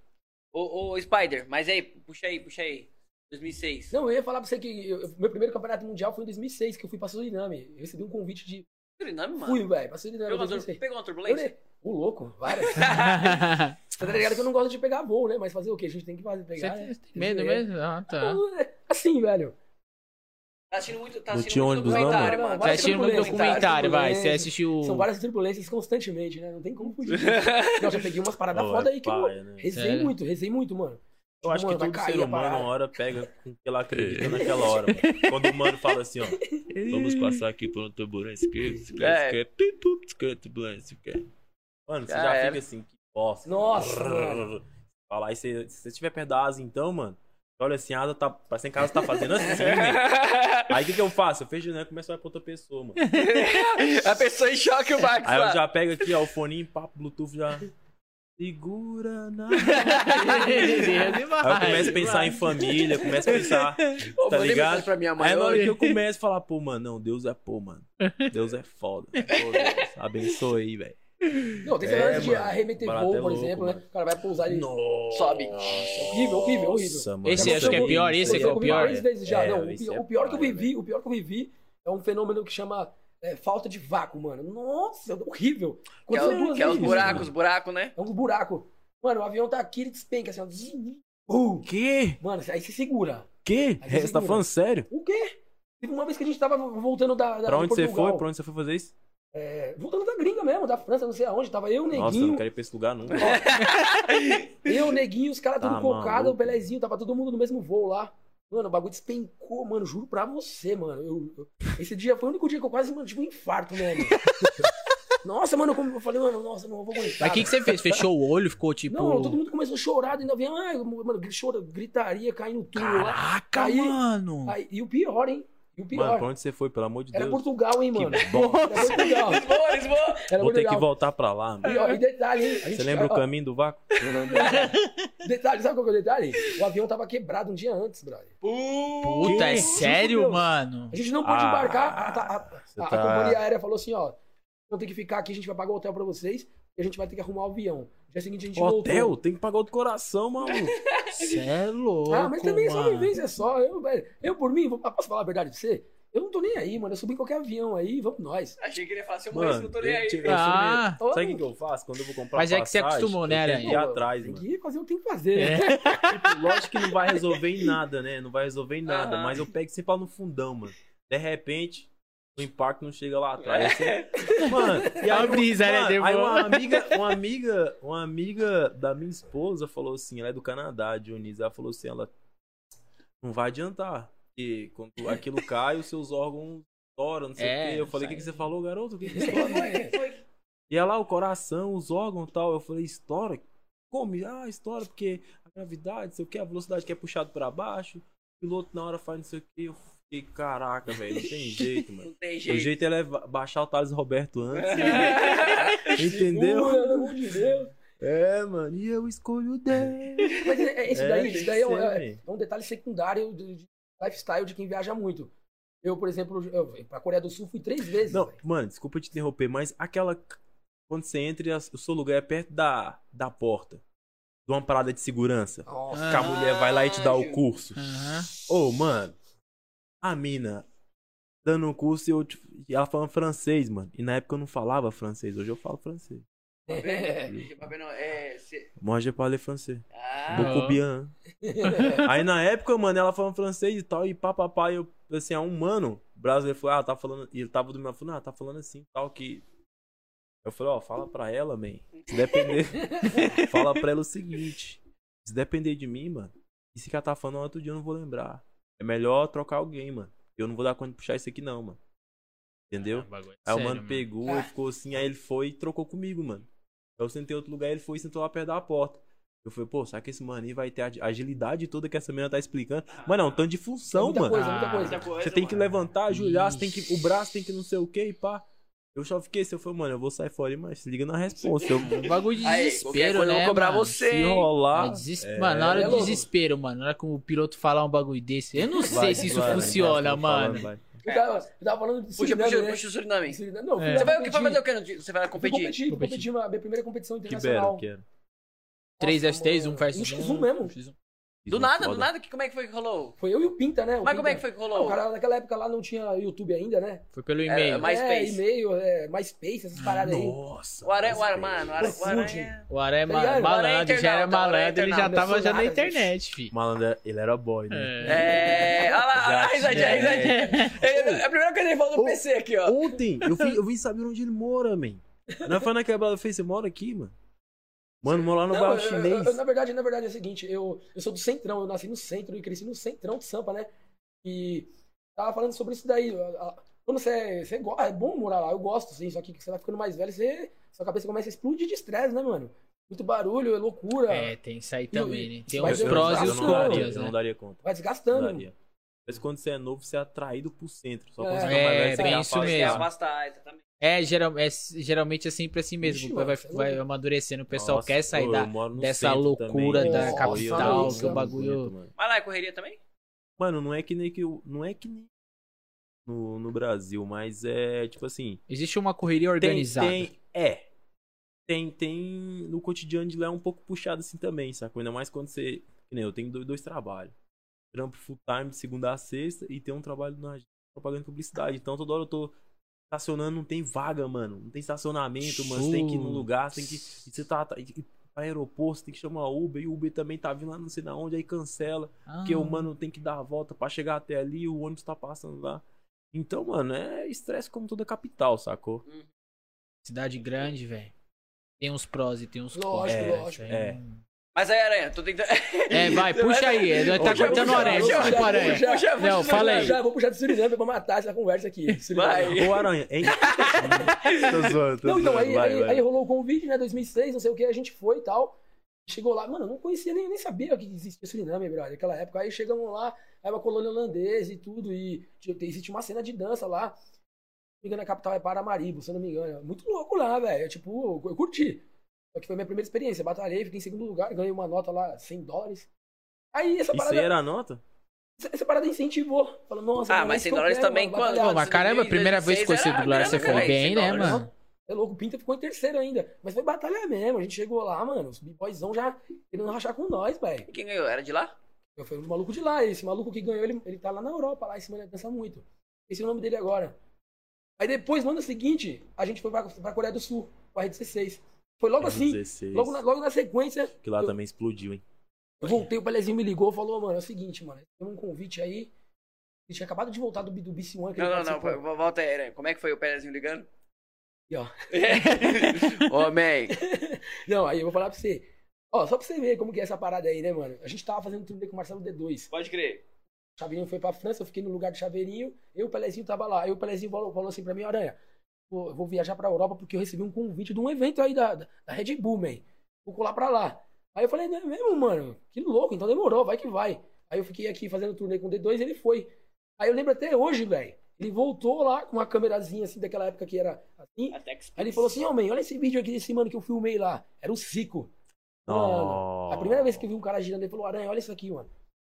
Ô, ô, Spider, mas aí, puxa aí, puxa aí. 2006. Não, eu ia falar pra você que eu- meu primeiro campeonato mundial foi em 2006, que eu fui pra Suriname. Eu recebi um convite de. Suriname, mano. Fui, velho, pra Suriname. Pegou uma, tur- 2006. pegou uma turbulência? O louco, várias. *laughs* Você tá ligado que eu não gosto de pegar voo, né? Mas fazer o quê? A gente tem que fazer, Você pegar. né? tem medo É. mesmo? Ah, tá. É Assim, velho. Tá assistindo muito, tá Não assistindo muito ônibus, não, documentário, mano? mano. Tá assistindo muito documentário, vai. Você assistiu. São várias turbulências constantemente, né? Não tem como fugir. *laughs* Nossa, eu peguei umas paradas Ô, foda é aí que eu né? rezei Sério? muito, rezei muito, mano. Eu acho que Mano, vai todo ser humano, uma hora, pega com que ela acredita *laughs* naquela hora. Mano. Quando o mano fala assim, ó. Vamos passar aqui por um turbulência. que- É. que- que- que- que- turbulência, que- Mano, você Já já fica assim, que bosta. Nossa. Falar se se você estiver perto da asa, então, mano. Olha assim, a asa tá. Parece que em casa tá fazendo assim, velho. *laughs* Aí o que, que eu faço? Eu fecho a janela e começo a ir pra outra pessoa, mano. *laughs* A pessoa em choque, o Max. Aí eu lá. já pego aqui, ó, o foninho, papo, Bluetooth já. Segura na. *laughs* Aí eu começo a pensar em família, começo a pensar. Ô, tá ligado? pra minha mãe Aí na hora que eu começo a falar, pô, mano, não, Deus é pô, mano. Deus é foda. Pô, Deus, abençoe aí, velho. Não, tem esse É, de mano. arremeter Barato voo, é por louco, exemplo, mano. né? O cara vai pousar e. Nossa. Sobe. Horrível, horrível, horrível. Nossa. Esse acho que é pior, esse é que é o pior. vezes já. É, não, o pior, é o pior que eu vivi, o pior que eu vivi é um fenômeno que chama é, falta de vácuo, mano. Nossa, horrível. Que é, o- duas que é os buracos, mano. os buracos, né? É um buraco. Mano, o avião tá aqui, ele despenca assim, ó. Bum. Que? Mano, aí se segura. Que? Aí você Você tá falando sério? O quê? Teve uma vez que a gente tava voltando da. da Pra de onde você foi? Pra onde você foi fazer isso? É, voltando da gringa mesmo, da França, não sei aonde. Tava eu, o Nossa, eu Neguinho. não quero ir pra esse lugar nunca. *laughs* Eu, o Neguinho, os caras Tá tudo cocado, maluco. o Belezinho, tava todo mundo no mesmo voo lá. Mano, o bagulho despencou, mano, juro pra você, mano. Eu- eu- esse dia foi o único dia que eu quase mano, tive um infarto, né, mano? *laughs* Nossa, mano, como eu falei, mano, nossa, não vou aguentar. Mas o que, que você fez? Fechou o olho, ficou tipo. Não, todo mundo começou a chorar, ainda vem, ai, mano, chora, gritaria, caindo lá. Caraca, Aí- mano. Aí, e o pior, hein? E o pior. Mano, pra onde você foi, pelo amor de Era Deus? Portugal, hein, Que mano? bom. Era Portugal. *laughs* Lisboa, Lisboa! Era Vou ter que voltar pra lá, mano. E, ó, e detalhe, hein? gente- Você lembra o caminho do vácuo? *laughs* Detalhe, sabe qual que é o detalhe? O avião tava quebrado um dia antes, brother. Puta, é Que? sério, Deus. mano? A gente não pôde Ah, embarcar. A, a- a- a tá- companhia aérea falou assim, ó. Vão ter que ficar aqui, a gente vai pagar o hotel pra vocês e a gente vai ter que arrumar o avião. Dia seguinte a gente Hotel? voltou. Tem que pagar outro coração, maluco. *laughs* Cê é louco. Ah, mas também é só uma mano. vivência só. Eu, velho, eu por mim, vou- posso falar a verdade pra você? Eu não tô nem aí, mano. Eu subi em qualquer avião aí, vamos nós. Achei que ele ia falar assim, eu morri, Mano, não tô nem aí. eu, eu Ah. meio- Sabe o que, eu faço? Quando eu vou comprar Mas é que você acostumou, né, eu tenho que ir Aranha? atrás, Tem mano. que fazer o que tem que fazer. É. né? *laughs* Tipo, lógico que não vai resolver em nada, né? Não vai resolver em nada. Aham. Mas eu pego sempre lá no fundão, mano. De repente, o impacto não chega lá atrás. É. Você- Mano, e Uma aí, brisa, né, mano, de aí uma amiga, uma amiga, uma amiga da minha esposa falou assim, ela é do Canadá, Dionísio, ela falou assim, ela não vai adiantar. E quando aquilo cai, os seus órgãos estouram, não sei É, o quê. Eu falei, o que, que você falou, garoto? O que, que estoura? E ela lá, o coração, os órgãos e tal. Eu falei, estoura? Como? Ah, estoura porque a gravidade, não sei o que, a velocidade que é puxado pra baixo. O piloto na hora faz não sei o que. Eu fiquei, caraca, velho, não tem jeito, mano. *laughs* Não tem O jeito. jeito é levar- baixar o Thales Roberto antes. *laughs* Entendeu? Segura, Pelo amor de Deus. É, mano, e eu escolho Deus. Mas é, é, esse É, daí, esse daí é, um, ser, é- é um detalhe secundário de, de lifestyle de quem viaja muito. Eu, por exemplo, eu, pra Coreia do Sul fui três vezes. Não, velho. mano, desculpa te interromper, mas aquela. Quando você entra e o seu lugar é perto da, da porta. De uma parada de segurança. Nossa. Que a mulher vai lá e te dá o Ah, curso. Ô, mano, a mina dando um curso e eu, tipo, e ela falando francês, mano. E na época eu não falava francês, hoje eu falo francês. É. Tipo, *laughs* é, Moi, je parle français. Ah, Beaucoup bien. *laughs* Aí na época, mano, ela falando francês e tal, e papapá, eu, assim, há um mano, o brasileiro falou, ah, tá falando, e ele tava do meu falou, ah, tá falando assim, tal, que... Eu falei, ó, fala pra ela, man, se depender, *laughs* fala pra ela o seguinte, se depender de mim, mano, e se que ela tá falando outro dia eu não vou lembrar. É melhor trocar alguém, mano, eu não vou dar conta de puxar isso aqui não, mano. Entendeu? Ah, bagulho Aí o sério, mano pegou Ah. e ficou assim, aí ele foi e trocou comigo, mano. Eu sentei em outro lugar, ele foi e sentou lá perto da porta. Eu falei, pô, será que esse mano aí vai ter a agilidade toda que essa menina tá explicando? Mano, é um tanto de É função, muita mano. coisa, muita Ah, coisa. muita coisa, Você tem que mano. levantar, ajoelhar, você tem que. O braço tem que não sei o que e pá. Eu só fiquei assim, eu falei, mano, eu vou sair fora, mas se liga na resposta. Eu Um *laughs* bagulho de Aí, desespero, eu né, vou cobrar mano? você. se rolar. É deses- Mano, na hora é do desespero, mano, na hora que o piloto falar um bagulho desse, eu não sei vai, se isso vai, funciona, vai, mano. falando, vai. Eu tava, eu tava falando de Puxa, Suriname, puxa, né? puxa o Suriname. Suriname- Não, É. Você vai, competir. vai fazer o no- Você vai competir? competir, fui Competir. competir uma, minha primeira competição Que internacional. belo que era. 3 Nossa, vs 3, mano. um versus Um um. X1 mesmo. X1. Do Isso é nada, do nada, que, como é que foi que rolou? Foi eu e o Pinta, né? O Mas Pinta. como é que foi que Ah, rolou? O cara, naquela época lá não tinha YouTube ainda, né? Foi pelo É, e-mail. mas- É, MySpace. e-mail, é, MySpace, essas paradas aí. Nossa. O Aranha, o Aranha, bem. mano, o Aranha, o Orkut. Aranha... O Aranha é Tá? O Aranha é malandro, já era é malandro, ele já tava já na internet, fi. Malandro, ele era boy, né? É. É, olha lá, olha lá, a risadinha, a risadinha. Ele- A primeira coisa que ele falou do Ô, PC aqui, ó. Ontem, eu vim, eu saber onde ele mora, man. Não foi na quebrada, fez, você mora aqui, mano? Mano, mora lá no Não, bairro eu- eu- chinês. eu- na verdade, na verdade é o seguinte, eu, eu sou do Centrão, eu nasci no centro e cresci no Centrão de Sampa, né? E tava falando sobre isso daí. a- a- Quando você, você go- é bom morar lá, eu gosto, sim, só que você vai ficando mais velho, você, sua cabeça começa a explodir de estresse, né, mano? Muito barulho, é loucura. É, tem isso aí também, né? Tem eu- prós e os não contras, Eu não né? daria conta. Vai Não desgastando. daria. Mas quando você é novo, você é atraído pro centro. Só quando É. você fica mais velho, É, você bem quer isso afastar. Mesmo. afastar, exatamente. É, geral, é geralmente é sempre assim mesmo. Ixi, vai, é vai louco. amadurecendo. O pessoal Nossa, quer sair pô, da, dessa loucura também. da Nossa, capital, isso que o é bagulho. Mano. Mas lá é correria também? Mano, não é que nem que o- não é que nem no, no Brasil, mas é tipo assim, Existe uma correria tem, organizada. tem é. Tem tem no cotidiano de lá é um pouco puxado assim também, sacou? Ainda mais quando você, que nem eu tenho dois, dois trabalhos. Trampo full time de segunda a sexta e tem um trabalho na propaganda e publicidade. Então toda hora eu tô estacionando, não tem vaga, mano. Não tem estacionamento, mano. Você tem que ir no lugar, você tem que. E você tá. tá e, pra aeroporto, você tem que chamar Uber, e o Uber também tá vindo lá não sei da onde, aí cancela. Porque Ah. o mano tem que dar a volta pra chegar até ali, o ônibus tá passando lá. Então, mano, é estresse como toda capital, sacou? Cidade grande, velho. Tem uns prós e tem uns Lógico, contras. É, lógico. Aí é. Mas aí, Aranha, tô tentando. É, *laughs* vai, puxa aí. Nós tá Puxa, cortando puxa, o aranha. puxa, Desculpa, aranha. puxa, puxa, Não, puxa, fala aí. Já vou puxar do Suriname pra matar essa conversa aqui. Vai. Ô, Aranha, hein? tô zoando, tô Não, então, zoando. aí, vai, aí, vai. aí rolou o convite, né? 2006, não sei o que, a gente foi e tal. Chegou lá, mano, eu não conhecia nem, nem sabia que existia Suriname, brother, naquela época. Aí chegamos lá, aí uma colônia holandesa e tudo, e existia uma cena de dança lá. Se não me engano, a capital é Paramaribo, se eu não me engano. Muito louco lá, velho. Tipo, eu curti. Só que foi a minha primeira experiência. Batalhei, fiquei em segundo lugar, ganhei uma nota lá, 100 dólares. Aí essa Isso parada, aí era a nota? essa, parada incentivou. Falou, nossa, Ah, mano, mas é isso 100 que eu dólares quero, também, mano, quando- batalhar. Pô, mas caramba, a primeira vez que você dublar, você foi bem, 100 né, mano? É louco, o Pinta ficou em terceiro ainda. Mas foi batalha mesmo. A gente chegou lá, mano. Os b-boyzão já querendo rachar com nós, velho. E Quem ganhou? Era de lá? Eu fui um maluco de lá. Esse maluco que ganhou, ele, ele tá lá na Europa, lá em cima, ele dança muito. Esse é o nome dele agora. Aí depois, no ano seguinte, a gente foi pra, pra Coreia do Sul, pra Rede 16. Foi logo assim, 16. logo na, logo na sequência, Que lá eu- também explodiu, hein? eu voltei, o Pelezinho me ligou falou, mano, é o seguinte, mano, tem um convite aí. Ele tinha acabado de voltar do, do BC1. que ele Não, não, não. vo- Volta aí, Aranha. Como é que foi o Perezinho ligando? E, ó. *laughs* Ô, man. *laughs* Não, aí eu vou falar pra você. Ó, só pra você ver como que é essa parada aí, né, mano? A gente tava fazendo turnê com o Marcelo D2. Pode crer. O Chaveirinho foi pra França, eu fiquei no lugar do Chaveirinho, eu e o Pelezinho tava lá. Aí o Pelezinho falou, falou assim pra mim, Aranha, eu vou viajar pra Europa porque eu recebi um convite de um evento aí da, da, da Red Bull, man. Vou colar pra lá. Aí eu falei, não é mesmo, mano? Que louco, então demorou, vai que vai. Aí eu fiquei aqui fazendo turnê com o D2 e ele foi. Aí eu lembro até hoje, velho. Ele voltou lá com uma câmerazinha assim, daquela época que era assim. Que Aí ele falou assim, ó, man, olha esse vídeo aqui desse mano que eu filmei lá. Era o Zico. Mano, Nossa. a primeira vez que eu vi um cara girando, ele falou, Aranha, olha isso aqui, mano.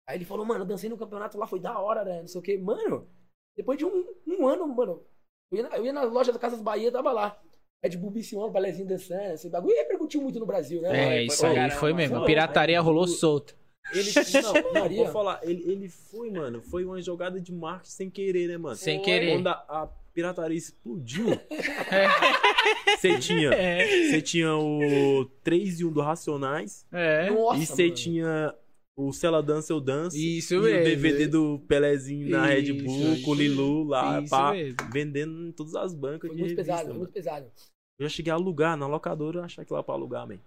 Aí ele falou, mano, eu dancei no campeonato lá, foi da hora, Aranha, não sei o quê. Mano, depois de um, um ano, mano, eu ia, na, eu ia na loja da Casas Bahia, tava lá. Red Bull BC1, balezinho dançando, esse bagulho e repercutiu muito no Brasil, né? É, mano? isso pra aí caramba, foi mesmo. mano. A pirataria rolou solta. Ele, *laughs* Não, não, Maria. vou falar, ele, ele foi, mano, foi uma jogada de marketing sem querer, né, mano? Sem Foi. querer. Quando a, a pirataria explodiu, *laughs* você tinha, É. você tinha o 3 e 1 do Racionais É. Nossa, e você mano. tinha o Se Ela Dança Eu Danço Isso e mesmo. o DVD do Pelezinho na Red Bull isso. com o Lilu lá, Isso pá, mesmo. vendendo em todas as bancas Foi de muito revista, pesado, mano. muito pesado. Eu já cheguei a alugar na locadora, achar que lá pra alugar, man.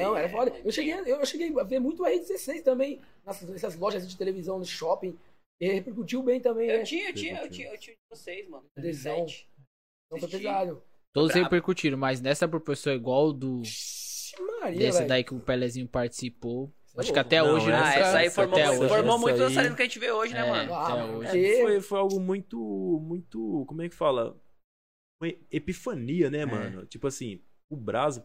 Não, era foda. Eu cheguei, eu cheguei a ver muito a R16 também, nessas, nessas lojas de televisão, no shopping. E repercutiu bem também, Eu né? tinha, eu tinha, eu tinha, eu tinha de vocês, mano. Adesão. 17. Então foi pesado. Todos repercutiram, mas nessa proporção igual do Ixi, Maria, desse velho. daí que o Pelezinho participou. É Acho que louco. até Não, hoje é. não Ah, essa aí formou, até hoje. formou essa muito aí- dançarino que a gente vê hoje, né, É. mano? Ah, até hoje. é. Foi, foi algo muito, muito, como é que fala? Uma epifania, né, mano? Tipo assim, o Brasil...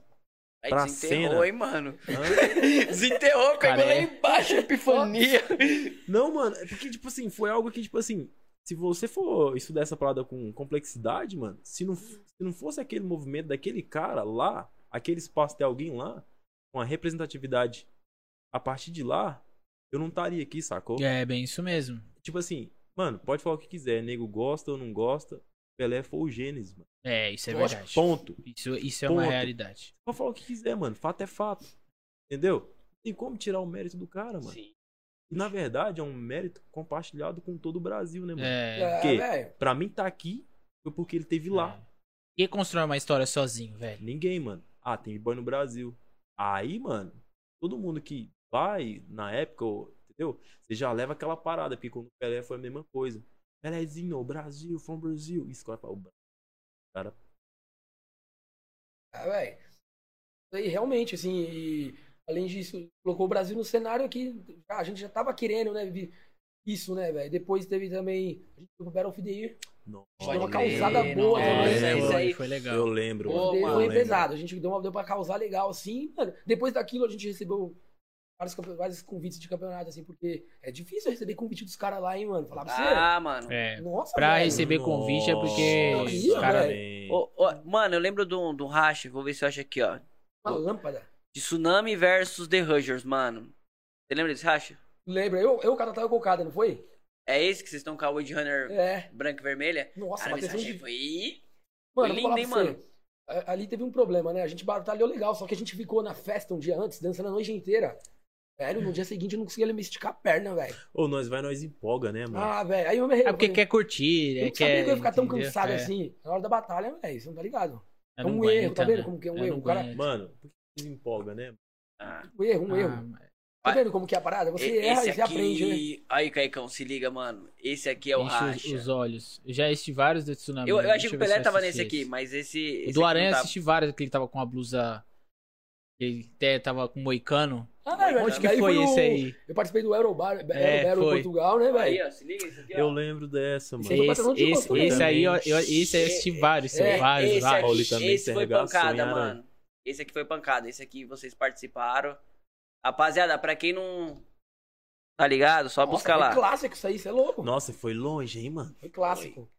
Aí Pra desenterrou, cena. hein, mano? Hã? *laughs* Desenterrou, pegou lá é. embaixo, epifania. *laughs* Não, mano, é porque, tipo assim, foi algo que, tipo assim, se você for estudar essa parada com complexidade, mano, se não, se não fosse aquele movimento daquele cara lá, aquele espaço de alguém lá, com a representatividade a partir de lá, eu não estaria aqui, sacou? É, bem isso mesmo. Tipo assim, mano, pode falar o que quiser, nego gosta ou não gosta, Pelé foi o Gênesis, mano. É, isso é Lógico, verdade. Ponto. Isso, isso é uma Ponto. realidade. Pode falar o que quiser, mano. Fato é fato. Entendeu? Não tem como tirar o mérito do cara, mano. Sim. E na verdade é um mérito compartilhado com todo o Brasil, né, mano? É. É, quê? velho. Pra mim tá aqui foi porque ele teve lá. Quem constrói uma história sozinho, velho? Ninguém, mano. Ah, tem boy no Brasil. Aí, mano, todo mundo que vai na época, entendeu? Você já leva aquela parada, porque quando o Pelé foi a mesma coisa. Pelézinho, Brasil, from Brasil. Isso que o. Cara, Ah, velho. Aí, realmente, assim, e, além disso, colocou o Brasil no cenário que a gente já tava querendo, né, isso, né, velho. Depois teve também, a gente foi pro Battle of the Year. não. Deu uma causada crer, boa não, também, isso aí. foi legal. Eu lembro. Pô, mano. mano, foi Eu lembro. pesado, a gente deu, uma, deu pra causar legal, assim, mano. Depois daquilo, a gente recebeu vários, vários convites de campeonato, assim, porque é difícil receber convite dos caras lá, hein, mano. Falar pra você. Ah, mano. É. Nossa, Pra velho. receber convite é porque Nossa, os cara-. Ô, ô, mano, eu lembro do, do racha, vou ver se eu acho aqui, ó. Uma lâmpada. De Tsunami versus The Huggers, mano. Você lembra desse racha? Lembra? Eu, eu, o cara tava cocada, não foi? É esse que vocês estão com a Wood Runner É. branca e vermelha? Nossa, Cara, mas achei de... foi... Mano, Foi lindo, hein, você. A- Ali teve um problema, né? A gente batalhou legal, só que a gente ficou na festa um dia antes, dançando a noite inteira. Velho, no dia seguinte eu não conseguia me esticar a perna, velho. Ô, nós vai, nós empolga, né, mano? Ah, velho. Aí eu me. É porque quer curtir, Eu é não sabia que eu ia ficar tão entendeu? cansado É. assim. Na hora da batalha, velho, você não tá ligado? Eu É um erro, aguento, tá vendo né? como que é um Eu erro? O cara- aguento. Mano, por que empolga, né? Ah. Um erro, um Ah, erro. mas- Tá vendo como que é a parada? Você E- erra esse e você aqui... aprende, né? Aí, Caicão, se liga, mano. Esse aqui é o enche os, racha. os olhos. Eu já assisti vários do Tsunami. Eu, eu achei que o Pelé tava nesse aqui, esse. mas esse... O esse do Aranha assisti vários, que ele tava com a blusa. Ele até tava com moicano. Ah, velho, Onde que foi esse aí? Eu participei do Aerobar, É, Aero foi. Portugal, né, Aí, velho? ó, se liga isso aqui, ó. Eu lembro dessa, mano. Esse aí foi Esse, esse, esse aí, eu, eu- esse aí eu assisti vários, É, vários, esse vários. Aqui, também esse se foi pancada, mano. Esse aqui foi pancada. Esse aqui vocês participaram. Rapaziada, pra quem não tá ligado, só Nossa, buscar foi lá. clássico isso aí, você é louco. Nossa, foi longe, hein, mano? Foi clássico.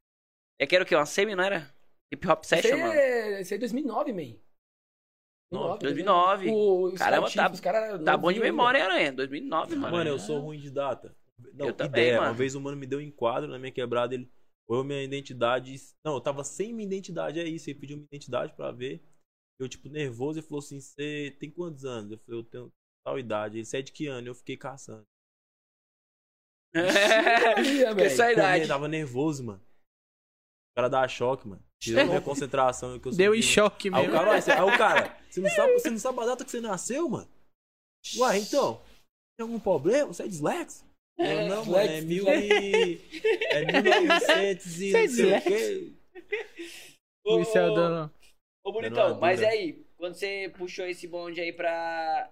É que era o quê? Uma semi, não era? Hip Hop Session, mano. é- esse aí é 2009, man. 2009. O, os Caramba, Saltitos, tá- os cara Tá bom de novinho memória, hein, Aranha? 2009, mano. Mano, eu sou ruim de data. Não, Eu também, ideia. mano. Uma vez o mano me deu um enquadro na minha quebrada, ele. Ou eu minha identidade. Não, eu tava sem minha identidade, é isso. Ele pediu minha identidade pra ver. Eu, tipo, nervoso, ele falou assim: Você tem quantos anos? Eu falei: Eu tenho tal idade. Ele, você é de que ano? Eu fiquei caçando. Essa é a Pô, idade. eu tava nervoso, mano. O cara dá choque, mano. Tirou minha concentração. que eu sou Deu em menino. choque Aí o mesmo. cara, "Ué, você- aí o cara, você não, sabe, você não sabe a data que você nasceu, mano? Ué, então, tem algum problema? Você é dislexo? Eu, não, mano, é mil e... É 1900 e Você é não sei o quê. Ô, Isso é o ô, dono. Ô, Menor bonitão, mas e aí? Quando você puxou esse bonde aí pra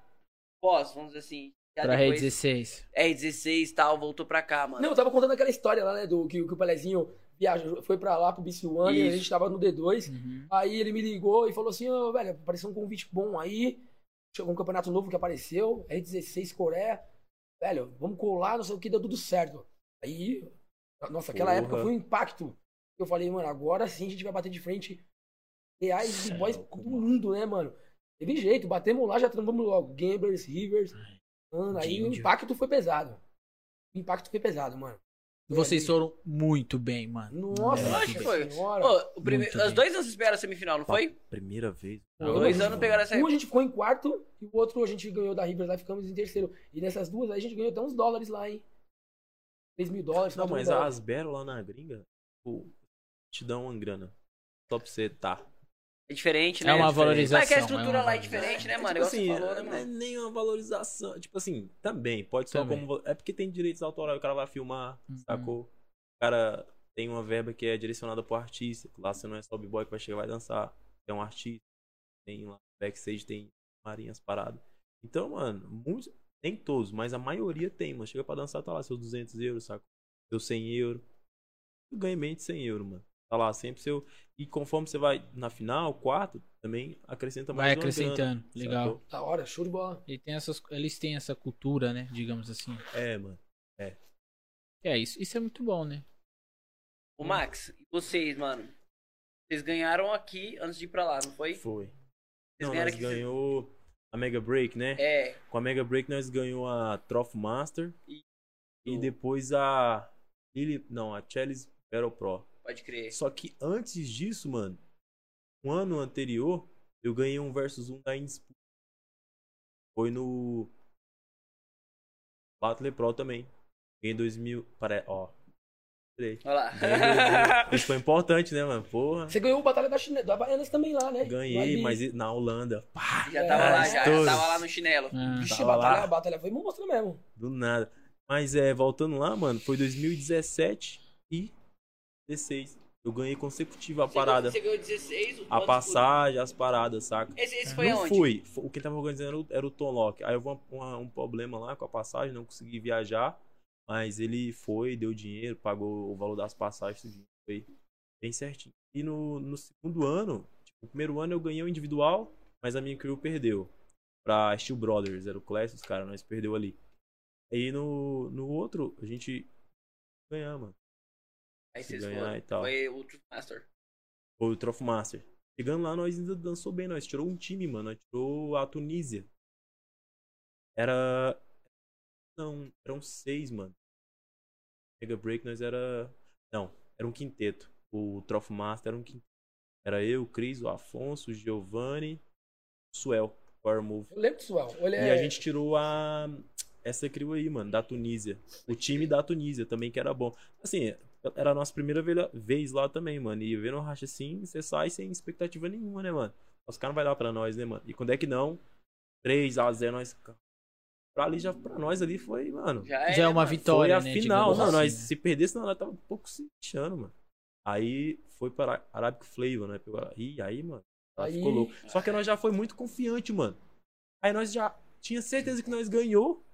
pós, vamos dizer assim. Pra depois- Rede 16. R16 e tal, voltou pra cá, mano. Não, eu tava contando aquela história lá, né, do que, que o Pelezinho viajou, foi pra lá pro BC One, e a gente tava no D2. Uhum. Aí ele me ligou e falou assim, ô, velho, apareceu um convite bom aí. Chegou um campeonato novo que apareceu, R16 Coreia. Velho, vamos colar, não sei o que, deu tudo certo. Aí, nossa, aquela Porra. época foi um impacto. Eu falei, mano, agora sim a gente vai bater de frente reais e boys do mundo, né, mano? Teve jeito, batemos lá, já trampamos logo. Gamblers, Rivers. Mano, aí o impacto foi pesado. O impacto foi pesado, mano. Vocês foram muito bem, mano. Nossa, Eu acho que foi. senhora. Ô, o primeiro, Muito os bem. dois anos espera a semifinal, não foi? Primeira vez. Não, Dois anos pegaram essa Um a gente ficou em quarto e o outro a gente ganhou da Rivers lá e ficamos em terceiro. E nessas duas aí a gente ganhou até uns dólares lá, hein? 3 mil dólares, Não, 4 mil mas a. Asbero lá na gringa, pô, te dá uma grana. Só pra você tá. É diferente, né? É uma diferente. valorização. Mas que a é estrutura uma lá é diferente, né, É, mano? tipo Igual você assim, falou, né, não é mano? nem uma valorização. Tipo assim, também, pode ser Também. como. É porque tem direitos autorais, o cara vai filmar, Uhum. sacou? O cara tem uma verba que é direcionada pro artista. Lá você não é só o b-boy que vai chegar e vai dançar. É um artista. Tem lá, backstage tem marinhas paradas. Então, mano, muitos. Nem todos, mas a maioria tem, mano. Chega pra dançar, tá lá seus 200 euros, saco? Seus 100 euros. Eu ganhei meio de 100 euros, mano. Tá lá sempre seu. E conforme você vai na final, quarto, também acrescenta mais Vai acrescentando. grana, Legal. sacou? Da hora, show de bola. Ele tem essas, eles têm essa cultura, né? Digamos assim. É, mano. É isso. Isso é muito bom, né? O Max, e vocês, mano? Vocês ganharam aqui antes de ir pra lá, não foi? Foi. Vocês Não, ganharam nós aqui. ganhou a Mega Break, né? É. Com a Mega Break nós ganhou a Trophy Master E- e depois a Lily, não, a Chalice Battle Pro. Pode crer. Só que antes disso, mano, um ano anterior, eu ganhei um versus um da Indisputa. Foi no Battle Pro também. Ganhei 2000, pare... ó. Peraí. Olha lá. Ganhei 2000. *laughs* Isso foi importante, né, mano? Porra. Você ganhou o Batalha da, Chine... da Baianas também lá, né? Ganhei, mas na Holanda. Pá, já tava lá, já, já tava lá no chinelo. Ah, Vixe, Tava batalha, lá. a batalha foi monstro mesmo. Do nada. Mas é, voltando lá, mano, foi 2017 e 16. Eu ganhei consecutiva a Você parada. Você ganhou 16, o A passagem, as paradas, saca? Esse, esse foi não aonde? fui. O que tava organizando era o, era o Tom Locke. Aí houve uma- uma- um problema lá com a passagem, não consegui viajar. Mas ele foi, deu dinheiro, pagou o valor das passagens, tudo. Foi bem certinho. E no, no segundo ano, tipo, o primeiro ano eu ganhei o individual, mas a minha crew perdeu. Pra Steel Brothers, era o Clash, os caras, nós perdeu ali. Aí no, no outro, a gente ganhamos, mano. Aí se vocês ganhar foram. e tal. Foi o Truth Master. Foi o Trophy Master. Chegando lá, nós ainda dançou bem. Nós tirou um time, mano. Nós tirou a Tunísia. Era. Não, eram seis, mano. Mega Break nós era. Não, era um quinteto. O Trophy Master era um quinteto. Era eu, o Cris, o Afonso, o Giovanni, o Suel, Power Move. Eu lembro disso, Al. Ele E é... a gente tirou a. Essa crew aí, mano, da Tunísia. O time da Tunísia também, que era bom. Assim, era a nossa primeira vez lá também, mano. E vendo o racha assim, você sai sem expectativa nenhuma, né, mano? Os caras não vai dar pra nós, né, mano? E quando é que não? 3x0, nós. Pra ali, já pra nós ali foi, mano. Já é, Já é uma mano. vitória, Foi a né? final. Não, nós assim, né? se perdesse, não, nós tava um pouco se lixando, mano. Aí foi para Arabic Flavor, né? Pegou... E aí, mano, ela Aí- ficou louco. Só que nós já foi muito confiante, mano. Aí nós já tinha certeza que nós ganhou.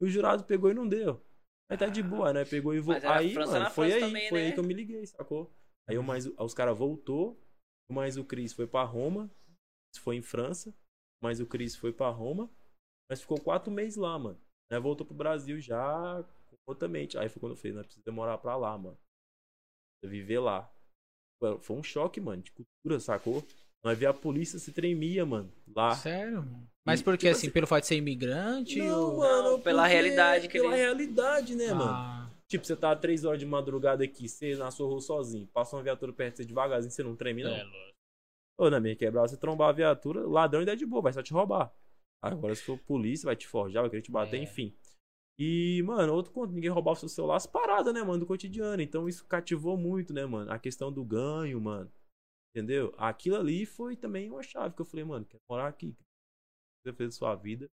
E o jurado pegou e não deu. Aí tá de boa, né? Pegou e voltou. Aí, França mano, foi aí. Também, foi né? aí que eu me liguei, sacou? Aí o mais, os caras voltou. Mas o Cris foi pra Roma. Foi em França. Mas o Cris foi pra Roma. Mas ficou quatro meses lá, mano. Aí voltou pro Brasil já com outra mente. Aí foi quando eu falei, nós precisamos morar pra lá, mano. Precisa viver lá. Foi um choque, mano, de cultura, sacou? Nós via a polícia se tremia, mano, lá. Sério? mano? Mas E, por que tipo assim? assim- Pelo fato de ser imigrante? ou... Não, pela realidade que Pela eles- realidade, né, mano? Ah, Tipo, você tá três horas de madrugada aqui, você na sua rua sozinho, passa uma viatura perto de você devagarzinho, você não treme, não? é, lógico. Ou na minha quebrada, você trombar a viatura, ladrão ainda é de boa, vai só te roubar. Agora, se for polícia, vai te forjar, vai querer te bater, É. enfim. E, mano, outro ponto, ninguém roubava o seu celular, as paradas, né, mano, do cotidiano. Então isso cativou muito, né, mano? A questão do ganho, mano. Entendeu? Aquilo ali foi também uma chave que eu falei, mano, quero morar aqui. Você fez sua vida,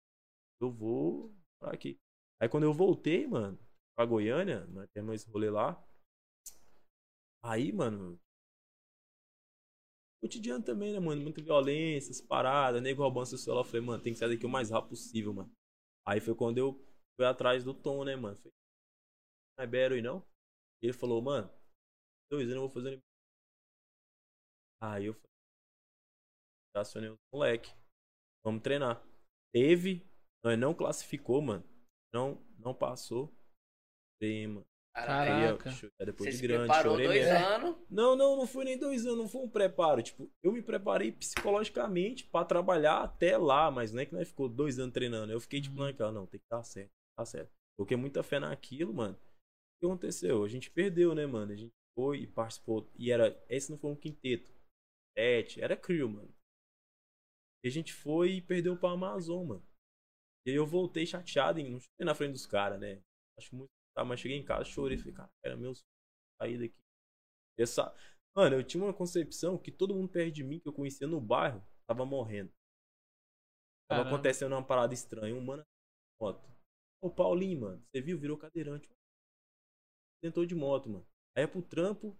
eu vou morar aqui. Aí quando eu voltei, mano, pra Goiânia, nós temos esse rolê lá. Aí, mano, cotidiano também, né, mano? Muita violência, as paradas, nego roubando seu celular. Eu falei, mano, tem que sair daqui o mais rápido possível, mano. Aí foi quando eu fui atrás do Tom, né, mano? Falei, não é aí não? E ele falou, mano, eu vou fazer. Aí eu falei, acionei o moleque. Vamos treinar. Teve, nós não classificou, mano. Não, não passou. Falei, mano. Caraca. Aí, é depois Você de se grande, preparou chorei dois mesmo. anos. Não, não, não foi nem dois anos, não foi um preparo. Tipo, eu me preparei psicologicamente pra trabalhar até lá, mas não é que nós ficou dois anos treinando. Eu fiquei tipo, Uhum. não, cara, não, tem que dar certo, tá certo. Coloquei muita fé naquilo, mano. O que aconteceu? A gente perdeu, né, mano? A gente foi e participou. E era. Esse não foi um quinteto. Sete, era crew, mano. E a gente foi e perdeu pra Amazon, mano. E aí eu voltei chateado, e não chorei na frente dos caras, né? Acho muito. Tá, mas cheguei em casa, chorei. Falei, cara, era meu sair daqui. Essa... Mano, eu tinha uma concepção que todo mundo perto de mim, que eu conhecia no bairro, tava morrendo. Tava Caramba. acontecendo uma parada estranha. Um mano moto. Ô, Paulinho, mano, você viu? Virou cadeirante. Tentou de moto, mano. Aí é pro trampo.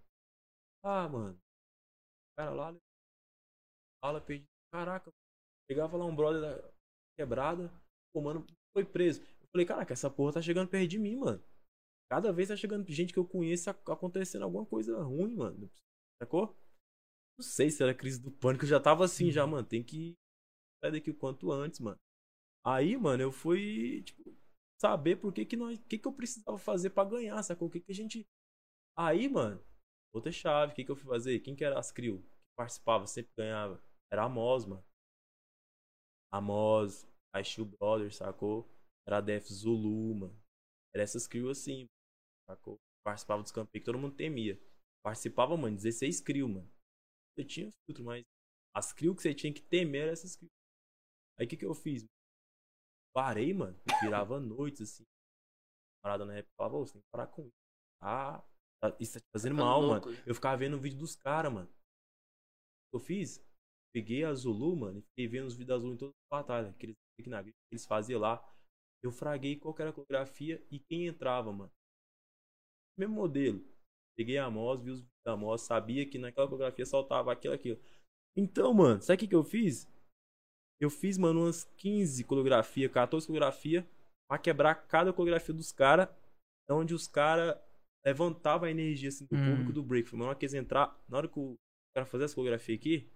Ah, mano. O cara lá. Fala, perdi. Caraca. Pegava lá um brother da quebrada. Pô, mano, foi preso. Eu falei, caraca, essa porra tá chegando perto de mim, mano. Cada vez tá chegando gente que eu conheço ac- acontecendo alguma coisa ruim, mano. Sacou? Não sei se era crise do pânico. Eu já tava assim, já, mano. Tem que sair daqui o quanto antes, mano. Aí, mano, eu fui, tipo, saber por que que nós. O que que eu precisava fazer pra ganhar, sacou? O que que a gente. Aí, mano, outra chave. O que que eu fui fazer? Quem que era as crew? Que participava, sempre ganhava. Era a Mos, mano. A Mos, a Steel Brothers, sacou? Era a Def Zulu, mano. Era essas crew assim, sacou? Participava dos campeiros que todo mundo temia. Participava, mano, 16 crew, mano. Eu tinha filtro, mas as crew que você tinha que temer eram essas crew. Aí o que que eu fiz? Parei, mano. Virava *laughs* noites, assim. Parada na época, falava, ô, você tem que parar com isso. Ah, tá- isso tá te fazendo Ficando mal, louco. mano. Eu ficava vendo o vídeo dos caras, mano. O que eu fiz? Peguei a Zulu, mano, e fiquei vendo os vídeos da Zulu em todas as batalhas. Que eles, que na- que eles faziam lá. Eu fraguei qual era a coreografia e quem entrava, mano. Mesmo modelo. Peguei a Mos, vi os vídeos da Mos, sabia que naquela coreografia saltava aquilo, aquilo. Então, mano, sabe o que, que eu fiz? Eu fiz, mano, umas 15 coreografia, 14 coreografia pra quebrar cada coreografia dos caras, onde os caras levantavam a energia assim, do Hum. público do break. Mano, na hora que eles entrar, na hora que o cara fazer essa coreografia aqui,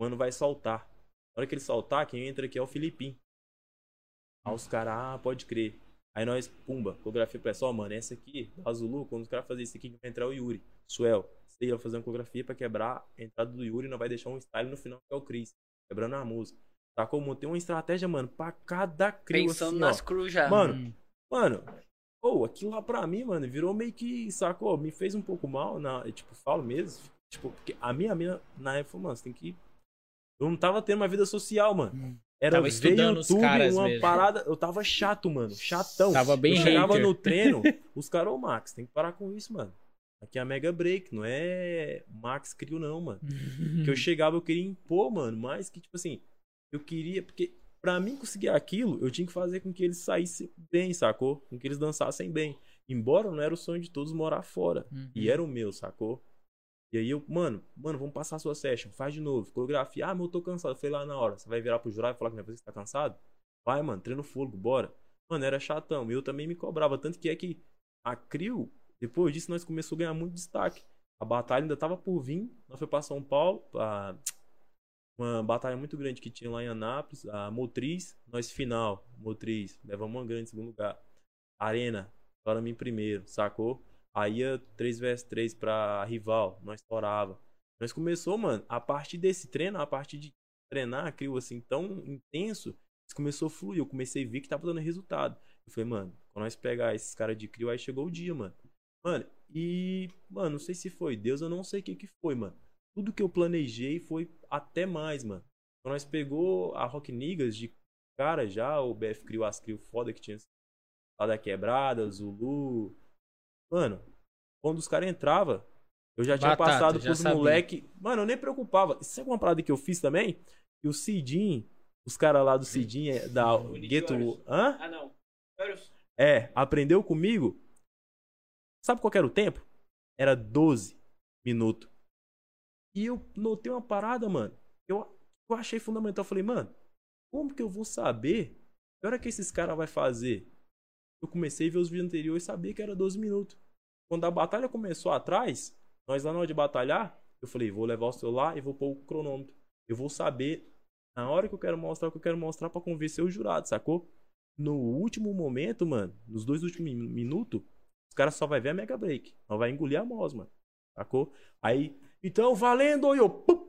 mano vai soltar. Na hora que ele soltar, quem entra aqui é o Filipinho. Aí os caras, ah, pode crer. Aí nós, pumba, coreografia pra só, mano, essa aqui, da Zulu, quando os caras fazerem isso aqui, vai entrar o Yuri. Suel, você ia fazer uma coreografia pra quebrar a entrada do Yuri, não vai deixar um style no final, que é o Chris, quebrando a música. Tá como tem uma estratégia, mano, pra cada crew Pensando assim, nas crew já. Mano, Hum. Mano, Pô, aquilo lá pra mim, mano, virou meio que, sacou? Me fez um pouco mal, na, tipo, falo mesmo. Tipo, porque a minha mina, na época, mano, você tem que. Eu não tava tendo uma vida social, mano. Hum. Era Tava estudando os YouTube, caras uma mesmo. parada. Eu tava chato, mano. Chatão. Tava bem Eu chegava hater. no treino, *laughs* os caras, ô Max, tem que parar com isso, mano. Aqui é a Mega Break, não é Max Crio, não, mano. Que eu *laughs* chegava, eu queria impor, mano, mas que, tipo assim, eu queria, porque pra mim conseguir aquilo, eu tinha que fazer com que eles saíssem bem, sacou? Com que eles dançassem bem. Embora não era o sonho de todos morar fora. Uhum. E era o meu, sacou? E aí eu, mano, mano, vamos passar a sua session, faz de novo, coreografia. Ah, mas eu tô cansado. Eu falei lá na hora, você vai virar pro jurado e falar que não é você que tá cansado? Vai, mano, treina o fôlego, bora. Mano, era chatão. E eu também me cobrava. Tanto que é que a Crio, depois disso, nós começamos a ganhar muito destaque. A batalha ainda tava por vir. Nós foi pra São Paulo, pra *tsk* uma batalha muito grande que tinha lá em Anápolis. A Motriz, nós final. Motriz, levamos uma grande em segundo lugar. Arena, para mim primeiro, sacou? Aí ia 3 vs 3 pra rival, nós estourava. Nós começou, mano, a partir desse treino, a partir de treinar, crio assim tão intenso, começou a fluir. Eu comecei a ver que tava dando resultado. Eu falei, mano, quando nós pegar esses caras de crio, aí chegou o dia, mano. Mano, e, mano, não sei se foi Deus, eu não sei o que que foi, mano. Tudo que eu planejei foi até mais, mano. Quando nós pegou a Rock Niggas de cara já, o BF Crio, as Crio foda que tinha lá da quebrada, Zulu. Mano, quando os caras entravam, eu já tinha Batata, passado já pros sabia. moleque. Mano, eu nem preocupava. Sabe uma parada que eu fiz também? Que o Cidin, os caras lá do Cidin, é, da Gueto. Hã? Ah, não. É, aprendeu comigo. Sabe qual era o tempo? Era 12 minutos. E eu notei uma parada, mano. Eu, eu achei fundamental. Eu falei, mano, como que eu vou saber que hora que esses caras vai fazer? Eu comecei a ver os vídeos anteriores e sabia que era 12 minutos. Quando a batalha começou atrás, nós lá na hora de batalhar, eu falei, vou levar o celular e vou pôr o cronômetro. Eu vou saber na hora que eu quero mostrar o que eu quero mostrar pra convencer o jurado, sacou? No último momento, mano, nos dois últimos min- minutos, os caras só vai ver a Mega Break. Não vai engolir a Mos, mano. Sacou? Aí, então, valendo, e eu, pum!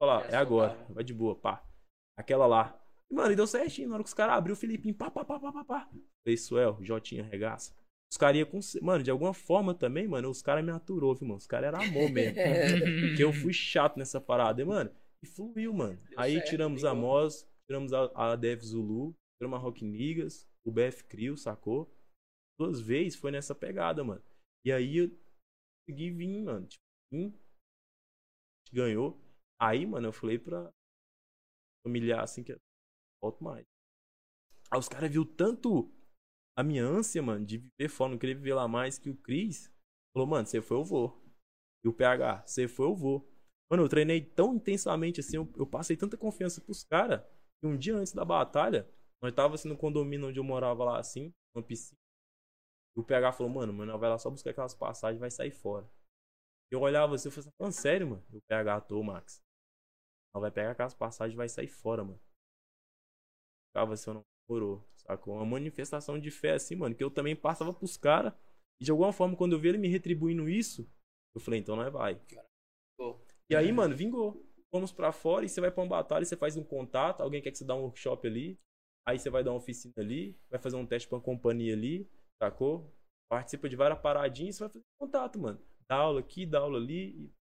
Olha lá, Já é agora. Vai de boa, pá. Aquela lá. Mano, e deu certinho. Na hora que os caras abriu o Filipinho, pá, pá, pá, pá, pá, pá. Falei, Suel, Jotinha, regaça. Os caras iam com. Mano, de alguma forma também, mano, os caras me aturou, viu, mano? Os caras eram amor mesmo. *laughs* Porque eu fui chato nessa parada. E, mano, e fluiu, mano. Deu Aí certo, tiramos a. Mos, tiramos a, a Dev Zulu, tiramos a Rock Niggas, o BF Crio, sacou? Duas vezes foi nessa pegada, mano. E aí eu consegui vir, mano. Tipo, vim, ganhou. Aí, mano, eu falei pra familiar assim que volto mais. Aí os caras viu tanto a minha ânsia, mano, de viver fora, não querer viver lá mais que o Cris. Falou, mano, você foi, eu vou. E o PH, você foi, eu vou. Mano, eu treinei tão intensamente assim, eu, eu passei tanta confiança pros caras, que um dia antes da batalha, nós tava assim no condomínio onde eu morava lá assim, uma piscina. E o PH falou, mano, mano, vai lá só buscar aquelas passagens vai sair fora. Eu olhava assim, eu falei, falando sério, mano? E o PH, tô, Max. Ela vai pegar aquelas passagens e vai sair fora, mano. Ficava assim, eu não morou, sacou? Uma manifestação de fé assim, mano, que eu também passava pros caras. E de alguma forma, quando eu vi ele me retribuindo isso, eu falei, então nós vai. Pô. E aí, mano, vingou. Fomos pra fora e você vai pra uma batalha, você faz um contato, alguém quer que você dá um workshop ali, aí você vai dar uma oficina ali, vai fazer um teste pra uma companhia ali, sacou? Participa de várias paradinhas e você vai fazer contato, mano. Dá aula aqui, dá aula ali, e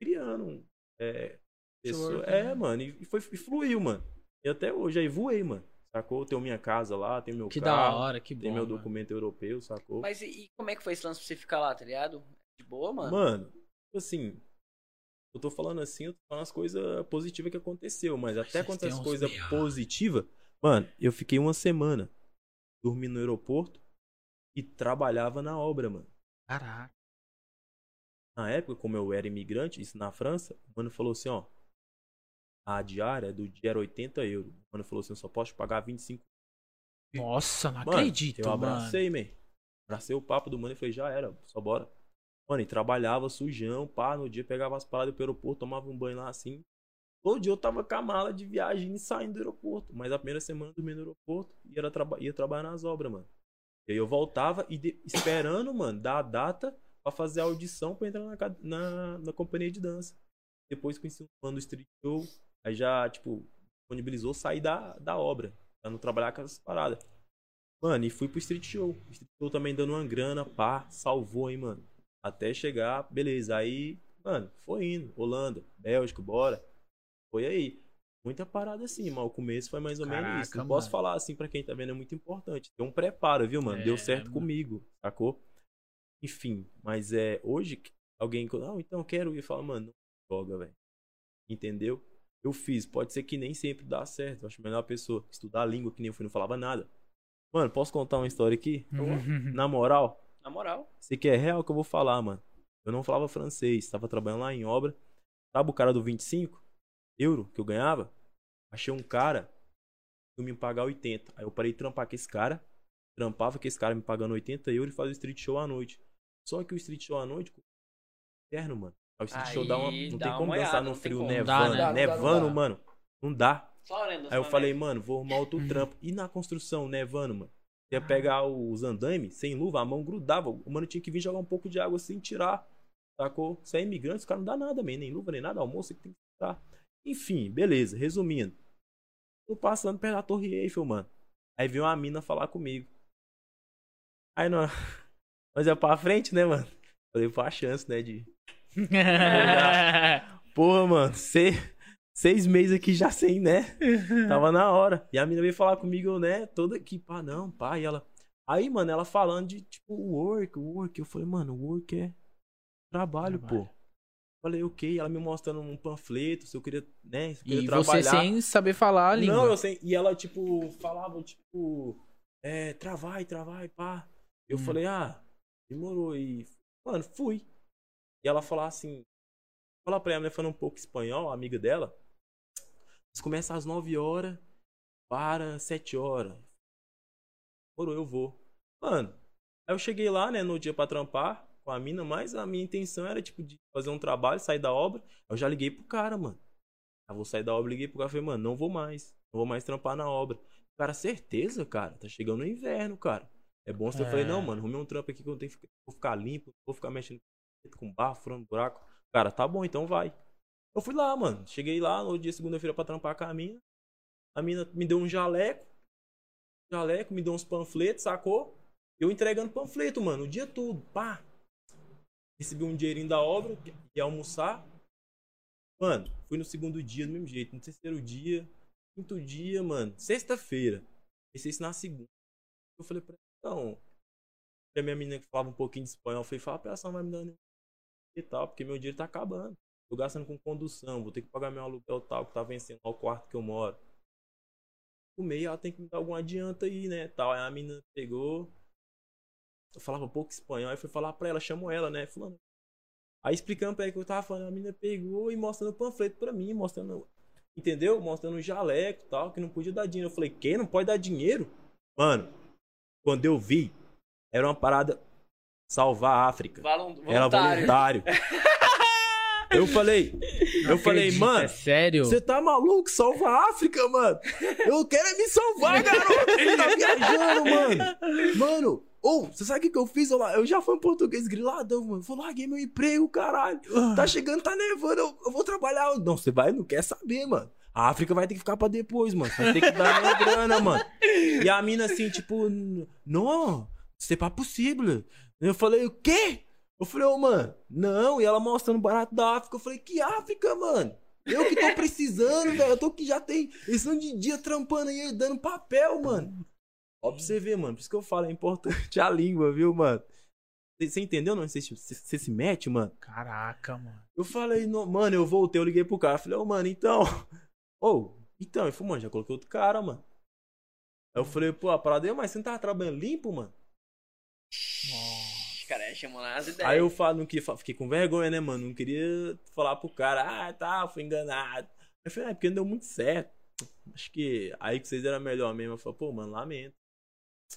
criando. um, É, pessoa- Network, é né? mano, e, e foi, e fluiu, mano. E até hoje aí voei, mano. Sacou? Tenho minha casa lá, tenho meu Que da carro, hora, que bom. tem meu mano. documento europeu, sacou? Mas e, e como é que foi esse lance pra você ficar lá, tá ligado? De boa, mano? Mano, tipo assim, eu tô falando assim, eu tô falando as coisas positivas que aconteceu, mas até Vocês quando as têm uns coisas positivas, mano, eu fiquei uma semana dormindo no aeroporto e trabalhava na obra, mano. Caraca. Na época, como eu era imigrante, isso na França, o mano falou assim, ó, a diária do dia era 80 euros. O mano falou assim, eu só posso pagar 25 Nossa, não Mano, acredito, eu mano. abracei, man. Abracei o papo do mano e falei, já era, só bora. Mano, e trabalhava sujão, pá, no dia pegava as paradas pro aeroporto, tomava um banho lá assim. Todo dia eu tava com a mala de viagem e saindo do aeroporto. Mas a primeira semana eu dormia no aeroporto e era traba ia trabalhar nas obras, mano. E aí eu voltava e de- esperando, mano, dar a data pra fazer a audição pra entrar na, na, na companhia de dança. Depois conheci um mano do Street Show, aí já, tipo, disponibilizou sair da, da obra, pra não trabalhar com essas paradas. Mano, e fui pro street show. O street show também dando uma grana, pá, salvou, hein, mano. Até chegar, beleza. Aí, mano, foi indo. Holanda, Bélgica, bora. Foi aí. Muita parada assim, mas o começo foi mais ou menos Caraca, isso. Não posso falar assim pra quem tá vendo, é muito importante. Tem um preparo, viu, mano? Deu É, certo mano. comigo, sacou? Enfim, mas é. Hoje, alguém. Não, então eu quero ir falar, mano, não joga, velho. Entendeu? Eu fiz. Pode ser que nem sempre dá certo. Eu acho melhor a pessoa estudar a língua, que nem eu fui, não falava nada. Mano, posso contar uma história aqui? Na moral, Na moral. você quer real que eu vou falar, mano. Eu não falava francês, tava trabalhando lá em obra. Sabe o cara do 25 euro que eu ganhava? Achei um cara que ia me pagar 80. Aí eu parei de trampar com esse cara. Trampava com esse cara me pagando 80 euros e fazia o street show à noite. Só que o street show à noite, inverno, mano. Aí o show dá uma, não dá tem uma como dançar no frio nevando. Dá, né? Não dá, não nevando, dá. mano. Não dá. Orando. Aí eu falei, mano, vou arrumar outro *laughs* trampo. E na construção, nevando, mano? Ia pegar os andames sem luva, a mão grudava. O mano tinha que vir jogar um pouco de água sem tirar. Sacou? Você é imigrante, os caras não dá nada, man. Nem luva, nem nada. Almoço que tem que tirar. Enfim, beleza. Resumindo. Tô passando perto da Torre Eiffel, mano. Aí veio uma mina falar comigo. Aí nós. *laughs* Nós é pra frente, né, mano? Falei, pô, a chance, né, de. Porra, mano, seis, seis meses aqui já sem, né? Tava na hora. E a mina veio falar comigo, né? Toda aqui, pá, não, pá. E ela. Aí, mano, ela falando de, tipo, work, work. Eu falei, mano, work é trabalho, Trabalho. pô. Falei, ok. Ela me mostrando um panfleto, se eu queria, né? Se eu queria E trabalhar. você sem saber falar a língua. Não, eu sei. E ela, tipo, falava, tipo, é, travai, travai, pá. Eu Hum. falei, ah, demorou. E, mano, fui. E ela falava assim, fala pra ela, né, falando um pouco espanhol, amiga dela. Começa às 9 horas, para 7 horas. Demorou, eu vou. Mano, aí eu cheguei lá, né, no dia pra trampar com a mina, mas a minha intenção era, tipo, de fazer um trabalho, sair da obra. Eu já liguei pro cara, mano. Aí vou sair da obra, liguei pro cara, falei, mano, não vou mais. Não vou mais trampar na obra. Cara, certeza, cara. Tá chegando o inverno, cara. É bom eu É. falei, não, mano, arrumei um trampo aqui que eu tenho que ficar, vou ficar limpo, não vou ficar mexendo com barro, furando buraco. Cara, tá bom, então vai. Eu fui lá, mano. Cheguei lá no dia segunda-feira pra trampar com a mina. A mina me deu um jaleco. Jaleco, me deu uns panfletos, sacou? Eu entregando panfleto, mano, o dia todo. Pá. Recebi um dinheirinho da obra, ia almoçar. Mano, fui no segundo dia do mesmo jeito. No terceiro dia, quinto dia, mano. Sexta-feira. Pensei isso na segunda. Eu falei pra ela, então. Pra minha menina que falava um pouquinho de espanhol, eu falei, fala pra ela, não vai me dar nenhum e tal, porque meu dinheiro tá acabando. Tô gastando com condução, vou ter que pagar meu aluguel tal, que tá vencendo lá o quarto que eu moro. O meio ela tem que me dar algum adianto aí, né? Tal. Aí a menina pegou. Eu falava pouco espanhol, aí fui falar pra ela, chamou ela, né? Falando. Aí explicando pra ela que eu tava falando, a menina pegou e mostrando o panfleto pra mim, mostrando. Entendeu? Mostrando o jaleco tal, que não podia dar dinheiro. Eu falei, quem não pode dar dinheiro? Mano, quando eu vi, era uma parada salvar a África. Valon- Era voluntário. *laughs* eu falei, eu falei, Acredita, mano, é sério? você tá maluco? Salva a África, mano. Eu quero é me salvar, garoto. Ele *laughs* tá viajando, mano. Mano, ou, você sabe o que, que eu fiz? Eu, lá- eu já fui um português griladão, mano. Vou larguei meu emprego, caralho. Tá chegando, tá nevando, eu, eu vou trabalhar. Não, você vai, não quer saber, mano. A África vai ter que ficar pra depois, mano. Vai ter que dar minha grana, mano. E a mina assim, tipo, não, isso é possível. Eu falei, o quê? Eu falei, ô, mano, não. E ela mostrando o barato da África. Eu falei, que África, mano? Eu que tô precisando, velho. Eu tô que já tem esse ano de dia trampando aí, dando papel, mano. Ó, pra você ver, mano. Por isso que eu falo, é importante *laughs* a língua, viu, mano? Você entendeu, não? Você, se mete, mano? Caraca, mano. Eu falei, não, mano, eu voltei, eu liguei pro cara. Falei, ô, mano, então. *laughs* Ô, então, ele falou, mano, já coloquei outro cara, mano. Aí eu falei, pô, a parada aí, mas você não tava trabalhando limpo, mano? Os caras chamam lá as ideias. Aí eu falo, não queria, fiquei com vergonha, né, mano? Não queria falar pro cara, ah, tá, fui enganado. Eu falei, é porque não deu muito certo. Acho que aí que vocês eram melhor mesmo. Eu falei, pô, mano, lamento.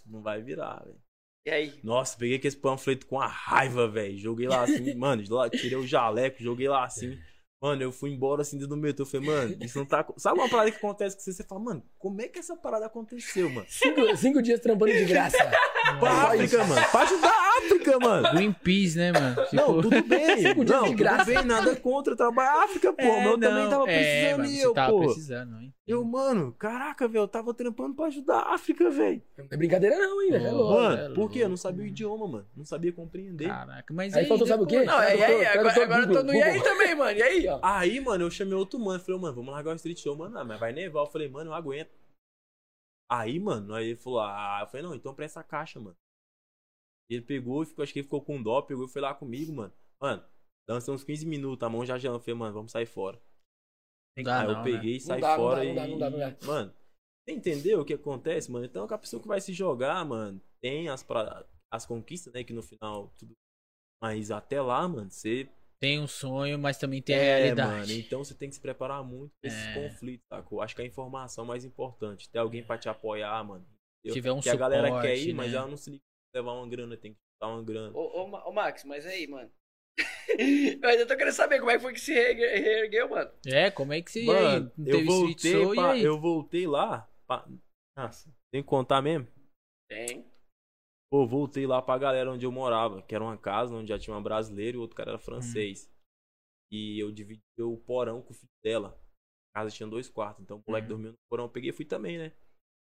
Não vai virar, velho. E aí? Nossa, peguei aquele panfleto com a raiva, velho. Joguei lá assim, *laughs* mano, tirei o jaleco, joguei lá assim. Mano, eu fui embora assim dentro do metrô. Eu falei, mano, isso não tá. Sabe uma parada que acontece com você? Você fala, mano, como é que essa parada aconteceu, mano? Cinco, cinco dias trampando de graça. *laughs* Pra África, mano. Pra ajudar a África, mano. Greenpeace, né, mano? Não, tudo bem. *laughs* Cinco dias não, de tudo graça. bem, nada contra trabalhar África, pô. É, mas eu também não, tava é, precisando mano, e você eu, tava pô. precisando, hein? Eu, mano, caraca, velho, eu tava trampando pra ajudar a África, velho. Não é brincadeira não, hein, velho. Louco. Mano, é por quê? Eu não sabia o mano. idioma, mano. Não sabia compreender. Caraca, mas Aí faltou, sabe o quê? Não, e aí, Tradutor, agora, agora eu tô Google, no e aí também, mano. E aí, ó. Aí, mano, eu chamei outro mano. Falei, mano, vamos largar o street show, mano. Ah, mas vai nevar. Eu falei, mano, eu aguento. Aí, mano, aí ele falou, ah, eu falei, não, então presta a caixa, mano. Ele pegou e ficou, acho que ele ficou com dó, pegou e foi lá comigo, mano. Mano, dançou uns 15 minutos, a mão já gelando. Eu falei, mano, vamos sair fora. Dá, aí não, eu peguei e Não saí dá, não fora dá, e. não dá, não dá, não dá. Mano, você entendeu o que acontece, mano? Então, a pessoa que vai se jogar, mano, tem as, pra... as conquistas, né? Que no final tudo. Mas até lá, mano, você Tem um sonho, mas também tem a é, realidade. mano, então você tem que se preparar muito pra esses É. conflitos, sacou? Acho que a informação é mais importante. Ter alguém pra te apoiar, mano. Se tiver um que a galera suporte, quer ir, mas né? ela não se liga levar uma grana, tem que dar uma grana. Ô, ô, ô, Max, mas aí, mano. *laughs* eu ainda tô querendo saber como é que foi que se reergue- reergueu, mano. É, como é que você Mano, não eu voltei, show e pra- aí? eu voltei lá. pra- Nossa, tem que contar mesmo? Tem. Pô, voltei lá pra galera onde eu morava, que era uma casa onde já tinha uma brasileira e o outro cara era francês. E eu dividi o porão com o filho dela. A casa tinha dois quartos, então o moleque Uhum. dormiu no porão, eu peguei e fui também, né?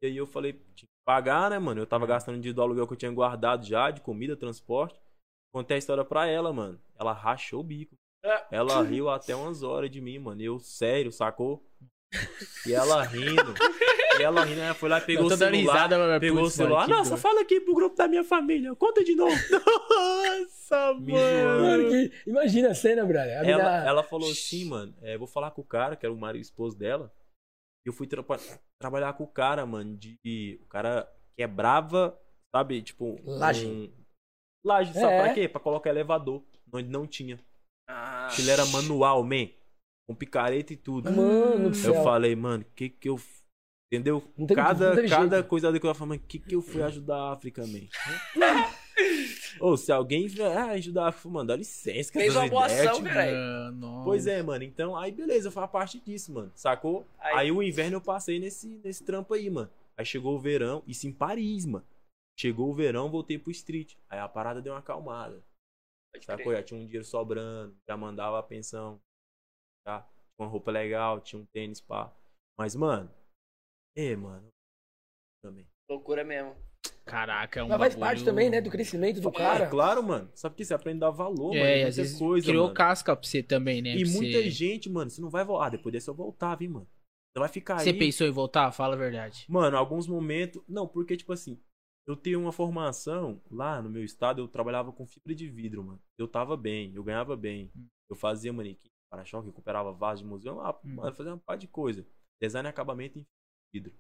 E aí eu falei, tinha que pagar, né, mano? Eu tava gastando dinheiro do aluguel que eu tinha guardado já, de comida, transporte. Contei a história pra ela, mano. Ela rachou o bico. Ah. Ela riu até umas horas de mim, mano. Eu, sério, sacou? E ela rindo. e ela rindo, ela foi lá e pegou o celular. risada, mas Pegou putz, o celular. mano, Nossa, dor. fala aqui pro grupo da minha família. Conta de novo. *laughs* Nossa, Me mano. Mano, que... imagina a cena, brother. A Ela, ela falou assim, mano. É, vou falar com o cara, que era o marido e esposo dela. E eu fui trapa- trabalhar com o cara, mano. De, o cara quebrava, sabe? Tipo. Laje. Um... Laje, sabe É. pra quê? Pra colocar elevador. Onde não tinha. Ah, Ele era manual, man. Com picareta e tudo. Mano Eu céu. falei, mano, o que que eu. Entendeu? Não cada não cada jeito. coisa que eu falava, o que que eu fui ajudar a África, man? *laughs* Ou se alguém vier ah, ajudar a África, mano, dá licença. que Fez essas uma boa ideias, ação. Ah, nossa. Pois é, mano. Então, aí beleza, foi a parte disso, mano. Sacou? Aí- Aí, o inverno eu passei nesse, nesse trampo aí, mano. Aí chegou o verão, isso em Paris, mano. Chegou o verão, voltei pro street. Aí a parada deu uma acalmada. Pode Sacou? crer. Já tinha um dinheiro sobrando, já mandava a pensão. Tá? Tinha uma roupa legal, tinha um tênis, pá. Mas, mano. É, mano. Também. Loucura mesmo. Caraca, é um Mas faz bagulho- parte também, né, do crescimento do cara. É, claro, mano. Sabe que você aprende a dar valor, mano. É, e muita às vezes coisa, criou mano. casca pra você também, né? E muita você... gente, mano, você não vai voltar. Ah, depois dessa eu voltava, hein, mano. Você vai ficar Você aí. pensou em voltar? Fala a verdade. Mano, alguns momentos. Não, porque, tipo assim, eu tenho uma formação lá no meu estado, eu trabalhava com fibra de vidro, mano. Eu tava bem, eu ganhava bem. Hum. Eu fazia manequim, para-choque, recuperava vaso de museu, ah, Hum. mano, fazia uma par de coisa. Design e acabamento em vidro.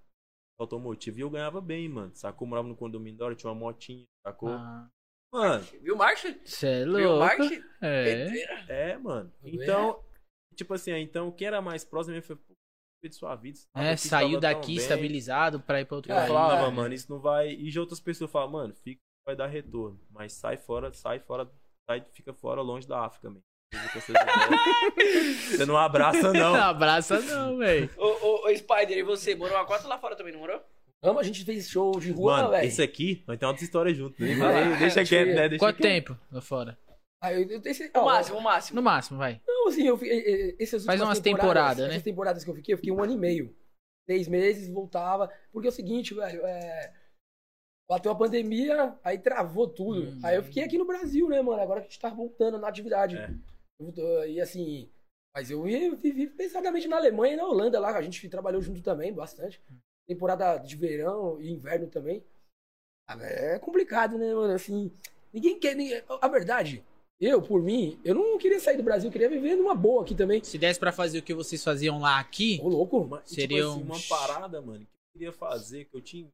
Automotivo. E eu ganhava bem, mano. Sacou? Eu morava no condomínio da hora, tinha uma motinha, sacou? Ah, Mano, Viu, Marcha? Você é Viu, louco. Marcha? É. É, mano. É. Então, tipo assim, aí, então, quem era mais próximo, foi, pô, de sua vida. É, saiu daqui bem. estabilizado pra ir pra outro Eu falava, é. mano, isso não vai. E de outras pessoas falam, mano, fica, vai dar retorno. Mas sai fora, sai fora, sai, fica fora longe da África, man. *laughs* Você não abraça, não. Não abraça não, velho. Ô, ô, ô, Spider, e você? Morou uma cota lá fora também, não morou? Vamos, a gente fez show de rua, Mano, velho. esse aqui, nós temos outra história junto. Né? Ah, deixa quieto, que- né? Deixa Quanto quieto. tempo lá fora? Ah, eu, eu, esse, O ó, máximo, o máximo. No máximo, vai. Não, assim, eu, essas Faz umas temporadas, né? Essas temporadas que eu fiquei, eu fiquei um ano e meio. Seis meses, voltava. Porque é o seguinte, velho, é... Bateu a pandemia, aí travou tudo. Hum. Aí eu fiquei aqui no Brasil, né, mano? Agora que a gente tá voltando na atividade. É. Eu E assim... Mas eu vi- vivi pesadamente na Alemanha e na Holanda lá, a gente trabalhou junto também, bastante. Temporada de verão e inverno também. Ah, É complicado, né, mano? Assim, ninguém quer... ninguém- A verdade, eu, por mim, eu não queria sair do Brasil, eu queria viver numa boa aqui também. Se desse pra fazer o que vocês faziam lá aqui, Ô, louco. Mas, Seria tipo assim, um- uma parada, mano, que eu queria fazer, que eu tinha.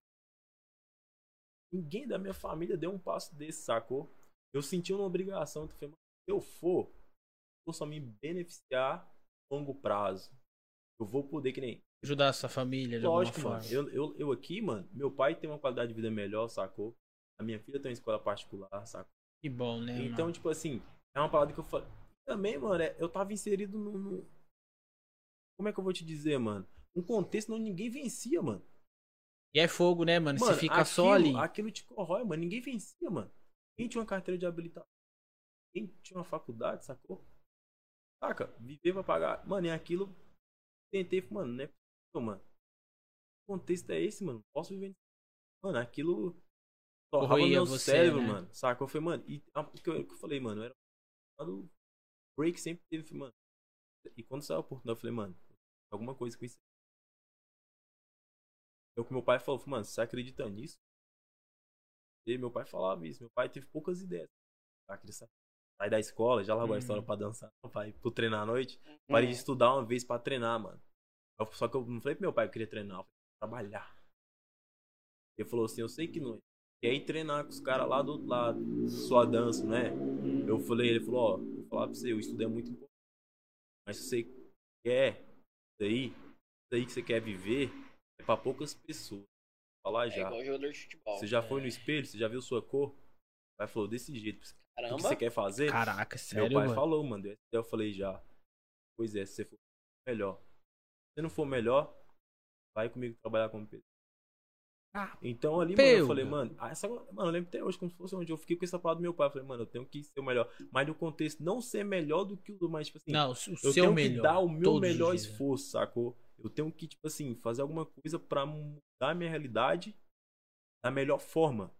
Ninguém da minha família deu um passo desse, sacou? Eu senti uma obrigação. Eu falei, mano, se eu for, eu vou só me beneficiar a longo prazo. Eu vou poder, que nem. ajudar a sua família de Lógico, alguma mano. forma. Eu, eu, eu aqui, mano, meu pai tem uma qualidade de vida melhor, sacou? A minha filha tem uma escola particular, sacou? Que bom, né? Então, mano? tipo assim, é uma parada que eu falei. Também, mano, é- eu tava inserido no, no- Como é que eu vou te dizer, mano? Um contexto onde ninguém vencia, mano. E é fogo, né, mano? Mano, Você fica aquilo, só ali. Aquilo te corrói, mano. Ninguém vencia, mano. Quem tinha uma carteira de habilitação? Quem tinha uma faculdade, sacou? Saca? Viver pra pagar. Mano, e aquilo. Tentei, mano, é possível, mano. Que contexto é esse, mano? Não posso viver. Mano, aquilo. Torrava meu você, cérebro, né? mano. Saca? Eu falei, mano, e o que eu, que eu falei, mano, era. O break sempre teve, falei, mano. E quando saiu a oportunidade, eu falei, mano, alguma coisa com isso. Eu que meu pai falou, mano, você acredita nisso? E meu pai falava isso. Meu pai teve poucas ideias. Ah, queria sa- sair da escola, já largou a Hum. história pra dançar, pra ir pro treinar à noite. Parei Uhum. de estudar uma vez pra treinar, mano. Eu- só que eu não falei pro meu pai que eu queria treinar, eu falei, trabalhar. Ele falou assim, eu sei que não. Quer ir treinar com os caras lá do outro lado, sua dança, né? Eu falei, ele falou, ó, vou falar pra você, o estudo é muito importante. Mas se você quer isso aí, isso aí que você quer viver, é pra poucas pessoas. Vou falar É já. igual jogador de futebol. Você já foi no espelho? Você já viu sua cor? O pai falou desse jeito. O que Caramba. você quer fazer? Caraca, sério, Meu pai mano. falou, mano. Aí Eu falei já. Pois é, se você for melhor. Se você não for melhor, vai comigo trabalhar como pedreiro. Ah, Então ali, mano, eu falei, mano, essa, mano, eu lembro até hoje como se fosse onde eu fiquei com essa palavra do meu pai. Eu falei, mano, eu tenho que ser o melhor. Mas no contexto, não ser melhor do que o do mais, tipo assim, Não, o eu seu tenho melhor. que dar o meu melhor né? esforço, sacou? Eu tenho que, tipo assim, fazer alguma coisa pra mudar a minha realidade da melhor forma.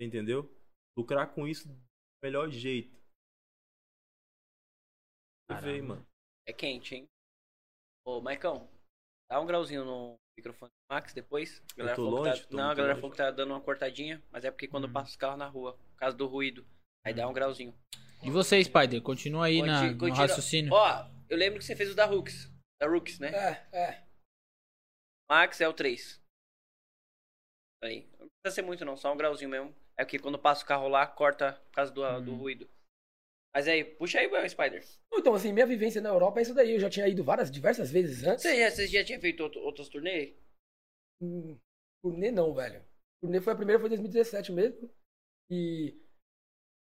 Entendeu? Lucrar com isso do melhor jeito. Eu Caramba. veio, mano. É quente, hein? Ô, Maicão, dá um grauzinho no microfone do Max depois. A galera tô falou que longe? tá... Tô Não, a galera longe. falou que tá dando uma cortadinha, mas é porque quando Hum. passa os carros na rua, por causa do ruído. Aí dá um grauzinho. E você, Spider? Continua aí na, no continua- raciocínio. Ó, eu lembro que você fez o da Rooks. Da Rooks, né? É, é. Max é o 3. Aí. Não precisa ser muito não, só um grauzinho mesmo. É porque quando passa o carro lá, corta por causa do, do Hum. ruído. Mas aí, puxa aí, meu Spider. Então, assim, minha vivência na Europa é isso daí. Eu já tinha ido várias, diversas vezes antes. Você já, você já tinha feito outro, outros turnê? Hum, Turnê não, velho. Turnê foi a primeira, foi em 2017 mesmo. E.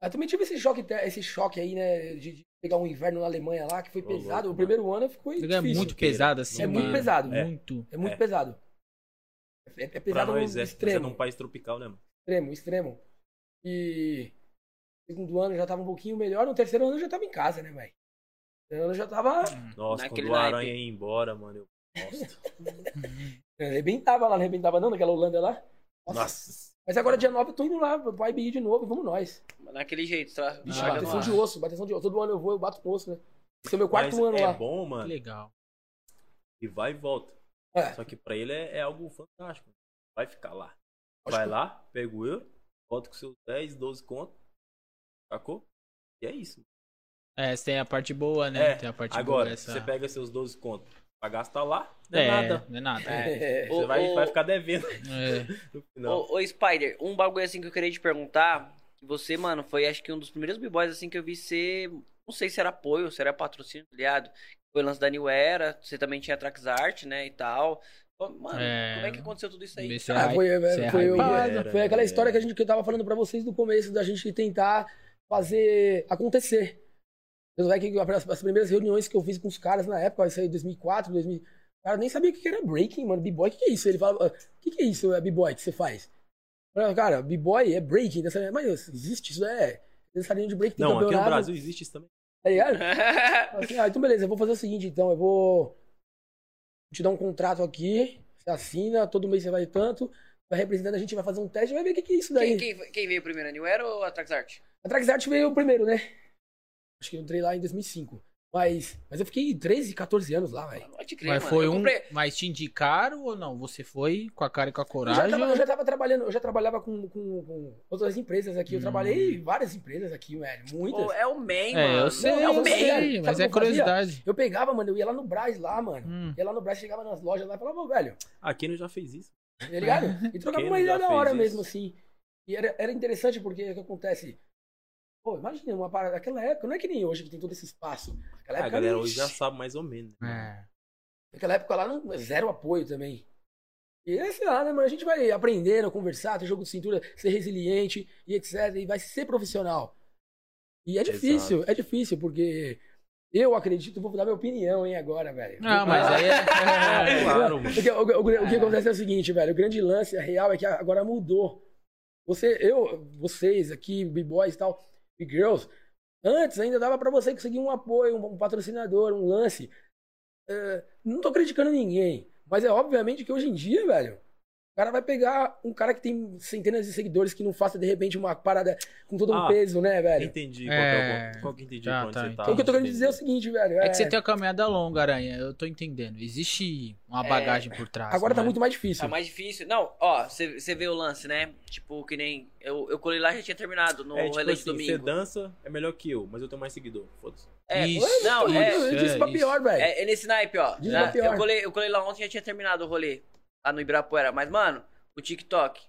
Eu também tive esse choque, esse choque aí, né? De, de pegar um inverno na Alemanha lá, que foi Ô, pesado. louco, o primeiro ano ficou É difícil. muito pesado assim, É muito mano. pesado. É. Muito. É muito É. pesado. É, é Pra pesado no nós é, você é extremo. num país tropical, né, mano? Extremo, extremo. E. Segundo ano já tava um pouquinho melhor. No terceiro ano eu já tava em casa, né, velho? No terceiro ano eu já tava. Nossa, Naquele quando o. Aranha ia embora, mano, eu gosto. Eu *laughs* *laughs* arrebentava lá, não arrebentava não, naquela Holanda lá. Nossa. Nossa. Mas agora dia 9 eu tô indo lá pro IBI de novo, vamos nós. Naquele jeito, tá? Vixe, Ah, bateção de osso, bateção de osso. Todo ano eu vou, eu bato no osso, né? Esse é o meu quarto Mas ano é lá. bom, Que mano. legal. E vai e volta. É. Só que pra ele é, é algo fantástico. Vai ficar lá. Acho Vai que- lá, pega o euro, volta com seus 10, 12 contos. Sacou? E é isso. É, você tem a parte boa, né? É, Tem a parte Agora, boa. Essa... você pega seus 12 contos pra gastar lá, não é, É, nada. não é nada. É. *laughs* Você vai, ô, vai ficar devendo É. *laughs* Ô, ô, Spider, um bagulho assim que eu queria te perguntar. Você, mano, foi acho que um dos primeiros b-boys assim que eu vi ser. Não sei se era apoio, se era patrocínio, tá ligado? Foi o lance da New Era, você também tinha Trax Art, né, e tal. Mano, É. como é que aconteceu tudo isso aí? É Ah, foi, esse é foi, hypado. foi aquela É. história que, a gente, que eu tava falando pra vocês no começo, da gente tentar fazer acontecer. Tanto é que as, as primeiras reuniões que eu fiz com os caras na época, isso aí em 2004, 2000, o cara nem sabia o que era breaking, mano. B-boy, o que, que é isso? Ele falava, o que, que é isso, é b-boy que você faz? Falava, cara, b-boy é breaking, dessa- mas existe, isso é. Dançarino de break tem Não, aqui no Brasil existe isso também. Tá ligado? *laughs* Assim, ah, então beleza, eu vou fazer o seguinte, então, eu vou te dar um contrato aqui, você assina, todo mês você vai tanto, vai representando, a gente vai fazer um teste, vai ver o que, que é isso daí. quem, quem, quem veio primeiro, a New Era ou a Trax Art? A Traxart veio primeiro, né? Acho que eu entrei lá em 2005. Mas, mas eu fiquei 13, 14 anos lá, velho. Pode crer, Mas foi eu um. comprei- Mas te indicaram ou não? Você foi com a cara e com a Eu já, coragem? tava, eu já tava trabalhando, eu já trabalhava com, com, com outras empresas aqui. Eu Hum. trabalhei em várias empresas aqui, velho. Muitas. Pô, é o Man, É, mano. eu sei, Não, sei, mas é o que eu fazia? curiosidade. Eu pegava, mano, eu ia lá no Brás lá, mano. Hum. Ia lá no Brás, chegava nas lojas lá e falava, velho, Ah, quem não já fez isso? Tá ligado? *laughs* E trocava uma ideia da hora fez mesmo, isso? assim. E era, era interessante porque o que acontece? Pô, imagina uma parada daquela época, não é que nem hoje que tem todo esse espaço. Naquela Ah, a época, galera hoje já sabe mais ou menos. É. Naquela época lá, não, zero apoio também. E é, sei lá, né, mano? A gente vai aprendendo, conversar, ter jogo de cintura, ser resiliente e etc. E vai ser profissional. E é difícil, é difícil, porque eu acredito, vou dar minha opinião, hein, agora, velho. Não, mas aí é. *laughs* Claro, mano. Porque o, o- o que acontece é o seguinte, velho. O grande lance, a real, é que agora mudou. Você, eu, vocês aqui, B-Boys e tal, B-Girls, antes ainda dava pra você conseguir um apoio, um, um patrocinador, um lance. É, não tô criticando ninguém, mas é obviamente que hoje em dia, velho, o cara vai pegar um cara que tem centenas de seguidores que não faça de repente uma parada com todo um Ah, peso, né, velho? Entendi. Qual, que é, É. o- qual que entendi Tá, tá, você tá. Então, o que eu tô querendo dizer é o seguinte, velho. É que você tem uma caminhada longa, Aranha. Eu tô entendendo. Existe uma É, bagagem por trás. Agora tá não é? muito mais difícil. Tá mais difícil. Não, ó, você você vê o lance, né? Tipo, que nem. Eu, eu colei lá e já tinha terminado no É, tipo assim, você domingo. dança é melhor que eu, mas eu tenho mais seguidor. Foda-se. É, Isso. não, é, eu disse é, pra pior, velho. é, é nesse naipe, ó. Diz pra pior. eu, colei, eu colei lá ontem e já tinha terminado o rolê. Lá no Ibirapuera. Mas, mano, o TikTok.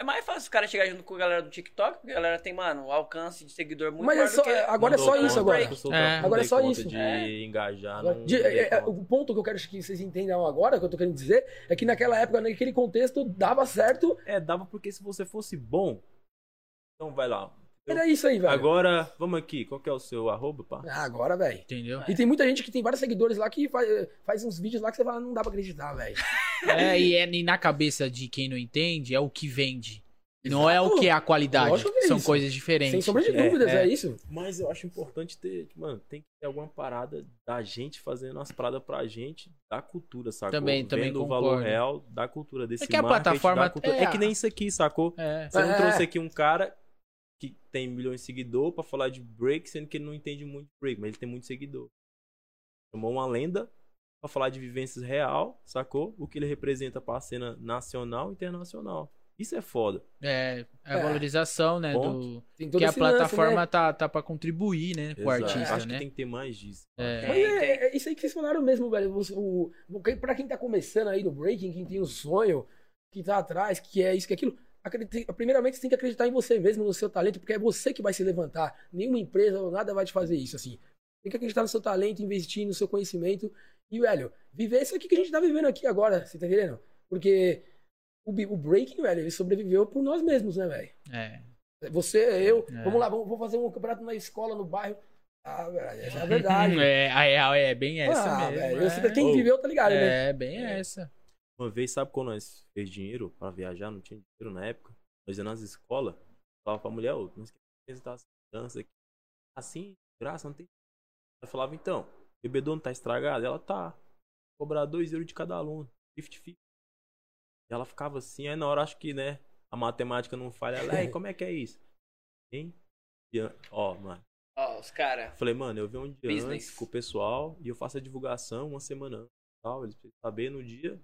É mais fácil os caras chegarem junto com a galera do TikTok, porque a galera tem, mano, um alcance de seguidor muito Mas é só- agora é só isso agora. eu sou- É. Agora é só conta isso. de É. engajar. Não de- é- é- o ponto que eu quero que vocês entendam agora, que eu tô querendo dizer, é que naquela época, naquele contexto, dava certo. É, dava porque se você fosse bom. Então vai lá. Era isso aí, velho. Agora, vamos aqui. Qual que é o seu arroba, pá? Ah, agora, velho. Entendeu? E tem muita gente que tem vários seguidores lá que faz, faz uns vídeos lá que você fala, não dá pra acreditar, velho. *laughs* É, e, é, e na cabeça de quem não entende, é o que vende. Não é o Exato. que é a qualidade. É São isso. coisas diferentes. Sem sombra de É, dúvidas, é, é. isso. Mas eu acho importante ter, mano, tem que ter alguma parada da gente fazendo as paradas pra gente da cultura, sacou? Também- também Vendo o valor real da cultura desse É que a marketing, plataforma- da cultura. é É, a- que nem isso aqui, sacou? É. Você não É. trouxe aqui um cara que tem milhões de seguidores pra falar de break, sendo que ele não entende muito de break, mas ele tem muito seguidor. Chamou uma lenda pra falar de vivências real, sacou? O que ele representa pra cena nacional e internacional. Isso é foda. É, é a É. valorização, né? Ponto. Do... Que a esse lance, plataforma né? tá, tá pra contribuir, né? Com o Exato. artista, Acho né? que tem que ter mais disso. É. Mas é, é- é isso aí que vocês falaram mesmo, velho. O, o, quem- pra quem tá começando aí no breaking, quem tem o sonho, que tá atrás, que é isso, que é aquilo. Primeiramente, você tem que acreditar em você mesmo, no seu talento, porque é você que vai se levantar. Nenhuma empresa ou nada vai te fazer isso, assim. Tem que acreditar no seu talento, investir no seu conhecimento. E, velho, viver isso aqui que a gente tá vivendo aqui agora, você tá entendendo? Porque o, o breaking, velho, ele sobreviveu por nós mesmos, né, velho? É. Você, eu, É. vamos lá, vamos, vamos fazer um campeonato na escola, no bairro. Ah, velho, essa é a verdade. *laughs* É, a real é bem essa ah, mesmo. velho, é. você- quem viveu tá ligado, né? É, bem essa. Uma vez, sabe quando nós fez dinheiro pra viajar? Não tinha dinheiro na época. Nós ia nas escolas, falava pra mulher, ô, não esquece de apresentar essa dança aqui. Assim, graça, não tem. Ela falava, então, o bebedouro não tá estragado? Ela tá. Cobrar dois euros de cada aluno. 50-50. E ela ficava assim, aí na hora acho que, né, a matemática não falha. Ela, "Ei, *laughs* como é que é isso? Hein? Ó, mano. Ó, os caras. Falei, mano, eu venho um dia Business. antes com o pessoal e eu faço a divulgação uma semana antes. Tal, eles precisam saber no dia.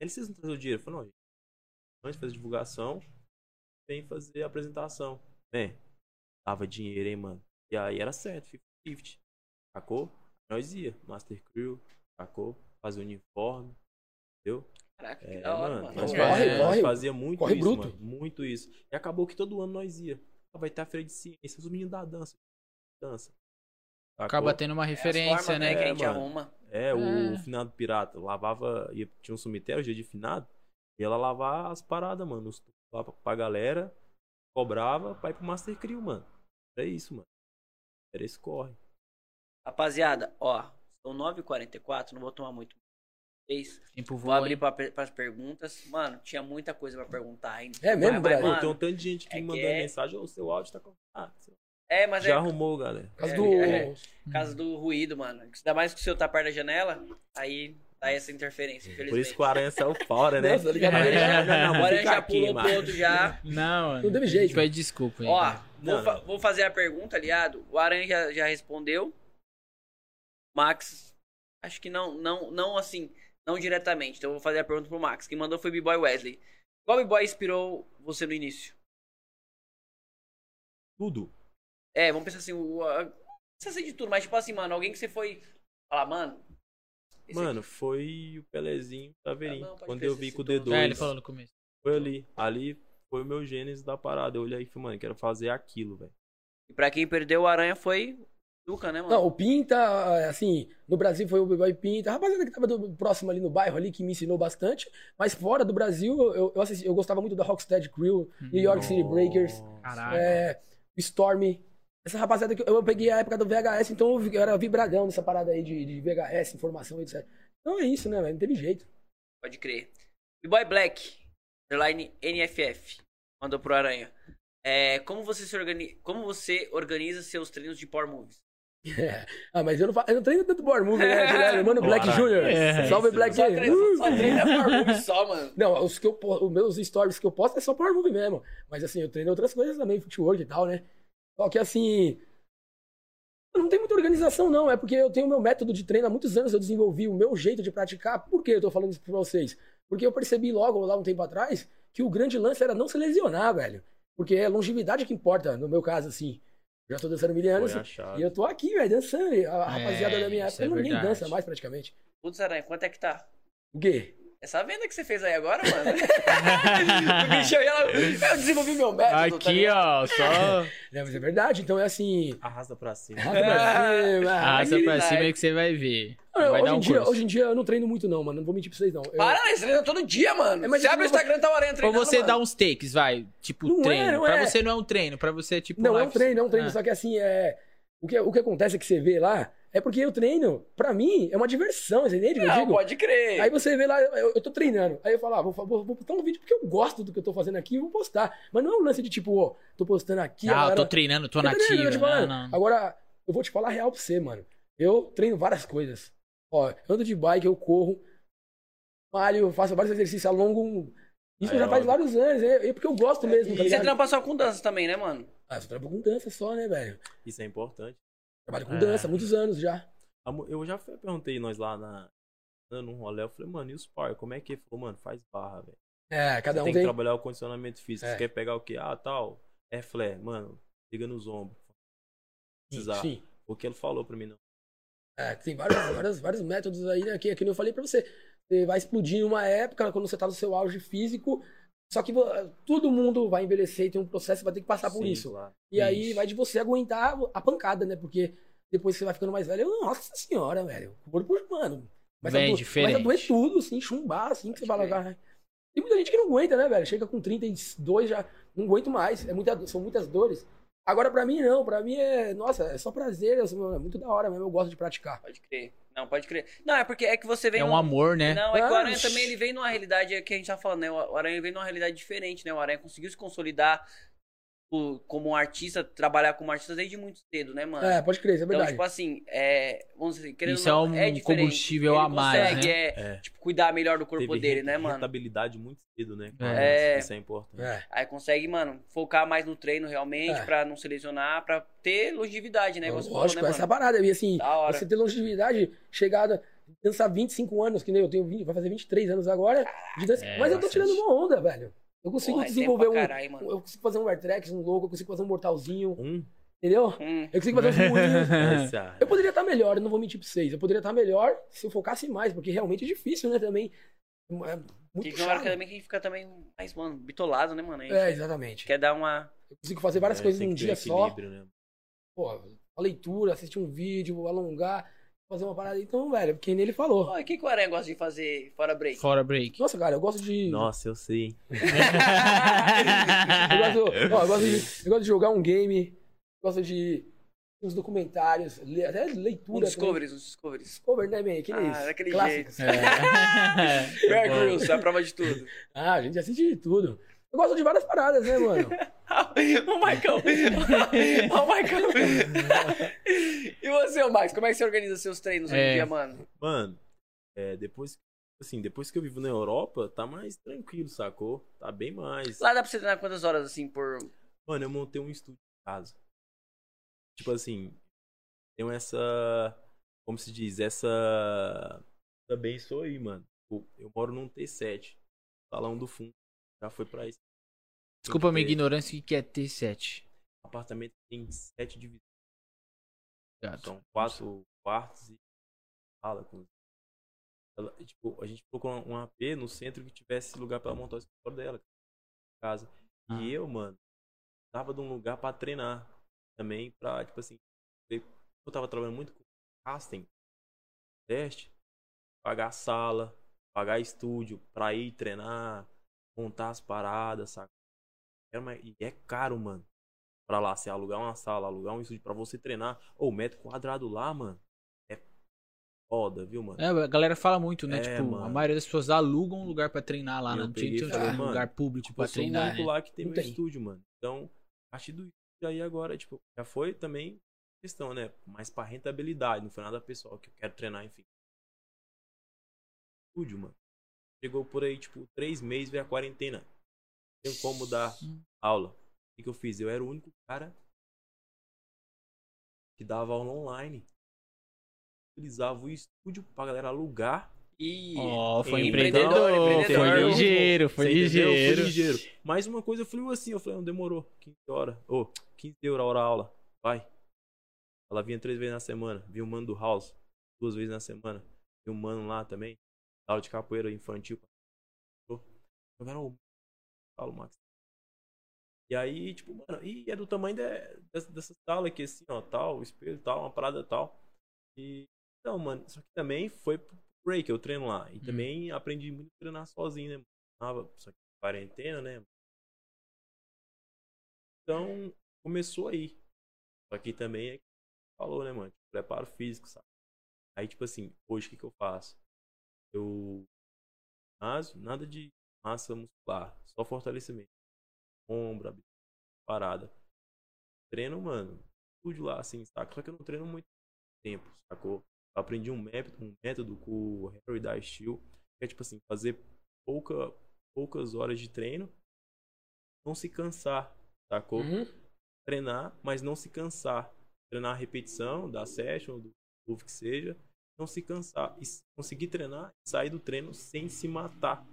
Eles precisam trazer o dinheiro. Eu falei, não, gente, antes de fazer a divulgação, que fazer a apresentação. Bem, dava dinheiro, hein, mano. E aí era certo, 50-50. Sacou? Nós ia, Master Crew, sacou? Fazer uniforme, entendeu? Caraca, que É, da hora, mano, mano. nós Corre, fazia, nós corre. fazia muito Corre isso, bruto. mano, muito isso. E acabou que todo ano nós ia. Ah, Vai ter a feira de ciências, os meninos da dança. Dança. Sacou? Acaba tendo uma É as referência, formas, né? que a É, gente mano. arruma. É, o É. finado pirata lavava, ia, tinha um cemitério, dia de finado, e ela lavar as paradas, mano, os lá pra, pra galera, cobrava pra ir pro Master Crew, mano. Era isso, mano. Era esse corre. Rapaziada, ó, são 9h44, não vou tomar muito. Tempo Vou abrir pra, pras perguntas. Mano, tinha muita coisa pra perguntar ainda. É mesmo? Pô, mano, tem um tanto de gente que é me que mandando é- mensagem, ô, o seu áudio tá com. É, mas já é arrumou, galera. Por causa É, do. é. por causa do ruído, mano. Ainda mais que o seu tá perto da janela, aí dá essa interferência, infelizmente. Por isso que o aranha saiu fora, *laughs* né? Nossa, ligado? *laughs* É. Agora fica já aqui, pulou mano. pro outro já. Não, mano. Não teve jeito. Pede desculpa aí. Ó, vou, fa- vou fazer a pergunta, aliado. O Aranha já, já respondeu. Max, acho que não, não, não assim, não diretamente. Então eu vou fazer a pergunta pro Max. Quem mandou foi B-Boy Wesley. Qual B-Boy inspirou você no início? Tudo. É, vamos pensar assim, o, a, não precisa ser de tudo, mas tipo assim, mano, alguém que você foi falar, mano. Mano, foi o Pelezinho Taveirinho. Ah, não, Quando eu vi com o citou. D2. É, ele falou no começo. Foi ali. Ali foi o meu gênese da parada. Eu olhei e falei, mano, quero fazer aquilo, velho. E pra quem perdeu o Aranha foi Duca, né, mano? Não, o Pinta, assim, no Brasil foi o B-Boy Pinta. A rapaziada que tava do- próximo ali no bairro ali, que me ensinou bastante. Mas fora do Brasil, eu, eu, assisti- eu gostava muito da Rocksteady Crew, New York City Breakers. Caralho. é, Storm. Essa rapaziada que eu, eu peguei a época do VHS, então eu, era vibradão nessa parada aí de, de VHS, informação, etc. Então é isso, né, velho? Não teve jeito. Pode crer. B-Boy Black, underline NFF. Mandou pro Aranha. É, como, você se organiza, como você organiza seus treinos de Power Moves? *laughs* Ah, mas eu não, eu não treino tanto Power Move, né? Mano, Black. Jr. É, Salve, isso. Black Só treina, Uh! só *laughs* treina Power Moves só, mano. Não, os, que eu, os meus stories que eu posto é só Power Move mesmo. Mas assim, eu treino outras coisas também, footwork e tal, né? Só que assim. Não tem muita organização, não. É porque eu tenho o meu método de treino há muitos anos, eu desenvolvi o meu jeito de praticar. Por que eu tô falando isso pra vocês? Porque eu percebi logo, lá um tempo atrás, que o grande lance era não se lesionar, velho. Porque é longevidade que importa, no meu caso, assim. Já tô dançando mil anos. E eu tô aqui, velho, dançando. A rapaziada da minha época é ninguém dança mais praticamente. Putz, Aranha, quanto é que tá? O quê? Essa venda que você fez aí agora, mano. *laughs* o bicho aí, ela- eu desenvolvi meu método. tá Aqui, ligado? ó, só Não, mas é verdade. Então é assim. Arrasta pra cima. Arrasta pra *laughs* cima. arrasta pra cima aí que você vai ver. Vai hoje, dar um em dia, curso. hoje em dia eu não treino muito, não, mano. Não vou mentir pra vocês, não. Eu- Para, né? Você treina todo dia, mano. É, mas você abre o Instagram, tá o Aranha Pra treinando, você mano. dar uns takes, vai. Tipo, Não é, treino. não pra é. você não é um treino, pra você é tipo. Não, é um treino, é um treino. Ah. Só que assim, é. O que, o que acontece é que você vê lá é porque eu treino, pra mim, é uma diversão, você entende? Não, digo? pode crer. Aí você vê lá, eu, eu tô treinando. Aí eu falo, ah, vou, vou, vou postar um vídeo porque eu gosto do que eu tô fazendo aqui e vou postar. Mas não é um lance de tipo, ó, tô postando aqui. Ah, eu galera- tô treinando, tô Eu tô treinando, nativo. falando. Não, não. Agora, eu vou te falar a real pra você, mano. Eu treino várias coisas. Ó, eu ando de bike, eu corro, malho, faço vários exercícios, alongo um... Isso Aí já é faz óbvio. vários anos, é, é porque eu gosto mesmo, tá E você ligado? trampa só com dança também, né, mano? Ah, eu trabalho com dança só, né, velho? Isso é importante. Trabalho com É. dança há muitos anos já. Eu já perguntei nós lá na, um rolê, eu falei, mano, e os par? Como é que é? Ele falou, mano, faz barra, velho. É, cada um tem tem... que trabalhar o condicionamento físico. É. Você quer pegar o quê? Ah, tal. É flare. Mano, liga nos ombros. Precisar. Sim. O que ele falou pra mim, não. É, tem vários, vários, vários métodos aí, né? Que, que eu falei pra você. Você vai explodir em uma época, quando você tá no seu auge físico, só que todo mundo vai envelhecer e tem um processo, vai ter que passar por Sim, isso. claro. E aí Isso. vai de você aguentar a pancada, né? Porque depois que você vai ficando mais velho, nossa senhora, velho. O corpo, mano. Começa, Vem a, diferente. começa a doer tudo, assim, chumbar, assim, que você. "Vai". Tem muita gente que não aguenta, né, velho? Chega com 32 já, não aguento mais. É muita, são muitas dores. Agora, pra mim, não. Pra mim é, nossa, é só prazer. É muito da hora mesmo. Eu gosto de praticar. Pode crer. Não, pode crer. Não, é porque é que você vem. É um num- amor, né? Não, é que o Aranha também ele vem numa realidade é que a gente tá falando, né? O Aranha vem numa realidade diferente, né? O Aranha conseguiu se consolidar como um artista, trabalhar como artista desde muito cedo, né, mano? É, pode crer, isso é Então, verdade. tipo assim, é, vamos dizer, querendo Isso é um diferente. combustível Ele a mais, consegue, né? é, É. tipo, cuidar melhor do corpo Teve dele, né, mano? Rentabilidade muito cedo, né? É. Isso é importante. É. Aí consegue, mano, focar mais no treino realmente, É. pra não se lesionar, pra ter longevidade, né? você falou, Lógico, né, essa é parada. E assim, você ter longevidade, chegada, dançar 25 anos, que nem eu tenho 20, vai fazer 23 anos agora. de dança- É, mas eu tô bastante. tirando uma onda, velho. Eu consigo Porra, é desenvolver tempo um. mano. Eu consigo fazer um air tracks, um louco, eu consigo fazer um mortalzinho, Um. entendeu? Hum, Eu consigo fazer *laughs* uns moinhos. Essa- Eu poderia estar melhor, eu não vou mentir pra vocês. Eu poderia estar melhor se eu focasse mais, porque realmente é difícil, né, também. É muito tem que uma hora que também que a gente fica também mais, mano, bitolado, né, mano? É, exatamente. quer dar uma. Eu consigo fazer várias É, coisas num ter dia só. né? Pô, a leitura, assistir um vídeo, alongar, fazer uma parada. Então, velho, quem nele falou. Pô, o que, que o Aranha gosta de fazer fora break? Fora break. Nossa, cara, eu gosto de. Nossa, eu sei? *laughs* Eu gosto, ó, eu, gosto de, eu gosto de jogar um game, gosto de uns documentários, le- até Um leitura. Discoveries, um Discoveries. Discovery, né, man? Aqueles Ah, daquele clássicos. É. *laughs* Bear. Grylls, a prova de tudo. Ah, a gente assiste de tudo. Eu gosto de várias paradas, né, mano? *laughs* o Maicon. *laughs* o Maicon. e você, ô Max, como é que você organiza seus treinos hoje em É. dia, mano? Mano, é, depois, assim, depois que eu vivo na Europa, tá mais tranquilo, sacou? Tá bem mais. Lá dá pra você treinar quantas horas, assim, por... Mano, eu montei um estúdio em casa. Tipo assim, tenho essa. Como se diz? Essa. Também sou aí, mano. Tipo, Eu moro num T7. Salão do fundo. Já foi pra isso. Desculpa a minha ignorância, o que é T7? Apartamento tem sete divisões. Obrigado. São quatro quartos e sala. Com... Ela, tipo, a gente procurou um AP no centro que tivesse lugar pra ela montar o escritório dela. Casa. Ah. E eu, mano, tava de um lugar pra treinar. Também pra, tipo assim, eu tava trabalhando muito com casting, teste, pagar sala, pagar estúdio pra ir treinar, montar as paradas, saca? Era uma- E é caro, mano. Pra lá, você alugar uma sala, alugar um estúdio pra você treinar. Ô, o metro quadrado lá, mano, é foda, viu, mano? É, a galera fala muito, né? É, tipo, a mano. maioria das pessoas alugam um lugar pra treinar lá, né? eu Não falei, um mano, lugar público Tipo, pra eu sou o treinar, único né? lá que tem Não meu tem. estúdio, mano. Então, a partir do estúdio aí agora, tipo, já foi também questão, né? Mais pra rentabilidade, não foi nada pessoal, que eu quero treinar, enfim. Estúdio, mano. Chegou por aí, tipo, três meses, veio a quarentena. Não tem como dar aula. O que, que eu fiz? Eu era o único cara que dava aula online. Utilizava o estúdio pra galera alugar E Ó, foi Empreendedor, empreendedor, empreendedor. foi ligeiro, foi entendeu? ligeiro. Foi ligeiro. Mais uma coisa fluiu assim, eu falei, não, demorou. 15 horas. Ô, 15 euros a hora a aula. Vai. Ela vinha três vezes na semana. Vinha o mano do house. Duas vezes na semana. Vinha o mano lá também. Aula de capoeira infantil. Eu era o Paulo Max. E aí, tipo, mano, e é do tamanho de, dessa, dessa sala aqui, assim, ó, tal, espelho, tal, uma parada tal. E, então, mano, só que também foi pro break, eu treino lá. E também aprendi muito a treinar sozinho, né, mano? Só que quarentena, né? Então, começou aí. Só que também é que falou, né, mano? Preparo físico, sabe? Aí, tipo assim, hoje o que, que eu faço? Eu. Ginásio, nada de massa muscular, só fortalecimento. Ombro, abdômen, parada. Treino, mano, tudo lá, assim, saca? Só que eu não treino muito tempo, sacou? Eu aprendi um método, um método com o Harry da Steel, que é tipo assim, fazer pouca, poucas horas de treino, não se cansar, sacou? Uhum. treinar, mas não se cansar. Treinar a repetição da session, do que seja, não se cansar. E conseguir treinar, sair do treino sem se matar,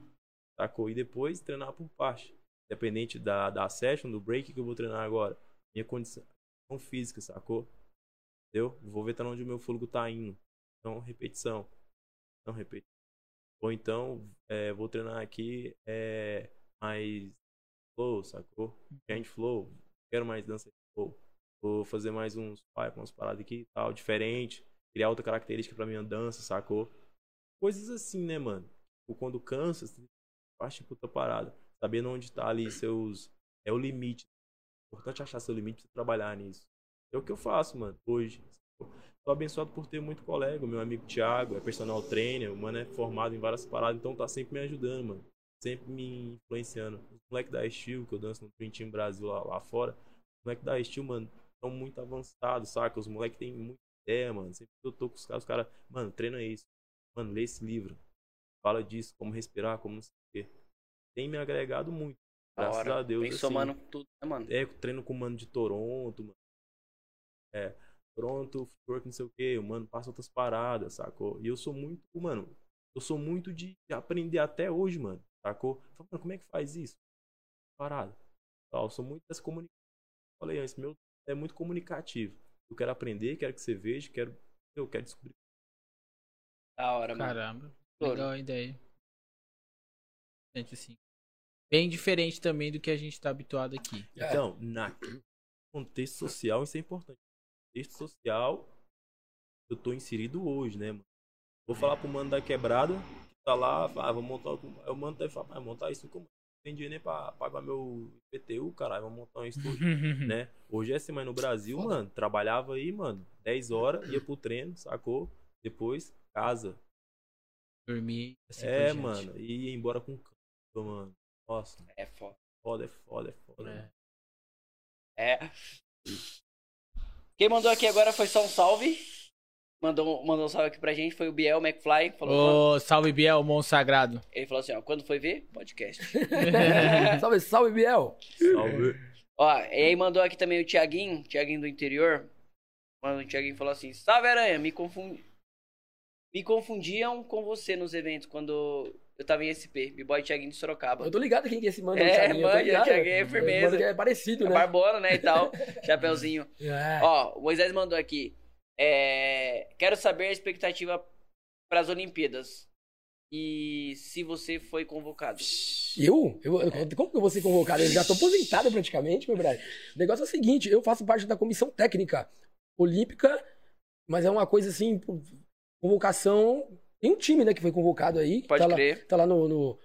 sacou? E depois treinar por parte. Independente da, da session, do break que eu vou treinar agora. Minha condição física, sacou? Entendeu? Vou ver até onde o meu fôlego tá indo. Então, repetição. Não repetição. Ou então, é, vou treinar aqui é, mais flow, sacou? Change flow. Quero mais dança de flow. Vou fazer mais uns umas paradas aqui e tal, diferente. Criar outra característica pra minha dança, sacou? Coisas assim, né, mano? Tipo, quando cansa, você faz tipo outra parada. Sabendo onde tá ali seus. É o limite. É importante achar seu limite pra você trabalhar nisso. É o que eu faço, mano, hoje. Tô abençoado por ter muito colega. Meu amigo Thiago é personal trainer. O mano é formado em várias paradas, então tá sempre me ajudando, mano. Sempre me influenciando. Os moleques da Steel, que eu danço no Team Brasil lá, lá fora. Os moleques da Steel, mano, estão muito avançados, saca? Os moleques têm muita ideia, mano. Sempre que eu tô com os caras, os caras, mano, treina isso. Mano, lê esse livro. Fala disso, como respirar, como não sei o quê. Tem me agregado muito. Graças hora. a Deus. Vem assim. somando tudo, né, mano? É, treino com o mano de Toronto, mano. É, Toronto, footwork, não sei o que, o mano passa outras paradas, sacou? E eu sou muito, mano, eu sou muito de de aprender até hoje, mano, sacou? Mano, como é que faz isso? Parada. Tal, Eu sou muito dessa comunicação. Falei antes, meu é muito comunicativo. Eu quero aprender, quero que você veja, quero, eu quero descobrir. Da hora, mano. Caramba, legal a ideia. Gente, assim. Bem diferente também do que a gente tá habituado aqui. É. Então, na contexto social, isso é importante. Contexto social, eu tô inserido hoje, né, mano? Vou falar pro mano da quebrada, que tá lá, ah, vou montar. Aí o mano tá falando, vai montar isso como? Tem dinheiro nem pra pagar meu IPTU, caralho, vamos montar um estúdio, *laughs* né? Hoje é assim, mas no Brasil, Foda. mano, trabalhava aí, mano, 10 horas, ia pro treino, sacou? Depois, casa. Dormir. assim é, mano, e ia embora com cama, mano. Nossa, É foda. foda, é foda, é foda. É. mano. É. Quem mandou aqui agora foi só um salve. Mandou, mandou um salve aqui pra gente, foi o Biel McFly. Falou, Ô, salve Biel, monstro sagrado. Ele falou assim, ó, quando foi ver? Podcast. *laughs* salve, salve, Biel. Salve. ó, e aí mandou aqui também o Tiaguinho, Tiaguinho do interior. Mano, o Tiaguinho falou assim, salve Aranha, me confundi. Me confundiam com você nos eventos quando eu tava em SP, B-Boy Tiaguinho de Sorocaba. Eu tô ligado quem que é esse mano. É, o Thiaguinho. Thiaguinho é firmeza. Mano é parecido, É né? Barbona, né, e tal, *laughs* chapeuzinho. É. Ó, o Moisés mandou aqui. É, quero saber a expectativa para as Olimpíadas. E se você foi convocado. Eu? eu? eu- Como que eu vou ser convocado? Eu já tô aposentado praticamente, meu brother. O negócio é o seguinte, eu faço parte da comissão técnica olímpica, mas é uma coisa assim, convocação... Tem um time, né, que foi convocado aí. Pode tá lá, crer. tá lá no, no-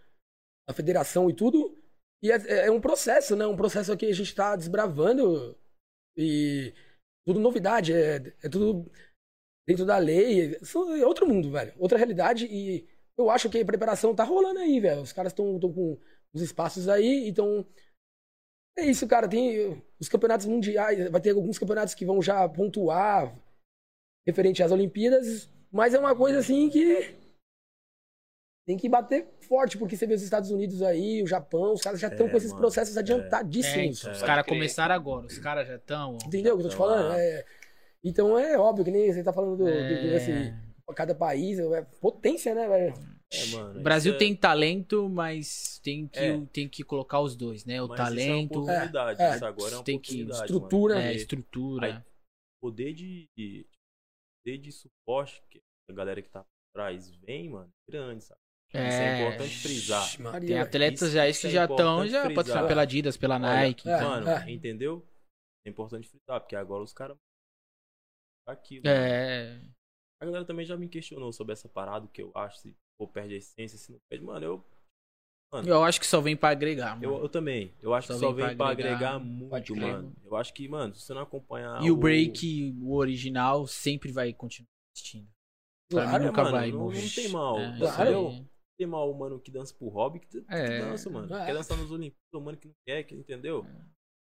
na federação e tudo. E é, é um processo, né? Um processo que a gente tá desbravando. E tudo novidade. É, é tudo dentro da lei. Isso é outro mundo, velho. Outra realidade. E eu acho que a preparação tá rolando aí, velho. Os caras estão com os espaços aí, então. É isso, cara. Tem os campeonatos mundiais. Vai ter alguns campeonatos que vão já pontuar referente às Olimpíadas. Mas é uma coisa assim que. Tem que bater forte, porque você vê os Estados Unidos aí, o Japão, os caras já estão É, com esses mano, processos é. É, adiantadíssimos. então, os É. caras começaram agora, os caras já estão. Entendeu o que eu tô te falando? É, Então é óbvio que nem você tá falando do, do- É. desse- cada país, é potência, né, velho? É, mano, O Brasil é- tem talento, mas tem que, É. tem que colocar os dois, né? O mas isso é uma talento, oportunidade. É, é. Isso agora é uma Tem que- estrutura, mano. é, Porque estrutura. Aí- poder de, de- poder de suporte que a galera que tá por trás vem, mano, é grande, sabe? Isso é importante frisar. Maria, Tem atletas já isso que é já estão, já frisar. patrocinar pela Adidas, pela Olha, Nike. é. então. Mano, é. entendeu? É importante frisar, porque agora os caras. Aquilo. É. A galera também já me questionou sobre essa parada, que eu acho se ou perde a essência, se não perde. Mano, eu, Eu acho que só vem pra agregar, mano. eu, eu também. Eu acho Só que só vem vem pra pra agregar, agregar, muito, crer. mano. Eu acho que, mano, se você não acompanhar. E o break, o original, sempre vai continuar existindo. Pra Claro, mim nunca mano, vai não- não tem mal, É, claro. aí. Tem mal o mano que dança por hobby, que, que É. dança, mano. É. Quer dançar nos Olimpíadas, o mano que não quer, que, entendeu?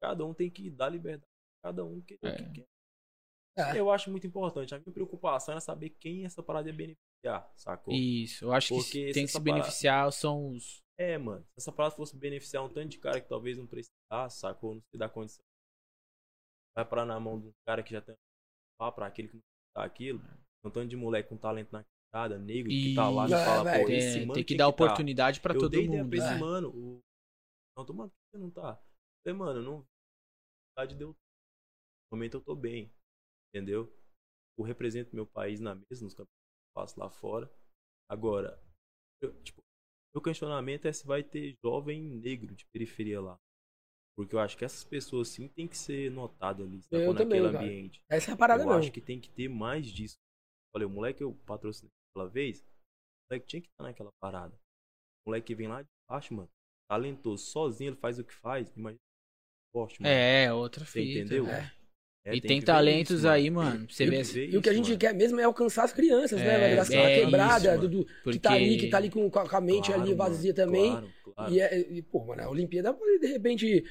Cada um tem que dar liberdade. Cada um que, É. que quer. É. Eu acho muito importante. A minha preocupação era saber quem essa parada ia beneficiar, sacou? Isso, eu acho que Porque tem se que se parada- beneficiar são os. É, mano. Se essa parada fosse beneficiar um tanto de cara que talvez não precisasse, sacou? Não se dá condição. Vai parar na mão de um cara que já tem lá pra aquele que não tá aquilo. Um tanto de moleque com talento na quebrada, negro, que tá lá e fala, É, pô, esse mano tem que tinha dar tá. oportunidade pra eu todo dei ideia mundo. pra esse né? mano. O... Não, tô, mano, por que você não tá? Eu falei, mano, não. A verdade deu. No momento eu tô bem. Entendeu? Eu represento meu país na mesa, nos campeonatos que eu faço lá fora. Agora, eu, tipo, meu questionamento é se vai ter jovem negro de periferia lá. Porque eu acho que essas pessoas sim tem que ser notadas ali, também, naquele cara. ambiente. Essa é a parada eu mesmo. acho que tem que ter mais disso. Falei, o moleque eu patrocinei aquela vez, o moleque tinha que estar naquela parada. O moleque que vem lá de baixo, mano, talentoso, sozinho, ele faz o que faz, imagina. Forte, mano. É, outra Você fita. entendeu? né? É, e tem ver talentos isso, aí, mano. Você E- vê ver E o que a gente mano. quer mesmo é alcançar as crianças, né, É, velho? Da é quebrada, isso, do, do- Porque... que tá ali, que tá ali com, com a mente Claro, ali mano, vazia também. Claro, claro. E, é, e, pô, mano, a Olimpíada pode, de repente,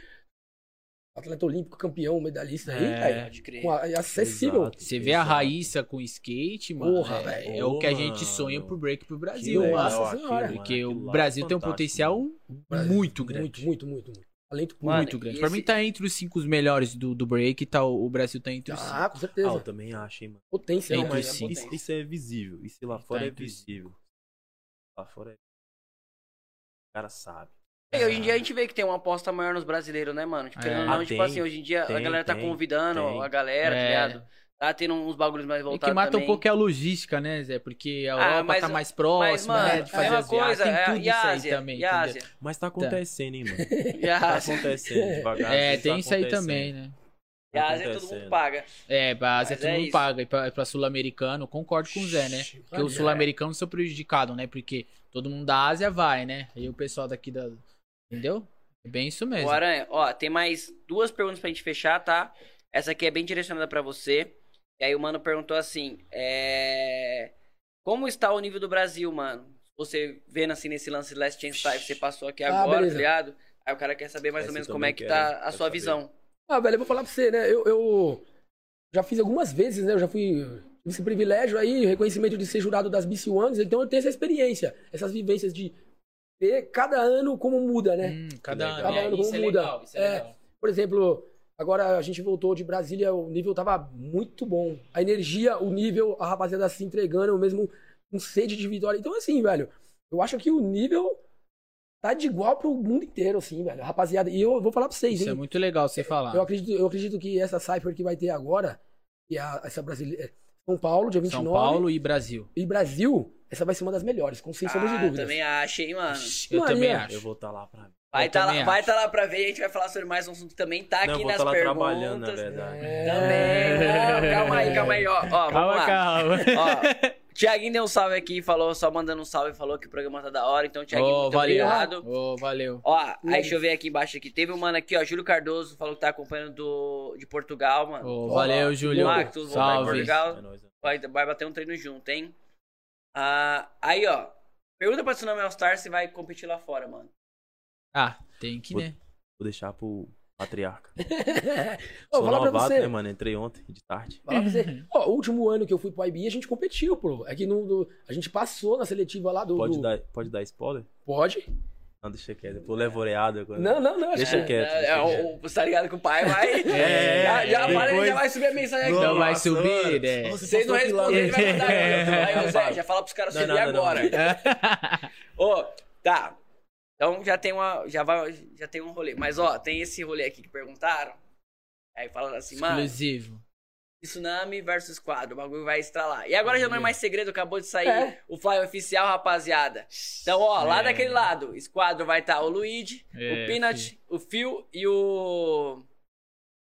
atleta olímpico, campeão, medalhista aí, É. Pode crer. com a- é acessível. Exato, Você vê a exato. Raíssa com skate, mano. Porra, é, é o que a gente mano. sonha pro break pro Que Brasil, legal, mano. Nossa aquilo, Senhora. mano, Porque o é Brasil tem um potencial mano. muito grande. Muito, muito, muito, muito. Talento. Mano, muito grande. e Pra esse- mim tá entre os cinco melhores do, do break, tá, o o Brasil tá entre os cinco. Ah, com Ah, certeza. eu também acho, hein, mano. Potência, Tem né, que sim. Isso, isso é visível. Isso lá fora é entre os visível. Lá fora é. O cara sabe. E hoje em dia a gente vê que tem uma aposta maior nos brasileiros, né, mano? Tipo, É. não, Ah, tipo tem, assim, hoje em dia a tem, galera tá tem, convidando tem. a galera, tá É. ligado? Tá tendo uns bagulhos mais E voltados que mata também. um pouco é a logística, né, Zé? Porque a Europa Ah, mas- tá mais Mas, próxima, mano, né? De é fazer uma as viagens. coisa, Tem é, tudo e isso a aí Ásia, também, e a Mas tá acontecendo, hein, mano. *laughs* e a Tá acontecendo devagar. É, tá tem isso aí também, né? E a Tá Ásia todo mundo paga. É, pra Ásia Mas todo é mundo isso. paga. E pra, pra sul-americano, concordo com o Zé, né? Porque os sul-americanos são prejudicados, né? Porque todo mundo da Ásia vai, né? E o pessoal daqui da. Entendeu? É bem isso mesmo. Ô, Aranha, ó, tem mais duas perguntas pra gente fechar, tá? Essa aqui é bem direcionada pra você. E aí o mano perguntou assim, é... Como está o nível do Brasil, mano? Você vendo assim nesse lance Last Chance Live, você passou aqui Ah, agora, tá ligado? Aí o cara quer saber mais Essa ou menos como é que quero, tá a sua saber. visão. Ah, velho, eu vou falar pra você, né? Eu, eu já fiz algumas vezes, né? Eu já fui. Tive esse privilégio aí, reconhecimento de ser jurado das Miss Ones, então eu tenho essa experiência, essas vivências de ver cada ano como muda, né? Hum, cada ano. Cada é, ano isso como é muda. legal, isso é, É. legal. Por exemplo, agora a gente voltou de Brasília, o nível tava muito bom. A energia, o nível, a rapaziada se entregando, eu mesmo com sede de vitória. Então, assim, velho, eu acho que o nível tá de igual pro mundo inteiro, assim, velho. Rapaziada, e eu vou falar pra vocês, Isso hein? é muito legal você falar. Eu acredito, eu acredito que essa Cypher que vai ter agora, que é a- essa brasileira. São Paulo, dia 29. São Paulo e Brasil. E Brasil, essa vai ser uma das melhores, com sem sombra de Ah, dúvidas. também acho, hein, mano. Eu Maria. também Eu acho. vou estar lá pra ver. Vai Eu tá, lá, vai tá lá pra ver, a gente vai falar sobre mais um assunto que também tá Não, eu aqui vou nas estar lá perguntas. trabalhando, na verdade. É. Também. Não, calma aí, calma aí, ó. ó vamos Calma, lá. calma. Ó, Tiaguinho deu um salve aqui, falou, só mandando um salve, falou que o programa tá da hora. Então, Tiaguinho, Ô, muito valeu. obrigado. Ô, valeu. Ó, aí deixa eu ver aqui embaixo aqui. Teve um mano aqui, ó, Júlio Cardoso, falou que tá acompanhando do, de Portugal, mano. Ô, Ó, valeu, Júlio. Em Salve. Portugal. É nóis, né? Vai, vai bater um treino junto, hein? Ah, aí, ó. Pergunta pra Tsunami All Star se vai competir lá fora, mano. Ah, tem que, né? Vou deixar pro patriarca. *laughs* Ô, Sou falar pra novato, você. né, mano? Entrei ontem, de tarde. Falar pra você. Ó, o último ano que eu fui pro IB, a gente competiu, pô. É que no, no- a gente passou na seletiva lá do. Pode do- dar, pode dar spoiler? Pode? Não, deixa quieto. Depois eu levo oreada. agora. Não, não, não. Deixa que- quieto. É, deixa é, quieto. o, o- tá ligado que o pai vai. *laughs* É, já, já, é, fala, ele depois- já vai subir a mensagem aqui. Então vai subir, né? Vocês não respondem, ele vai *laughs* mandar. É. Aí, ô Zé, já fala pros caras Não, subir não, não, não. agora. *laughs* Ô, tá. Então já tem uma. Já, vai, já tem um rolê. Mas ó, tem esse rolê aqui que perguntaram. Aí falando assim, mano, Exclusivo. Tsunami versus quadro, o bagulho vai estralar. E agora já não é mais segredo, acabou de sair É. o fly oficial, rapaziada. Então, ó, lá É. daquele lado, esquadro vai estar o Luigi, É, o Peanut, o Phil e o.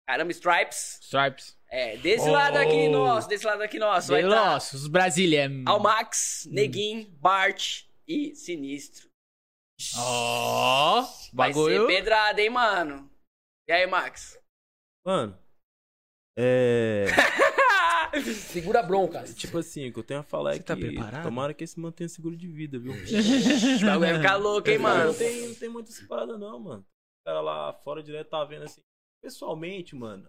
Caramba, Stripes. Stripes. É, desse Oh. lado aqui nosso, desse lado aqui nosso, vai estar Nossa, os brasileiros. Almax, Neguin, Bart e Sinistro. Ó, Vai bagulho. ser pedrada, hein, mano? E aí, Max? Mano, é. *laughs* Segura a bronca. tipo assim, o que eu tenho a falar é Você tá que preparado? tomara que esse mantenha seguro de vida, viu? *laughs* Vai ficar louco, hein, mano? Não tem, não tem muita essa parada, não, mano. O cara lá fora direto tá vendo assim. Pessoalmente, mano,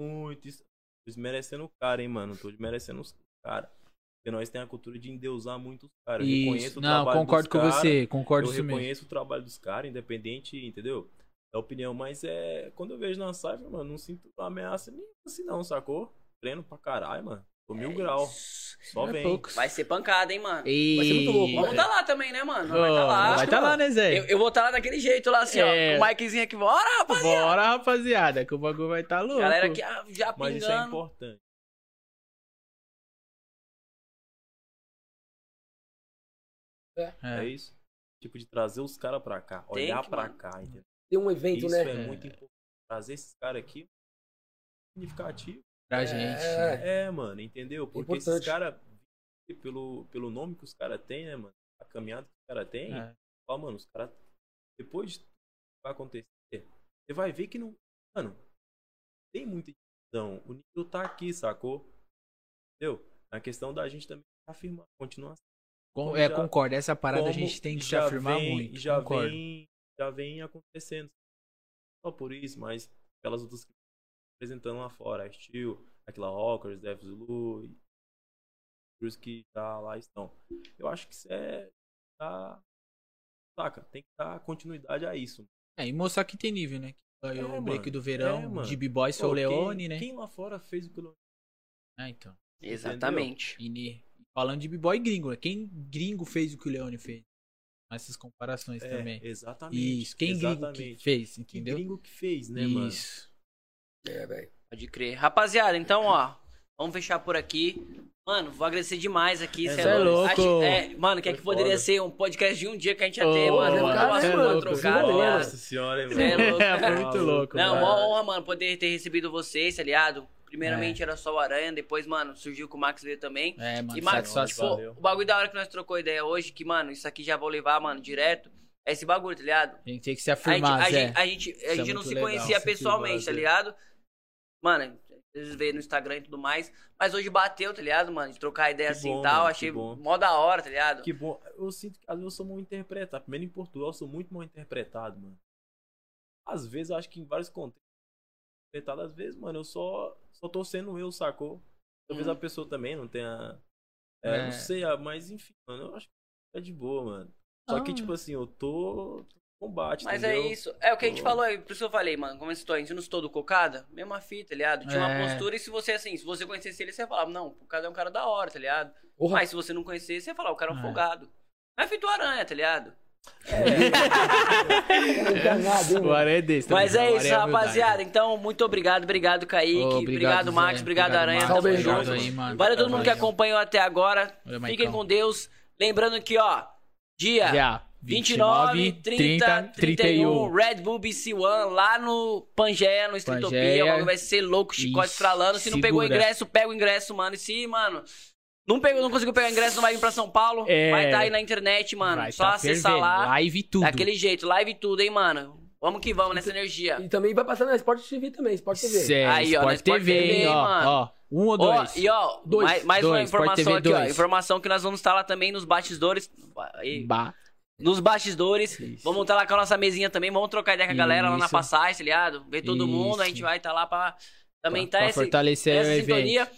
muito. isso- Desmerecendo o cara, hein, mano. Não tô desmerecendo os caras. Porque nós temos a cultura de endeusar muito os caras. Eu reconheço o Não, trabalho concordo dos com cara, você. Concordo Eu isso mesmo. reconheço o trabalho dos caras, independente, entendeu? Da opinião, mas é. Quando eu vejo na Cypher, mano, não sinto ameaça nenhuma assim, não, sacou? Treino pra caralho, mano. Tô mil graus. Só É vem. poucos. Vai ser pancada, hein, mano? E... Vai ser muito louco, Vamos tá lá também, né, mano? Ô, Vai tá lá. Vai tá lá, né, Zé? Eu, eu vou estar lá daquele jeito lá, assim, É. ó. Com o Mikezinho aqui. Bora, rapaz. Bora, rapaziada, que o bagulho vai tá louco. Galera aqui ah, já Mas isso é pingando. importante. É É. isso. Tipo, de trazer os caras pra cá. Tem Olhar que, pra mano. cá, entendeu? Tem um evento, Isso né? é É. muito importante. Trazer esses caras aqui significativo. Pra gente. É. É, mano, entendeu? Porque Importante. esses caras, pelo, pelo nome que os caras têm, né, mano? A caminhada que os caras têm, É. fala, mano, os caras. Depois de tudo que vai acontecer, você vai ver que não. Mano, tem muita divisão. O nível tá aqui, sacou? Entendeu? Na questão da gente também afirmar, continuar Com- como é, já- concordo. Essa parada a gente tem que se afirmar vem- muito. Já concordo. vem, já vem acontecendo. Só por isso, mas aquelas outras que apresentando lá fora, a Steel, aquela Rockers, Dev Zulu, e os que já lá estão. Eu acho que isso é. Tá, saca? Tem que dar continuidade a isso. É, e mostrar que tem nível, né? Que Ganhou É, o break mano. do verão, É, de B-Boy, Pô, Leone, quem, né? Quem lá fora fez o que o Ah, então. Exatamente. E falando de B-Boy gringo, né? Quem gringo fez o que o Leone fez? Essas comparações É, também. exatamente. Isso, quem gringo exatamente. que fez, Que entendeu? gringo que fez, né, mano? Isso. É, velho. Pode crer. Rapaziada, então, ó. Vamos fechar por aqui. Mano, vou agradecer demais aqui. É cê nóis. louco. louco. é, mano, que é que poderia foda. ser um podcast de um dia que a gente ia ter, mano. mano, Um cara, é louco, tá ligado? Nossa senhora, hein, Cê é mano. louco. É, foi *laughs* muito louco. Não, mano. uma honra, mano, poder ter recebido vocês, tá ligado? Primeiramente era só o Aranha, depois, mano, surgiu que o Max veio também. É, mano, E, Max, pô, o bagulho da hora que nós trocou ideia hoje, que, mano, isso aqui já vou levar, mano, direto. É esse bagulho, tá ligado? A gente tem que se A gente, afirmar, a gente, a gente, a é gente não se legal. conhecia pessoalmente, tá ligado? Mano, vezes veio no Instagram e tudo mais. Mas hoje bateu, tá ligado, mano? De trocar ideia Que assim e tal. mano, Achei mó da hora, tá ligado? Que bom. Eu sinto que às vezes eu sou mal interpretado. Primeiro em Portugal, eu sou muito mal interpretado, mano. Às vezes, eu acho que em vários contextos, interpretado, às vezes, mano, eu só, só tô sendo eu, sacou? Talvez Uhum. a pessoa também não tenha. É, É. Não sei, ah, mas enfim, mano, eu acho que é de boa, mano. Só que, Ah. tipo assim, eu tô. combate, Mas entendeu? é isso. É o que a gente falou aí, por isso que eu falei, mano. Como estou, a gente não estou do cocada, mesma fita, tá ligado? Tinha uma É. postura e se você, assim, se você conhecesse ele, você ia falar, não, o cocada é um cara da hora, tá ligado? Mas se você não conhecesse, você ia falar, o cara é um É. folgado. Não é feito aranha, tá ligado? Não quer nada, hein, O mano? Aranha é desse. Mas é o isso, humildade. rapaziada. Então, muito obrigado. Obrigado, Kaique. Ô, obrigado, obrigado, Max. Obrigado, Obrigado, Aranha. Tamo junto. aí, mano. Valeu todo mundo que acompanhou até agora. Valeu, Fiquem com Deus. Lembrando que, ó, dia, Dia 29, 30, 31, Red Bull BC One, lá no Pangeia, no bagulho vai ser louco, chicote estralando. Se não pegou o ingresso, pega o ingresso, mano. E se, mano, Não, pegou, não conseguiu pegar ingresso, não vai vir pra São Paulo. É. Vai estar aí na internet, mano. Vai Só tá acessar fervendo. lá. Live tudo. Daquele jeito, live tudo, hein, mano. Vamos que vamos nessa energia. E também vai passar na Sport TV também, Sport TV. Cê, Aí, ó, Sport na Sport TV, hein, TV, ó, mano. ó. Um ou Ó, dois? e ó, Dois. mais, mais uma Dois, Sport informação TV aqui, ó. dois. Informação que nós vamos estar lá também nos bastidores. Bah. Nos bastidores. Isso. Vamos estar lá com a nossa mesinha também. Vamos trocar ideia com a galera lá na Isso. passagem, tá ligado? Ver todo mundo. A gente Isso. vai estar lá pra também Pra tá esse, fortalecer essa o evento. sintonia.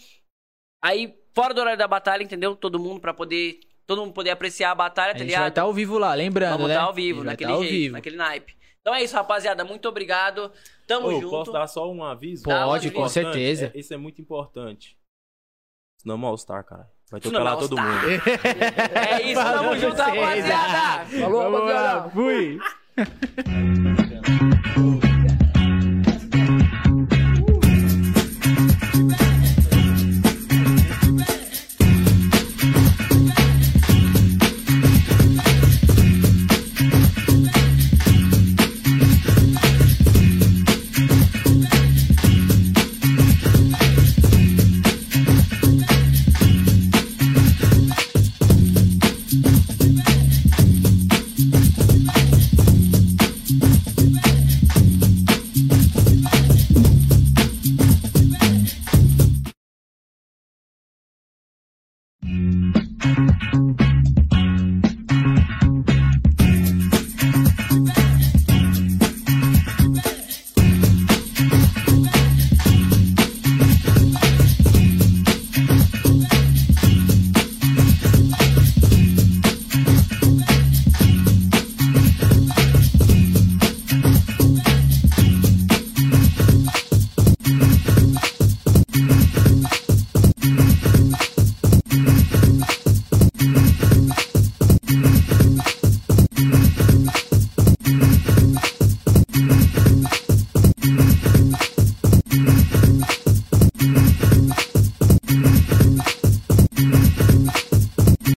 Aí, fora do horário da batalha, entendeu? Todo mundo pra poder. Todo mundo poder apreciar a batalha, A tá gente ligado? vai estar ao vivo lá, lembrando, Vamos né? estar ao A gente vivo, vai naquele tá ao jeito, vivo. naquele naipe. Então é isso, rapaziada. Muito obrigado. Tamo Ô, junto. posso dar só um aviso? Pode, Muito com certeza. é- Isso é muito importante. Senão é All-Star, cara. Vai Senão tocar é lá todo mundo. É isso, tamo junto, rapaziada. Falou, Vamos lá, rapaziada. fui. *laughs*